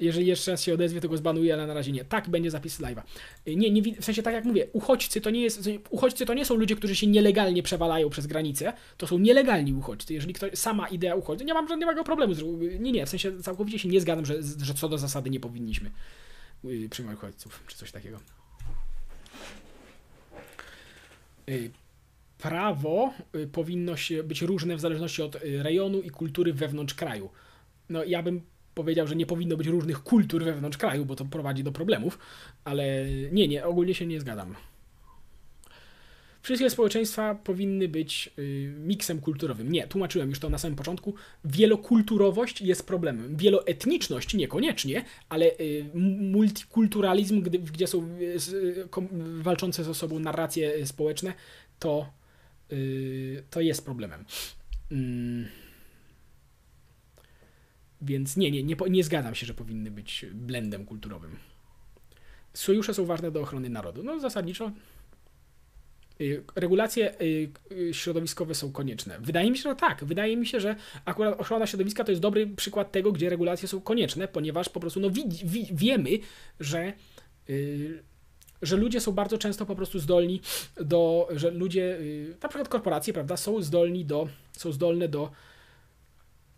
jeżeli jeszcze raz się odezwie, to go zbanuję, ale na razie nie. Tak, będzie zapis live'a. Y, Nie, nie, w sensie tak jak mówię, uchodźcy to nie jest, uchodźcy to nie są ludzie, którzy się nielegalnie przewalają przez granicę, to są nielegalni uchodźcy. Jeżeli ktoś, sama idea uchodźcy, nie mam żadnego problemu, z, nie, nie, w sensie całkowicie się nie zgadzam, że, że co do zasady nie powinniśmy y, przyjmować uchodźców, czy coś takiego. Y, Prawo powinno się być różne w zależności od rejonu i kultury wewnątrz kraju. No ja bym powiedział, że nie powinno być różnych kultur wewnątrz kraju, bo to prowadzi do problemów, ale nie, nie, ogólnie się nie zgadzam. Wszystkie społeczeństwa powinny być y, miksem kulturowym. Nie, tłumaczyłem już to na samym początku. Wielokulturowość jest problemem. Wieloetniczność niekoniecznie, ale y, multikulturalizm, gdy, gdzie są y, y, kom, walczące ze sobą narracje y, społeczne, to, y, to jest problemem. Mm. Więc nie, nie, nie, nie zgadzam się, że powinny być blendem kulturowym. Sojusze są ważne do ochrony narodu. No zasadniczo y, regulacje y, y, środowiskowe są konieczne. Wydaje mi się, że tak. Wydaje mi się, że akurat ochrona środowiska to jest dobry przykład tego, gdzie regulacje są konieczne, ponieważ po prostu no, wi- wi- wiemy, że że ludzie są bardzo często po prostu zdolni do, że ludzie, na przykład korporacje, prawda, są zdolni do, są zdolne do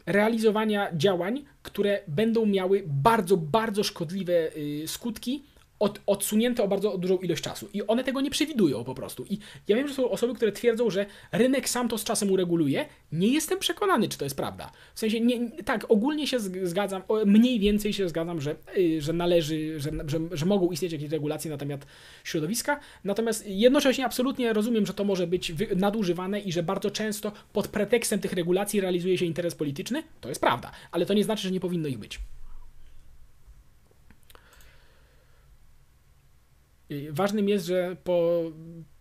realizowania działań, które będą miały bardzo, bardzo szkodliwe y, skutki, od, odsunięte o bardzo dużą ilość czasu. I one tego nie przewidują po prostu. I ja wiem, że są osoby, które twierdzą, że rynek sam to z czasem ureguluje. Nie jestem przekonany, czy to jest prawda. W sensie, nie, tak, ogólnie się zg- zgadzam, mniej więcej się zgadzam, że, y, że należy, że, że, że mogą istnieć jakieś regulacje na temat środowiska. Natomiast jednocześnie absolutnie rozumiem, że to może być nadużywane i że bardzo często pod pretekstem tych regulacji realizuje się interes polityczny. To jest prawda, ale to nie znaczy, że nie powinno ich być. Ważnym jest, że po,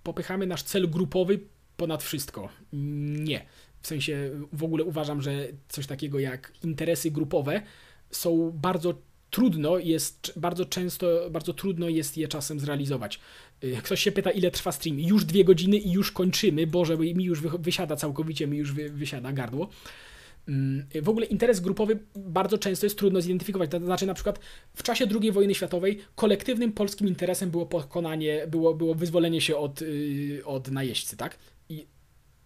popychamy nasz cel grupowy ponad wszystko. Nie. W sensie w ogóle uważam, że coś takiego jak interesy grupowe są bardzo trudno jest, bardzo często, bardzo trudno jest je czasem zrealizować. Y, Ktoś się pyta, ile trwa stream. Już dwie godziny i już kończymy. Boże, mi już wy- wysiada całkowicie, mi już wy, wysiada gardło. Mm, W ogóle interes grupowy bardzo często jest trudno zidentyfikować. To znaczy, na przykład w czasie II wojny światowej kolektywnym polskim interesem było pokonanie, było, było wyzwolenie się od, yy, od najeźdźcy, tak? I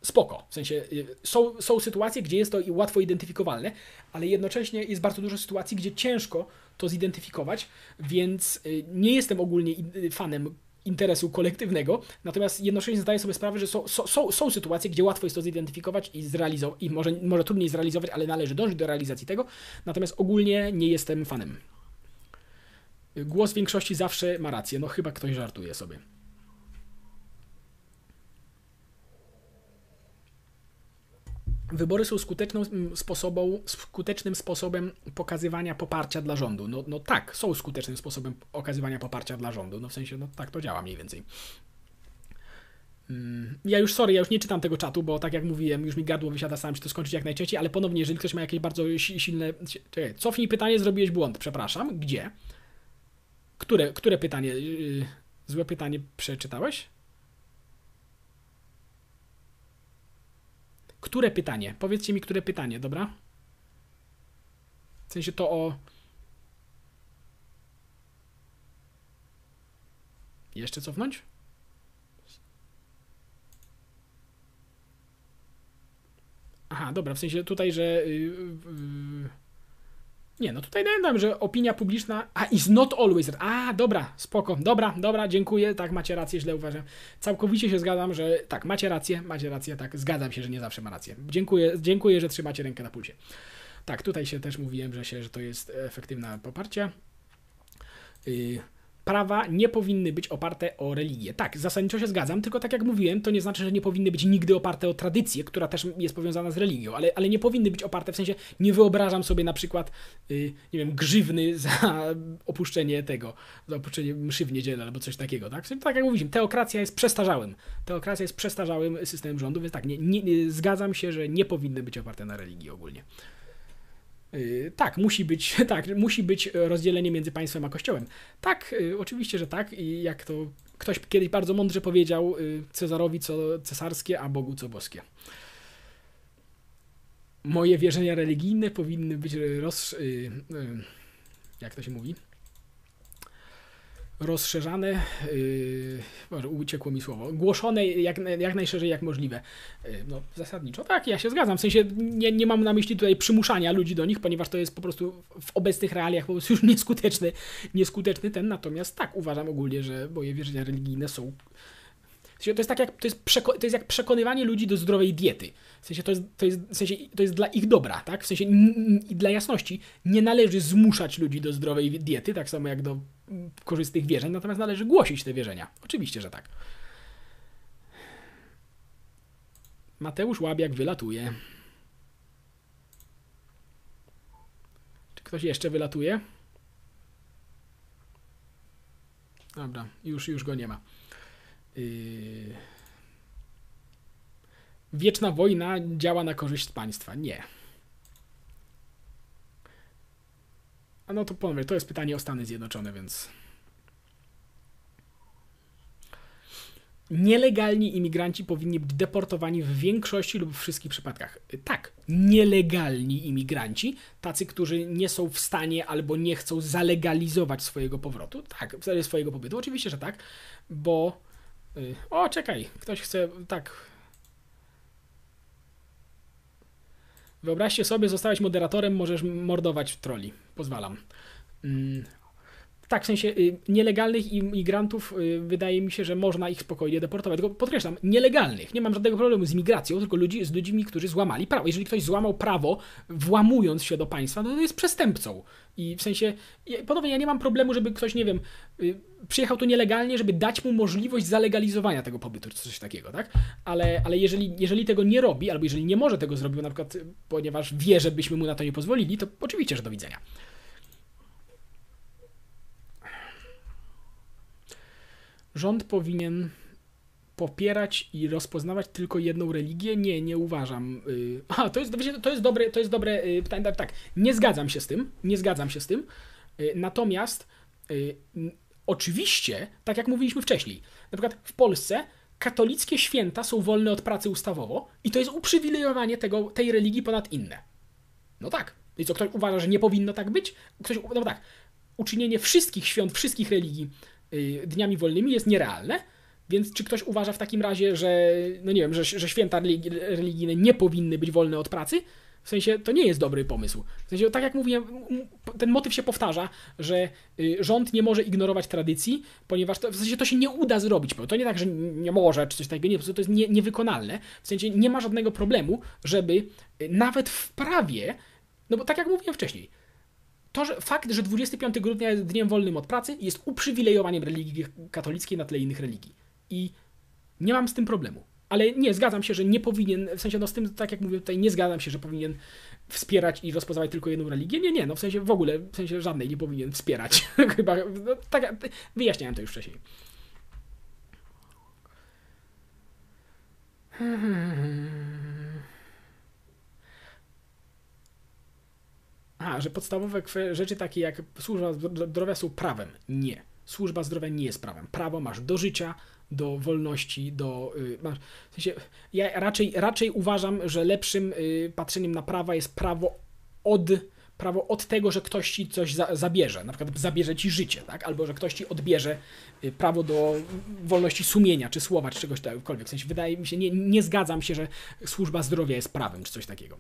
spoko. W sensie yy, są, są sytuacje, gdzie jest to i łatwo identyfikowalne, ale jednocześnie jest bardzo dużo sytuacji, gdzie ciężko to zidentyfikować, więc yy, nie jestem ogólnie fanem interesu kolektywnego, natomiast jednocześnie zdaję sobie sprawę, że są, są, są sytuacje, gdzie łatwo jest to zidentyfikować i zrealizować, i może, może trudniej zrealizować, ale należy dążyć do realizacji tego, natomiast ogólnie nie jestem fanem. Głos większości zawsze ma rację, no chyba ktoś żartuje sobie. Wybory są sposobą, skutecznym sposobem pokazywania poparcia dla rządu. No, no tak, są skutecznym sposobem okazywania poparcia dla rządu. No w sensie, no tak to działa mniej więcej. Mm, ja już, sorry, ja już nie czytam tego czatu, bo tak jak mówiłem, już mi gardło wysiada, sam się to skończyć jak najczęściej, ale ponownie, jeżeli ktoś ma jakieś bardzo silne... Czekaj, cofnij pytanie, zrobiłeś błąd, przepraszam. Gdzie? Które, które pytanie? Yy, złe pytanie przeczytałeś? Które pytanie? Powiedzcie mi, które pytanie, dobra? W sensie to o. Jeszcze cofnąć? Aha, dobra, w sensie tutaj, że. Yy, yy, nie, no tutaj dałem, że opinia publiczna. A, is not always. A, dobra, spoko. Dobra, dobra, dziękuję. Tak, macie rację, źle uważam. Całkowicie się zgadzam, że tak, macie rację, macie rację, tak, zgadzam się, że nie zawsze ma rację. Dziękuję, dziękuję, że trzymacie rękę na pulsie. Tak, tutaj się też mówiłem, że, się, że to jest efektywne poparcie. Yy, prawa nie powinny być oparte o religię. Tak, zasadniczo się zgadzam, tylko tak jak mówiłem, to nie znaczy, że nie powinny być nigdy oparte o tradycję, która też jest powiązana z religią, ale, ale nie powinny być oparte, w sensie nie wyobrażam sobie na przykład, yy, nie wiem, grzywny [laughs] za opuszczenie tego, za opuszczenie mszy w niedzielę albo coś takiego, tak? Tak jak mówiłem, teokracja jest przestarzałym, teokracja jest przestarzałym systemem rządu, więc tak, nie, nie, nie, zgadzam się, że nie powinny być oparte na religii ogólnie. Y, tak, musi być, [laughs] tak, musi być rozdzielenie między państwem a kościołem. Tak, y, oczywiście, że tak. I jak to ktoś kiedyś bardzo mądrze powiedział, y, Cezarowi co cesarskie, a Bogu co boskie. Moje wierzenia religijne powinny być roz... jak to się mówi? Rozszerzane, yy, uciekło mi słowo, głoszone jak, jak najszerzej jak możliwe. Yy, no zasadniczo tak, ja się zgadzam, w sensie nie, nie mam na myśli tutaj przymuszania ludzi do nich, ponieważ to jest po prostu w obecnych realiach po prostu już [laughs] nieskuteczny, nieskuteczny ten, natomiast tak, uważam ogólnie, że moje wierzenia religijne są to jest tak jak, to jest, przeko- to jest jak przekonywanie ludzi do zdrowej diety. W sensie to jest, to jest, w sensie to jest dla ich dobra, tak? W sensie i dla jasności nie należy zmuszać ludzi do zdrowej diety, tak samo jak do korzystnych wierzeń, natomiast należy głosić te wierzenia. Oczywiście, że tak. Mateusz Łabiak wylatuje. Czy ktoś jeszcze wylatuje? Dobra, już, już go nie ma. Yy... Wieczna wojna działa na korzyść państwa. Nie. A no to powiem, to jest pytanie o Stany Zjednoczone, więc. Nielegalni imigranci powinni być deportowani w większości lub wszystkich przypadkach. Tak, nielegalni imigranci, tacy, którzy nie są w stanie albo nie chcą zalegalizować swojego powrotu. Tak, swojego pobytu. Oczywiście, że tak, bo Y, o, czekaj, ktoś chce, tak. Wyobraźcie sobie, zostałeś moderatorem, możesz mordować troli. Pozwalam. Tak, w sensie y, nielegalnych imigrantów y, wydaje mi się, że można ich spokojnie deportować. Tylko podkreślam, nielegalnych. Nie mam żadnego problemu z migracją, tylko ludzi, z ludźmi, którzy złamali prawo. Jeżeli ktoś złamał prawo, włamując się do państwa, no to jest przestępcą. I w sensie, ponownie, ja nie mam problemu, żeby ktoś, nie wiem, y, przyjechał tu nielegalnie, żeby dać mu możliwość zalegalizowania tego pobytu, czy coś takiego, tak? Ale, ale jeżeli, jeżeli tego nie robi, albo jeżeli nie może tego zrobić, na przykład, ponieważ wie, żebyśmy mu na to nie pozwolili, to oczywiście, że do widzenia. Rząd powinien popierać i rozpoznawać tylko jedną religię? Nie, nie uważam. Y, a, to jest, to jest dobre, to jest dobre y, pytanie. Tak, tak, nie zgadzam się z tym, nie zgadzam się z tym. Y, natomiast oczywiście, tak jak mówiliśmy wcześniej, na przykład w Polsce katolickie święta są wolne od pracy ustawowo i to jest uprzywilejowanie tego, tej religii ponad inne. No tak. I co, ktoś uważa, że nie powinno tak być? Ktoś, no tak, uczynienie wszystkich świąt, wszystkich religii dniami wolnymi jest nierealne. Więc czy ktoś uważa w takim razie, że, no nie wiem, że, że święta religijne nie powinny być wolne od pracy? W sensie to nie jest dobry pomysł. W sensie, tak jak mówiłem, ten motyw się powtarza, że y, rząd nie może ignorować tradycji, ponieważ to, w sensie to się nie uda zrobić. To nie tak, że nie może, czy coś takiego, nie, to jest nie, niewykonalne. W sensie nie ma żadnego problemu, żeby y, nawet w prawie, no bo tak jak mówiłem wcześniej, to, że fakt, że 25 grudnia jest dniem wolnym od pracy, jest uprzywilejowaniem religii katolickiej na tle innych religii. I nie mam z tym problemu. Ale nie, zgadzam się, że nie powinien, w sensie no z tym, tak jak mówię tutaj, nie zgadzam się, że powinien wspierać i rozpoznawać tylko jedną religię. Nie, nie, no w sensie w ogóle, w sensie żadnej nie powinien wspierać. [laughs] Chyba, no, tak, wyjaśniałem to już wcześniej. A, że podstawowe rzeczy takie jak służba zdrowia są prawem. Nie. Służba zdrowia nie jest prawem. Prawo masz do życia, do wolności, do. Y, w sensie, ja raczej, raczej uważam, że lepszym y, patrzeniem na prawa jest prawo od, prawo od tego, że ktoś ci coś za, zabierze. Na przykład zabierze ci życie, tak? Albo że ktoś ci odbierze y, prawo do wolności sumienia, czy słowa, czy czegoś takiego. W sensie, wydaje mi się, nie, nie zgadzam się, że służba zdrowia jest prawem, czy coś takiego.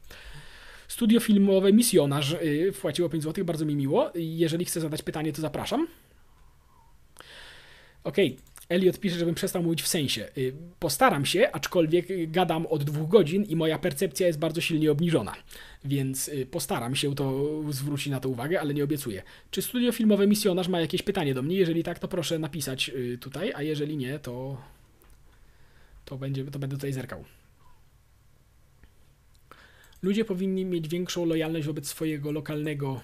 Studio filmowe Misjonarz wpłaciło 5 zł, bardzo mi miło. Jeżeli chce zadać pytanie, to zapraszam. Okej, okay. Elliot pisze, żebym przestał mówić w sensie. Y, postaram się, aczkolwiek gadam od dwóch godzin i moja percepcja jest bardzo silnie obniżona. Więc y, postaram się to zwrócić na to uwagę, ale nie obiecuję. Czy studio filmowe Misjonarz ma jakieś pytanie do mnie? Jeżeli tak, to proszę napisać y, tutaj, a jeżeli nie, to, to, będzie, to będę tutaj zerkał. Ludzie powinni mieć większą lojalność wobec swojego lokalnego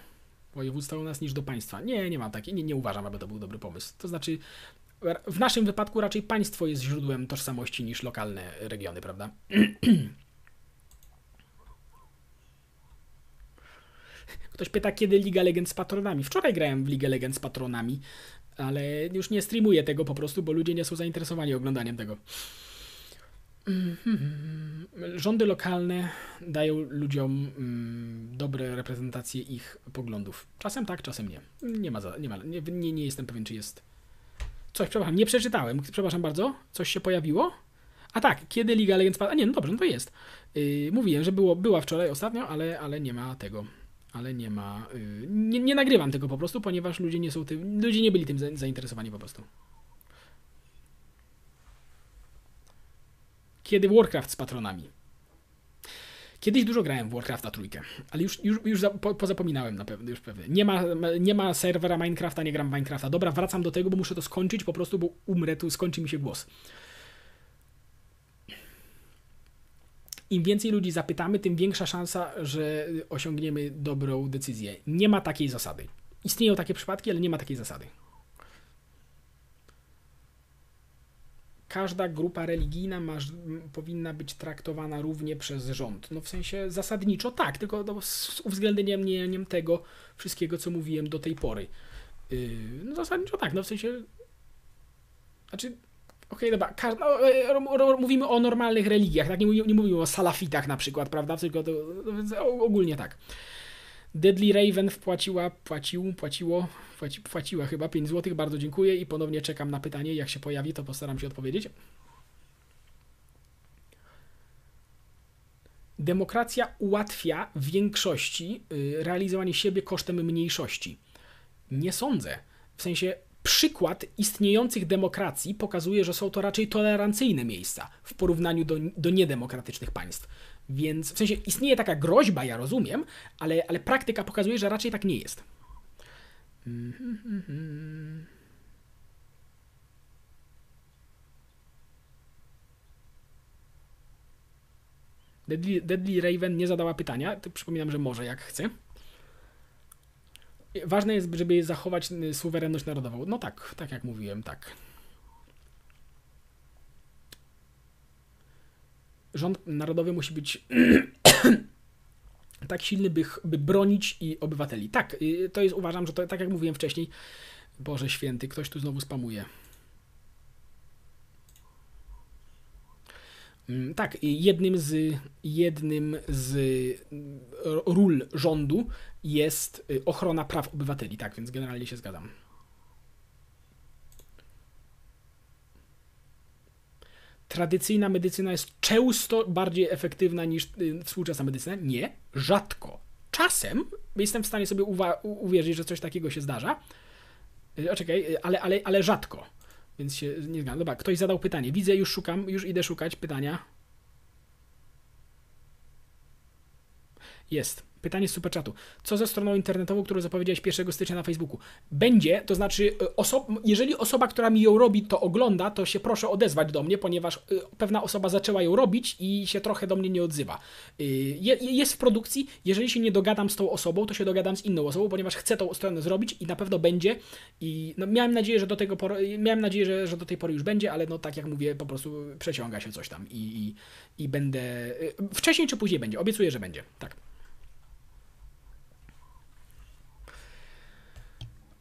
województwa u nas niż do państwa. Nie, nie mam takiej, nie, nie uważam, aby to był dobry pomysł. To znaczy, w naszym wypadku raczej państwo jest źródłem tożsamości niż lokalne regiony, prawda? [clears throat] Ktoś pyta, kiedy Liga Legend z patronami. Wczoraj grałem w Ligę Legend z patronami, ale już nie streamuję tego po prostu, bo ludzie nie są zainteresowani oglądaniem tego. Rządy lokalne dają ludziom mm, dobre reprezentacje ich poglądów. Czasem tak, czasem nie. Nie ma, za, nie, ma nie, nie, nie jestem pewien, czy jest Coś, przepraszam, nie przeczytałem. Przepraszam bardzo. Coś się pojawiło? A tak, kiedy Liga Legend spadła? A nie, no dobrze, no to jest. Yy, mówiłem, że było, była wczoraj ostatnio, ale, ale nie ma tego. Ale nie ma. Yy, nie, nie, nagrywam tego po prostu, ponieważ ludzie nie są tym. Ludzie nie byli tym zainteresowani po prostu. Kiedy Warcraft z patronami? Kiedyś dużo grałem w Warcrafta trójkę, ale już, już, już za, po, pozapominałem na pewno, już pewnie. Nie ma, nie ma serwera Minecrafta, nie gram Minecrafta. Dobra, wracam do tego, bo muszę to skończyć po prostu, bo umrę, tu skończy mi się głos. Im więcej ludzi zapytamy, tym większa szansa, że osiągniemy dobrą decyzję. Nie ma takiej zasady. Istnieją takie przypadki, ale nie ma takiej zasady. Każda grupa religijna ma, powinna być traktowana równie przez rząd. No w sensie zasadniczo tak, tylko no, z uwzględnieniem tego wszystkiego, co mówiłem do tej pory. Yy, no zasadniczo tak, no w sensie. Znaczy, okej, okay, dobra, no, mówimy o normalnych religiach, tak? Nie, nie mówimy o salafitach na przykład, prawda? Tylko to, no, ogólnie tak. Deadly Raven wpłaciła, płacił, płaciło, płaci, płaciła chyba 5 zł, bardzo dziękuję i ponownie czekam na pytanie, jak się pojawi, to postaram się odpowiedzieć. Demokracja ułatwia większości y, realizowanie siebie kosztem mniejszości. Nie sądzę. W sensie przykład istniejących demokracji pokazuje, że są to raczej tolerancyjne miejsca w porównaniu do, do niedemokratycznych państw. Więc w sensie istnieje taka groźba, ja rozumiem, ale, ale praktyka pokazuje, że raczej tak nie jest. Deadly, Deadly Raven nie zadała pytania. To przypominam, że może jak chce. Ważne jest, żeby zachować suwerenność narodową. No tak, tak jak mówiłem, tak. Rząd narodowy musi być [clears throat] tak silny, by, by bronić i obywateli. Tak, y, to jest, uważam, że to tak jak mówiłem wcześniej, Boże Święty, ktoś tu znowu spamuje. Mm, tak, jednym z, jednym z ról rządu jest y, ochrona praw obywateli, tak, więc generalnie się zgadzam. Tradycyjna medycyna jest często bardziej efektywna niż y, współczesna medycyna? Nie, rzadko. Czasem jestem w stanie sobie uwierzyć, że coś takiego się zdarza. Y, Oczekaj, ale, ale, ale rzadko. Więc się nie zgadzam. Dobra, ktoś zadał pytanie. Widzę, już szukam, już idę szukać pytania. Jest. Pytanie z superchatu. Co ze stroną internetową, którą zapowiedziałeś 1 stycznia na Facebooku? Będzie, to znaczy, y, oso- jeżeli osoba, która mi ją robi, to ogląda, to się proszę odezwać do mnie, ponieważ y, pewna osoba zaczęła ją robić i się trochę do mnie nie odzywa. Je- jest w produkcji. Jeżeli się nie dogadam z tą osobą, to się dogadam z inną osobą, ponieważ chcę tą stronę zrobić i na pewno będzie. I no, miałem nadzieję, że do tego miałem nadzieję, że, że do tej pory już będzie, ale no tak jak mówię, po prostu przeciąga się coś tam i, i, i będę. Wcześniej czy później będzie. Obiecuję, że będzie. Tak.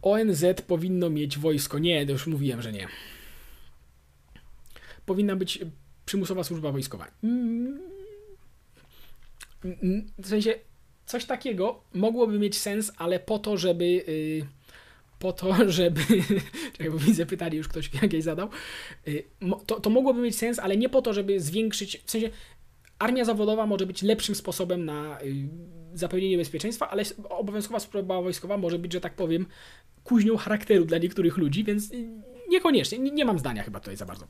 ONZ powinno mieć wojsko. Nie, to już mówiłem, że nie. Powinna być przymusowa służba wojskowa. W sensie, coś takiego mogłoby mieć sens, ale po to, żeby. y, Po to, [laughs] żeby. [laughs] Czekaj, bo widzę pytanie, już ktoś jakieś zadał. Y, To, to mogłoby mieć sens, ale nie po to, żeby zwiększyć. W sensie, armia zawodowa może być lepszym sposobem na y, zapewnienie bezpieczeństwa, ale obowiązkowa służba wojskowa może być, że tak powiem, kuźnią charakteru dla niektórych ludzi, więc niekoniecznie, nie, nie mam zdania chyba tutaj za bardzo.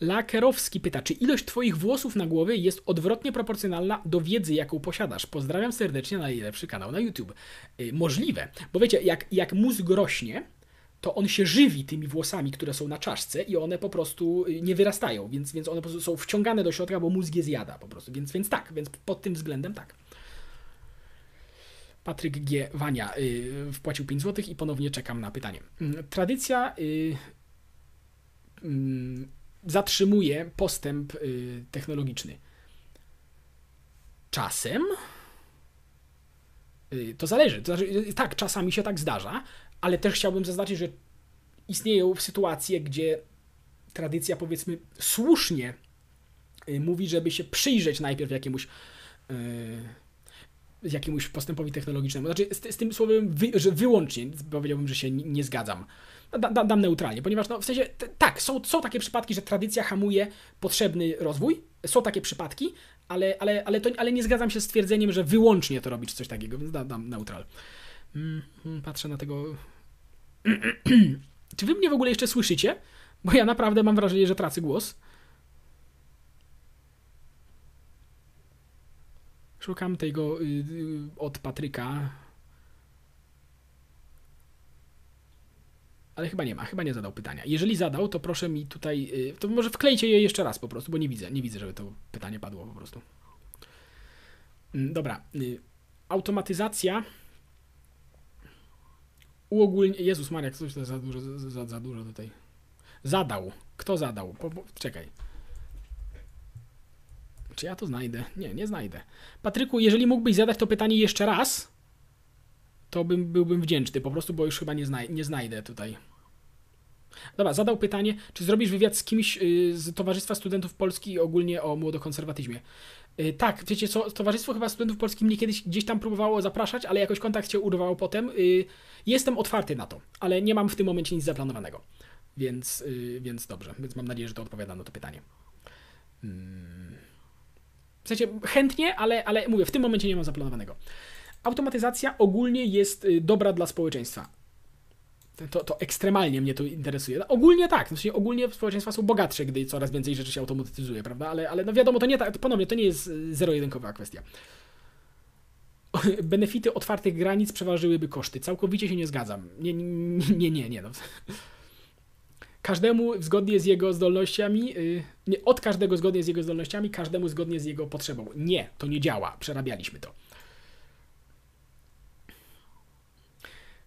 Lakerowski pyta, czy ilość Twoich włosów na głowie jest odwrotnie proporcjonalna do wiedzy, jaką posiadasz? Pozdrawiam serdecznie na najlepszy kanał na YouTube. Y, możliwe, bo wiecie, jak, jak mózg rośnie, to on się żywi tymi włosami, które są na czaszce i one po prostu y, nie wyrastają, więc, więc one po prostu są wciągane do środka, bo mózg je zjada po prostu, więc, więc tak, więc pod tym względem tak. Patryk G. Wania y, wpłacił 5 zł i ponownie czekam na pytanie. Mm, Tradycja y, mm, zatrzymuje postęp technologiczny. Czasem to zależy. To znaczy, y, tak, czasami się tak zdarza, ale też chciałbym zaznaczyć, że istnieją sytuacje, gdzie tradycja, powiedzmy, słusznie y, mówi, żeby się przyjrzeć najpierw jakiemuś y, jakiemuś postępowi technologicznemu. Znaczy, z, z tym słowem, wy, że wyłącznie powiedziałbym, że się nie, zgadzam. Da, da, dam neutralnie, ponieważ no, w sensie, t, tak, są, są takie przypadki, że tradycja hamuje potrzebny rozwój, są takie przypadki, ale, ale, ale, to, ale nie zgadzam się z twierdzeniem, że wyłącznie to robić coś takiego, więc da, dam neutral. Mm, mm, patrzę na tego... [clears throat] Czy wy mnie w ogóle jeszcze słyszycie? Bo ja naprawdę mam wrażenie, że tracę głos. Szukam tego y, y, od Patryka. Ale chyba nie ma, chyba nie zadał pytania. Jeżeli zadał, to proszę mi tutaj. y, To może wklejcie je jeszcze raz po prostu, bo nie widzę. Nie widzę, żeby to pytanie padło po prostu. Mm, Dobra. y, Automatyzacja. Uogólnie. Jezus Maria, coś to za dużo, za, za dużo tutaj. Zadał. Kto zadał? Po, po, czekaj. Czy ja to znajdę? Nie, nie znajdę. Patryku, jeżeli mógłbyś zadać to pytanie jeszcze raz, to bym, byłbym wdzięczny, po prostu, bo już chyba nie, znaj nie znajdę tutaj. Dobra, zadał pytanie, czy zrobisz wywiad z kimś y, z Towarzystwa Studentów Polski ogólnie o młodokonserwatyzmie. Y, tak, wiecie co, Towarzystwo chyba Studentów Polskich mnie kiedyś gdzieś tam próbowało zapraszać, ale jakoś kontakt się urwał potem. Y, jestem otwarty na to, ale nie mam w tym momencie nic zaplanowanego. Więc, y, więc dobrze, więc mam nadzieję, że to odpowiada na to pytanie. Hmm. W sensie chętnie, ale, ale mówię, w tym momencie nie mam zaplanowanego. Automatyzacja ogólnie jest dobra dla społeczeństwa. To, to ekstremalnie mnie to interesuje. Ogólnie tak, sensie ogólnie społeczeństwa są bogatsze, gdy coraz więcej rzeczy się automatyzuje, prawda? Ale, ale no wiadomo, to nie tak, ponownie, to nie jest y, zero-jedynkowa kwestia. [laughs] Benefity otwartych granic przeważyłyby koszty. Całkowicie się nie zgadzam. Nie, nie, nie, nie. no. [laughs] Każdemu zgodnie z jego zdolnościami, yy, nie, od każdego zgodnie z jego zdolnościami, każdemu zgodnie z jego potrzebą. Nie, to nie działa. Przerabialiśmy to.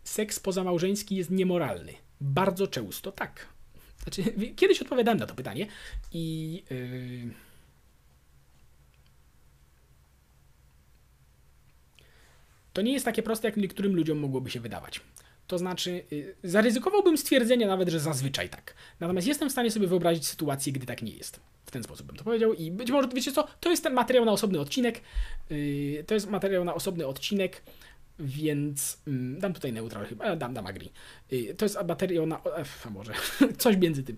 Seks pozamałżeński jest niemoralny. Bardzo często tak. Znaczy, kiedyś odpowiadałem na to pytanie i. Yy... To nie jest takie proste, jak niektórym ludziom mogłoby się wydawać. To znaczy, yy, zaryzykowałbym stwierdzenie nawet, że zazwyczaj tak. Natomiast jestem w stanie sobie wyobrazić sytuację, gdy tak nie jest. W ten sposób bym to powiedział i być może, wiecie co, to jest ten materiał na osobny odcinek. Yy, to jest materiał na osobny odcinek. Więc mm, dam tutaj neutral chyba, e, dam, dam agree. Y, to jest materiał na, a może, [laughs] coś między tym.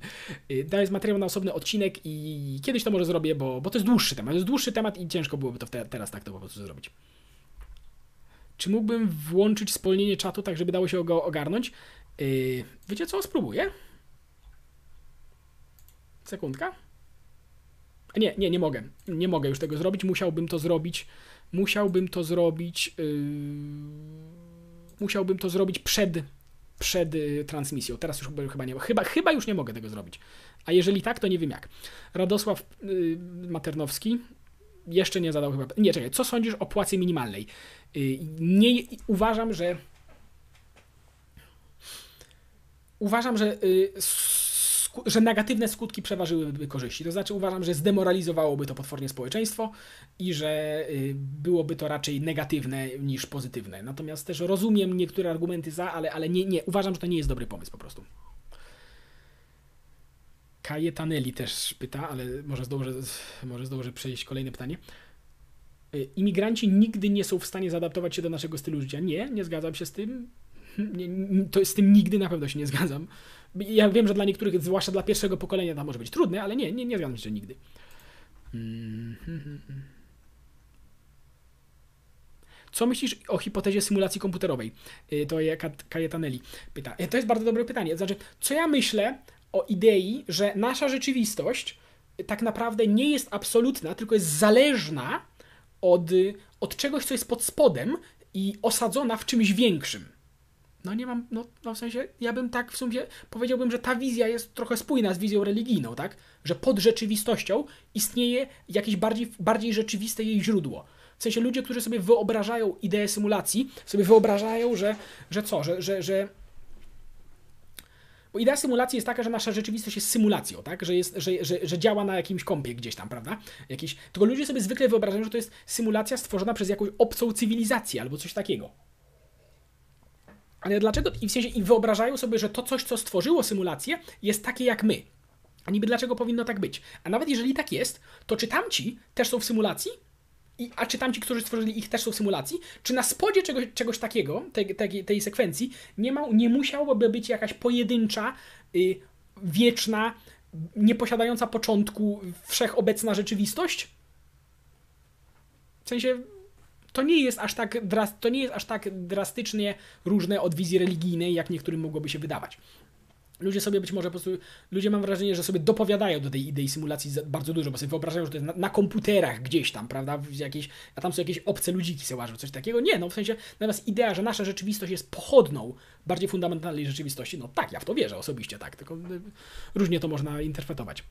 Y, to jest materiał na osobny odcinek i kiedyś to może zrobię, bo, bo to jest dłuższy temat. To jest dłuższy temat i ciężko byłoby to te, teraz tak to po prostu zrobić. Czy mógłbym włączyć spolnienie czatu tak, żeby dało się go ogarnąć? Yy, wiecie co? Spróbuję. Sekundka. Nie, nie, nie mogę. Nie mogę już tego zrobić. Musiałbym to zrobić. Musiałbym to zrobić. Yy, musiałbym to zrobić przed, przed yy, transmisją. Teraz już chyba nie chyba, chyba już nie mogę tego zrobić. A jeżeli tak, to nie wiem jak. Radosław yy, Maternowski jeszcze nie zadał chyba. Nie, czekaj, co sądzisz o płacy minimalnej? Nie uważam, że. Uważam, że że negatywne skutki przeważyłyby korzyści. To znaczy uważam, że zdemoralizowałoby to potwornie społeczeństwo i że y, byłoby to raczej negatywne niż pozytywne. Natomiast też rozumiem niektóre argumenty za, ale, ale nie, nie, uważam, że to nie jest dobry pomysł po prostu. Kajetanelli też pyta, ale może zdążę, może zdążę przejść kolejne pytanie. Y, imigranci nigdy nie są w stanie zaadaptować się do naszego stylu życia. Nie, nie zgadzam się z tym. Nie, to z tym nigdy na pewno się nie zgadzam. Ja wiem, że dla niektórych, zwłaszcza dla pierwszego pokolenia, to może być trudne, ale nie, nie, nie zgadzam się nigdy. Co myślisz o hipotezie symulacji komputerowej? Y, to Kajetanelli pyta. Y, to jest bardzo dobre pytanie. Znaczy, co ja myślę o idei, że nasza rzeczywistość tak naprawdę nie jest absolutna, tylko jest zależna od, od czegoś, co jest pod spodem i osadzona w czymś większym. No nie mam, no, no w sensie, ja bym tak w sumie powiedziałbym, że ta wizja jest trochę spójna z wizją religijną, tak? Że pod rzeczywistością istnieje jakieś bardziej, bardziej rzeczywiste jej źródło. W sensie ludzie, którzy sobie wyobrażają ideę symulacji, sobie wyobrażają, że, że co, że, że, że bo idea symulacji jest taka, że nasza rzeczywistość jest symulacją, tak? Że, jest, że, że, że działa na jakimś kompie gdzieś tam, prawda? Jakiś... Tylko ludzie sobie zwykle wyobrażają, że to jest symulacja stworzona przez jakąś obcą cywilizację albo coś takiego. Ale dlaczego? I w sensie i wyobrażają sobie, że to coś, co stworzyło symulację, jest takie jak my. A niby dlaczego powinno tak być? A nawet jeżeli tak jest, to czy tamci też są w symulacji? I, a czy tamci, którzy stworzyli ich, też są w symulacji? Czy na spodzie czegoś, czegoś takiego, tej, tej, tej sekwencji, nie, ma, nie musiałoby być jakaś pojedyncza, y, wieczna, nieposiadająca początku, wszechobecna rzeczywistość? W sensie, to nie jest aż tak, to nie jest aż tak drastycznie różne od wizji religijnej, jak niektórym mogłoby się wydawać. Ludzie sobie być może po prostu, ludzie mam wrażenie, że sobie dopowiadają do tej idei symulacji bardzo dużo, bo sobie wyobrażają, że to jest na, na komputerach gdzieś tam, prawda, jakieś, a tam są jakieś obce ludziki se łażą, coś takiego. Nie, no w sensie, natomiast idea, że nasza rzeczywistość jest pochodną bardziej fundamentalnej rzeczywistości, no tak, ja w to wierzę osobiście, tak, tylko y, różnie to można interpretować.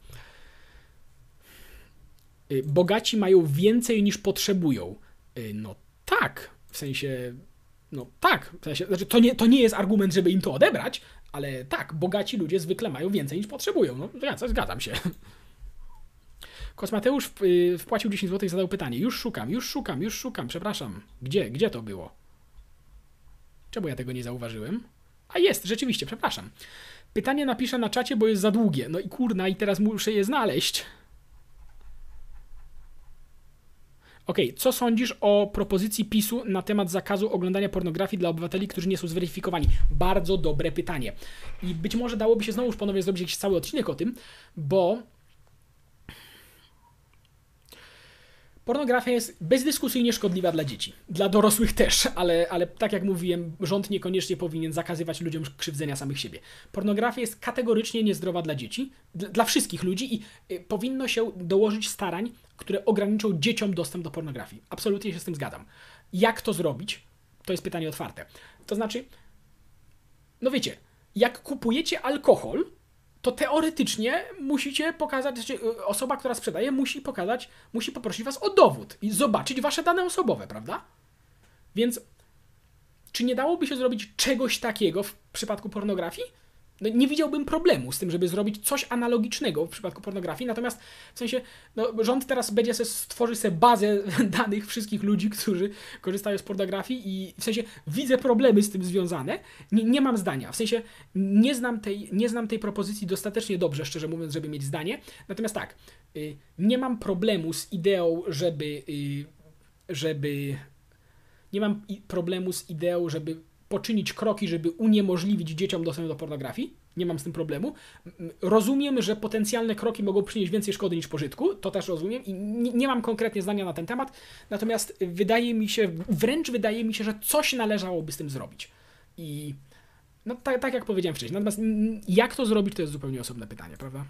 Y, bogaci mają więcej niż potrzebują. Y, no tak, w sensie, no tak, w sensie, znaczy to nie, to nie jest argument, żeby im to odebrać, ale tak, bogaci ludzie zwykle mają więcej niż potrzebują. No ja zgadzam się. Kosmateusz y, wpłacił 10 zł i zadał pytanie. Już szukam, już szukam, już szukam, przepraszam. Gdzie, gdzie to było? Czemu ja tego nie zauważyłem? A jest, rzeczywiście, przepraszam. Pytanie napiszę na czacie, bo jest za długie. No i kurna, i teraz muszę je znaleźć. OK, co sądzisz o propozycji PiSu na temat zakazu oglądania pornografii dla obywateli, którzy nie są zweryfikowani? Bardzo dobre pytanie. I być może dałoby się znowu ponownie zrobić jakiś cały odcinek o tym, bo Pornografia jest bezdyskusyjnie szkodliwa dla dzieci. Dla dorosłych też, ale, ale tak jak mówiłem, rząd niekoniecznie powinien zakazywać ludziom krzywdzenia samych siebie. Pornografia jest kategorycznie niezdrowa dla dzieci, dla wszystkich ludzi i y, powinno się dołożyć starań, które ograniczą dzieciom dostęp do pornografii. Absolutnie się z tym zgadzam. Jak to zrobić? To jest pytanie otwarte. To znaczy, no wiecie, jak kupujecie alkohol, to teoretycznie musicie pokazać, znaczy y, osoba, która sprzedaje, musi pokazać, musi poprosić was o dowód i zobaczyć wasze dane osobowe, prawda? Więc czy nie dałoby się zrobić czegoś takiego w przypadku pornografii? No nie widziałbym problemu z tym, żeby zrobić coś analogicznego w przypadku pornografii, natomiast w sensie, no, rząd teraz będzie se, stworzy sobie bazę [laughs] danych wszystkich ludzi, którzy korzystają z pornografii i w sensie widzę problemy z tym związane, nie, nie mam zdania, w sensie nie znam, tej, nie znam tej propozycji dostatecznie dobrze, szczerze mówiąc, żeby mieć zdanie, natomiast tak, y, nie mam problemu z ideą, żeby, y, żeby nie mam problemu z ideą, żeby poczynić kroki, żeby uniemożliwić dzieciom dostęp do pornografii. Nie mam z tym problemu. Rozumiem, że potencjalne kroki mogą przynieść więcej szkody niż pożytku. To też rozumiem i nie, nie mam konkretnie zdania na ten temat. Natomiast wydaje mi się, wręcz wydaje mi się, że coś należałoby z tym zrobić. I no tak, tak jak powiedziałem wcześniej. Natomiast jak to zrobić, to jest zupełnie osobne pytanie, prawda?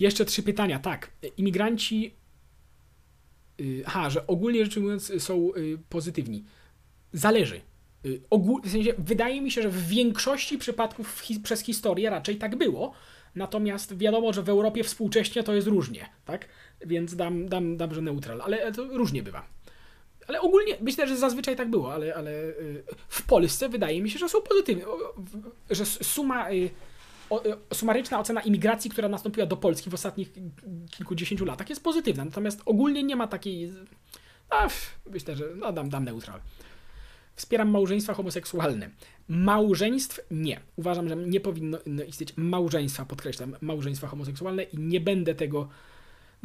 Jeszcze trzy pytania. Tak, imigranci. Aha, że ogólnie rzecz ujmując są y, pozytywni. Zależy. Y, ogól, w sensie, wydaje mi się, że w większości przypadków hi przez historię raczej tak było. Natomiast wiadomo, że w Europie współcześnie to jest różnie, tak? Więc dam, dam, dam że neutral, ale to różnie bywa. Ale ogólnie myślę, że zazwyczaj tak było, ale, ale y, w Polsce wydaje mi się, że są pozytywne. Że suma, y, sumaryczna ocena imigracji, która nastąpiła do Polski w ostatnich kilkudziesięciu latach jest pozytywna. Natomiast ogólnie nie ma takiej. A, myślę, że no, dam, dam neutral. Wspieram małżeństwa homoseksualne. Małżeństw nie. Uważam, że nie powinno istnieć małżeństwa, podkreślam, małżeństwa homoseksualne i nie będę tego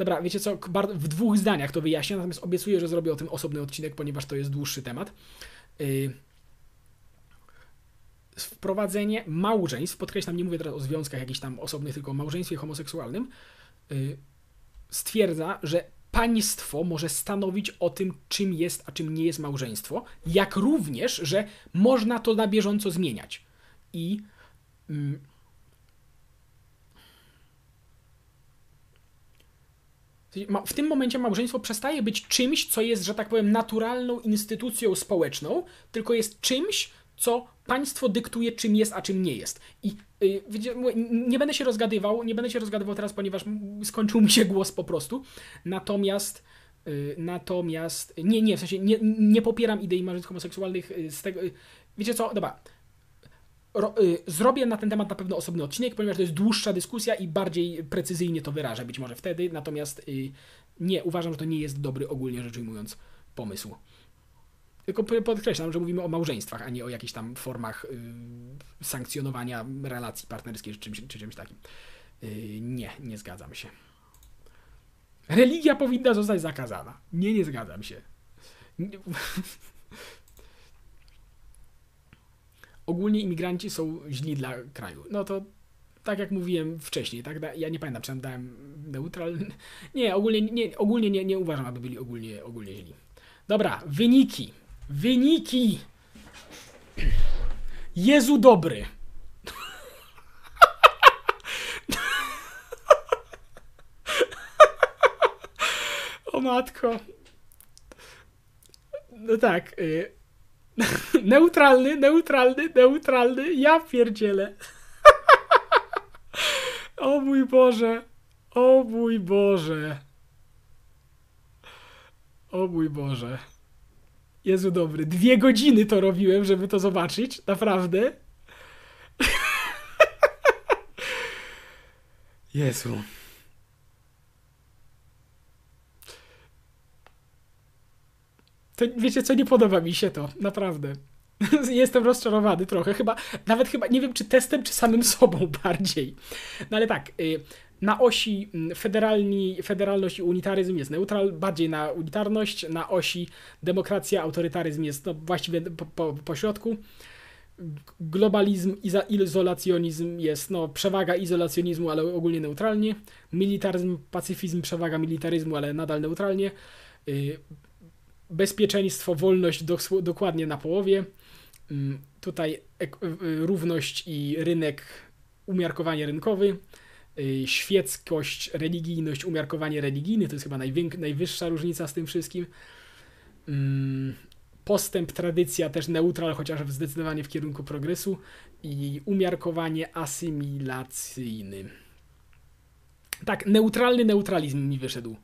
Dobra, wiecie co, w dwóch zdaniach to wyjaśnię, natomiast obiecuję, że zrobię o tym osobny odcinek, ponieważ to jest dłuższy temat. Y, wprowadzenie małżeństw, podkreślam, nie mówię teraz o związkach jakichś tam osobnych, tylko o małżeństwie homoseksualnym, y, stwierdza, że państwo może stanowić o tym, czym jest, a czym nie jest małżeństwo, jak również, że można to na bieżąco zmieniać. I mm, W tym momencie małżeństwo przestaje być czymś, co jest, że tak powiem, naturalną instytucją społeczną, tylko jest czymś, co państwo dyktuje, czym jest, a czym nie jest. I yy, nie będę się rozgadywał, nie będę się rozgadywał teraz, ponieważ skończył mi się głos po prostu. Natomiast. Yy, natomiast. Nie, nie, w sensie nie, nie popieram idei małżeństw homoseksualnych y, z tego. Y, wiecie co? Dobra ro, y, zrobię na ten temat na pewno osobny odcinek, ponieważ to jest dłuższa dyskusja i bardziej precyzyjnie to wyrażę być może wtedy, natomiast y, nie, uważam, że to nie jest dobry ogólnie rzecz ujmując pomysł. Tylko podkreślam, że mówimy o małżeństwach, a nie o jakichś tam formach y, sankcjonowania relacji partnerskiej czy czymś, czy czymś takim. Y, nie, nie zgadzam się. Religia powinna zostać zakazana. Nie, nie zgadzam się. Nie, [laughs] ogólnie imigranci są źli dla kraju. No to tak jak mówiłem wcześniej, tak? Ja nie pamiętam, czy tam dałem neutral. [laughs] Nie, ogólnie, nie, ogólnie nie, nie uważam, aby byli ogólnie, ogólnie źli. Dobra, wyniki. Wyniki! Jezu dobry. O matko. No tak. Y neutralny, neutralny, neutralny. Ja pierdzielę. o mój Boże. O mój Boże. O mój Boże. Jezu dobry. Dwie godziny to robiłem, żeby to zobaczyć. Naprawdę. Jezu. To wiecie co, nie podoba mi się to, naprawdę. [laughs] Jestem rozczarowany trochę, chyba, nawet chyba, nie wiem czy testem, czy samym sobą [laughs] bardziej. No ale tak, y, na osi mm, federalni, federalność i unitaryzm jest neutral, bardziej na unitarność, na osi demokracja, autorytaryzm jest no, właściwie po, po, po środku. Globalizm, izolacjonizm jest no, przewaga izolacjonizmu, ale ogólnie neutralnie. Militaryzm, pacyfizm, przewaga militaryzmu, ale nadal neutralnie. Y, bezpieczeństwo, wolność do, dokładnie na połowie. Mm, tutaj y, równość i rynek, umiarkowanie rynkowy. Y, świeckość, religijność, umiarkowanie religijne to jest chyba najwyższa różnica z tym wszystkim. Mm, postęp, tradycja, też neutral, chociaż zdecydowanie w kierunku progresu. I umiarkowanie asymilacyjny. Tak, neutralny neutralizm mi wyszedł.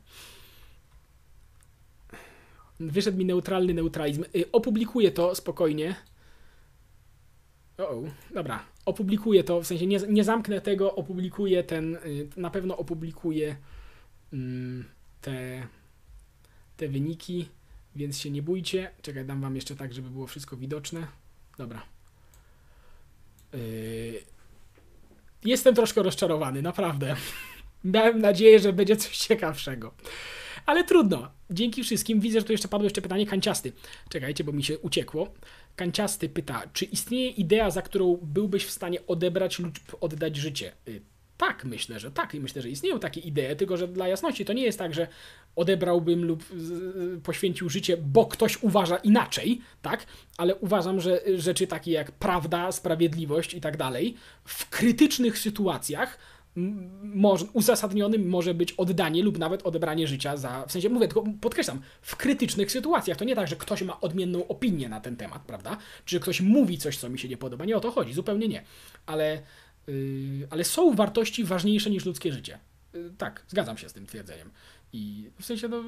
Wyszedł mi neutralny neutralizm. Y, opublikuję to spokojnie. O, dobra. Opublikuję to, w sensie nie, nie zamknę tego, opublikuję ten, y, na pewno opublikuję mm, te, te wyniki, więc się nie bójcie. Czekaj, dam wam jeszcze tak, żeby było wszystko widoczne. Dobra. Y, jestem troszkę rozczarowany, naprawdę. [laughs] Miałem nadzieję, że będzie coś ciekawszego. Ale trudno. Dzięki wszystkim. Widzę, że tu jeszcze padło jeszcze pytanie kanciasty. Czekajcie, bo mi się uciekło. Kanciasty pyta, czy istnieje idea, za którą byłbyś w stanie odebrać lub oddać życie? Y, tak, myślę, że tak. I myślę, że istnieją takie idee, tylko że dla jasności to nie jest tak, że odebrałbym lub poświęcił życie, bo ktoś uważa inaczej, tak? Ale uważam, że rzeczy takie jak prawda, sprawiedliwość i tak dalej w krytycznych sytuacjach uzasadnionym może być oddanie lub nawet odebranie życia za, w sensie mówię, tylko podkreślam, w krytycznych sytuacjach. To nie tak, że ktoś ma odmienną opinię na ten temat, prawda? Czy ktoś mówi coś, co mi się nie podoba. Nie o to chodzi, zupełnie nie. Ale, yy, ale są wartości ważniejsze niż ludzkie życie. Yy, tak, zgadzam się z tym twierdzeniem. I w sensie, no...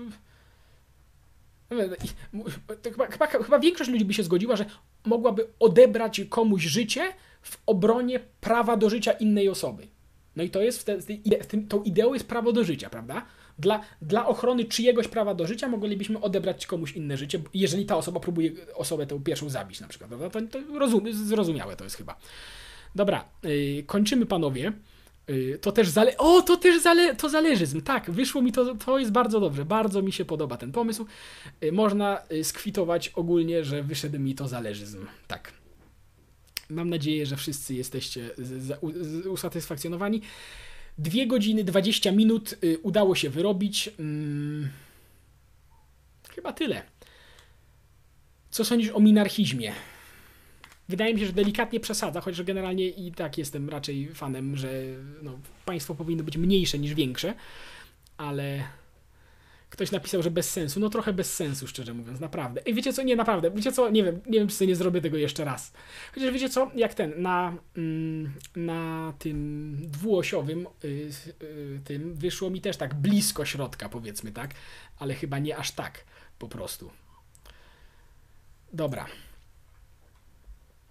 Chyba, chyba, chyba większość ludzi by się zgodziła, że mogłaby odebrać komuś życie w obronie prawa do życia innej osoby. No i to jest, w, te, w tym, tą ideą jest prawo do życia, prawda? Dla, dla ochrony czyjegoś prawa do życia moglibyśmy odebrać komuś inne życie, jeżeli ta osoba próbuje osobę tę pierwszą zabić na przykład, prawda? To, to rozum, zrozumiałe to jest chyba. Dobra, yy, kończymy panowie. Yy, to też zale... O, to też zale... to zależyzm. Tak, wyszło mi to, to jest bardzo dobrze. Bardzo mi się podoba ten pomysł. Yy, można y, skwitować ogólnie, że wyszedł mi to zależyzm. Tak. Mam nadzieję, że wszyscy jesteście usatysfakcjonowani. Dwie godziny 20 minut y, udało się wyrobić. Hmm. Chyba tyle. Co sądzisz o minarchizmie? Wydaje mi się, że delikatnie przesadza, chociaż generalnie i tak jestem raczej fanem, że no, państwo powinno być mniejsze niż większe, ale Ktoś napisał, że bez sensu. No trochę bez sensu, szczerze mówiąc, naprawdę. Ej, wiecie co? Nie, naprawdę. Wiecie co? Nie wiem, nie wiem, czy sobie nie zrobię tego jeszcze raz. Chociaż wiecie co? Jak ten, na, mm, na tym dwuosiowym y, y, tym wyszło mi też tak blisko środka, powiedzmy, tak? Ale chyba nie aż tak, po prostu. Dobra.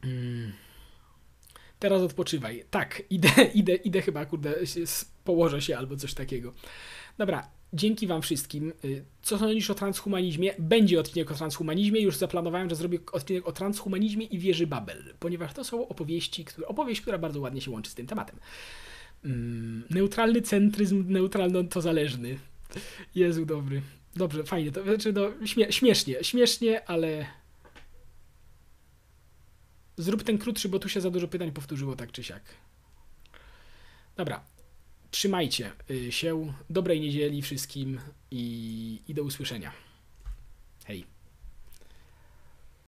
Mm. Teraz odpoczywaj. Tak, idę, [laughs] idę, idę chyba, kurde, położę się albo coś takiego. Dobra, Dzięki Wam wszystkim. Y, co sądzisz o transhumanizmie? Będzie odcinek o transhumanizmie. Już zaplanowałem, że zrobię odcinek o transhumanizmie i wieży Babel, ponieważ to są opowieści, które, opowieść, która bardzo ładnie się łączy z tym tematem. Mm, neutralny centryzm, neutralno to zależny. Jezu, dobry. Dobrze, fajnie. To znaczy, no, śmie śmiesznie, śmiesznie, ale. Zrób ten krótszy, bo tu się za dużo pytań powtórzyło, tak czy siak. Dobra, Trzymajcie y, się. Dobrej niedzieli wszystkim i, i do usłyszenia.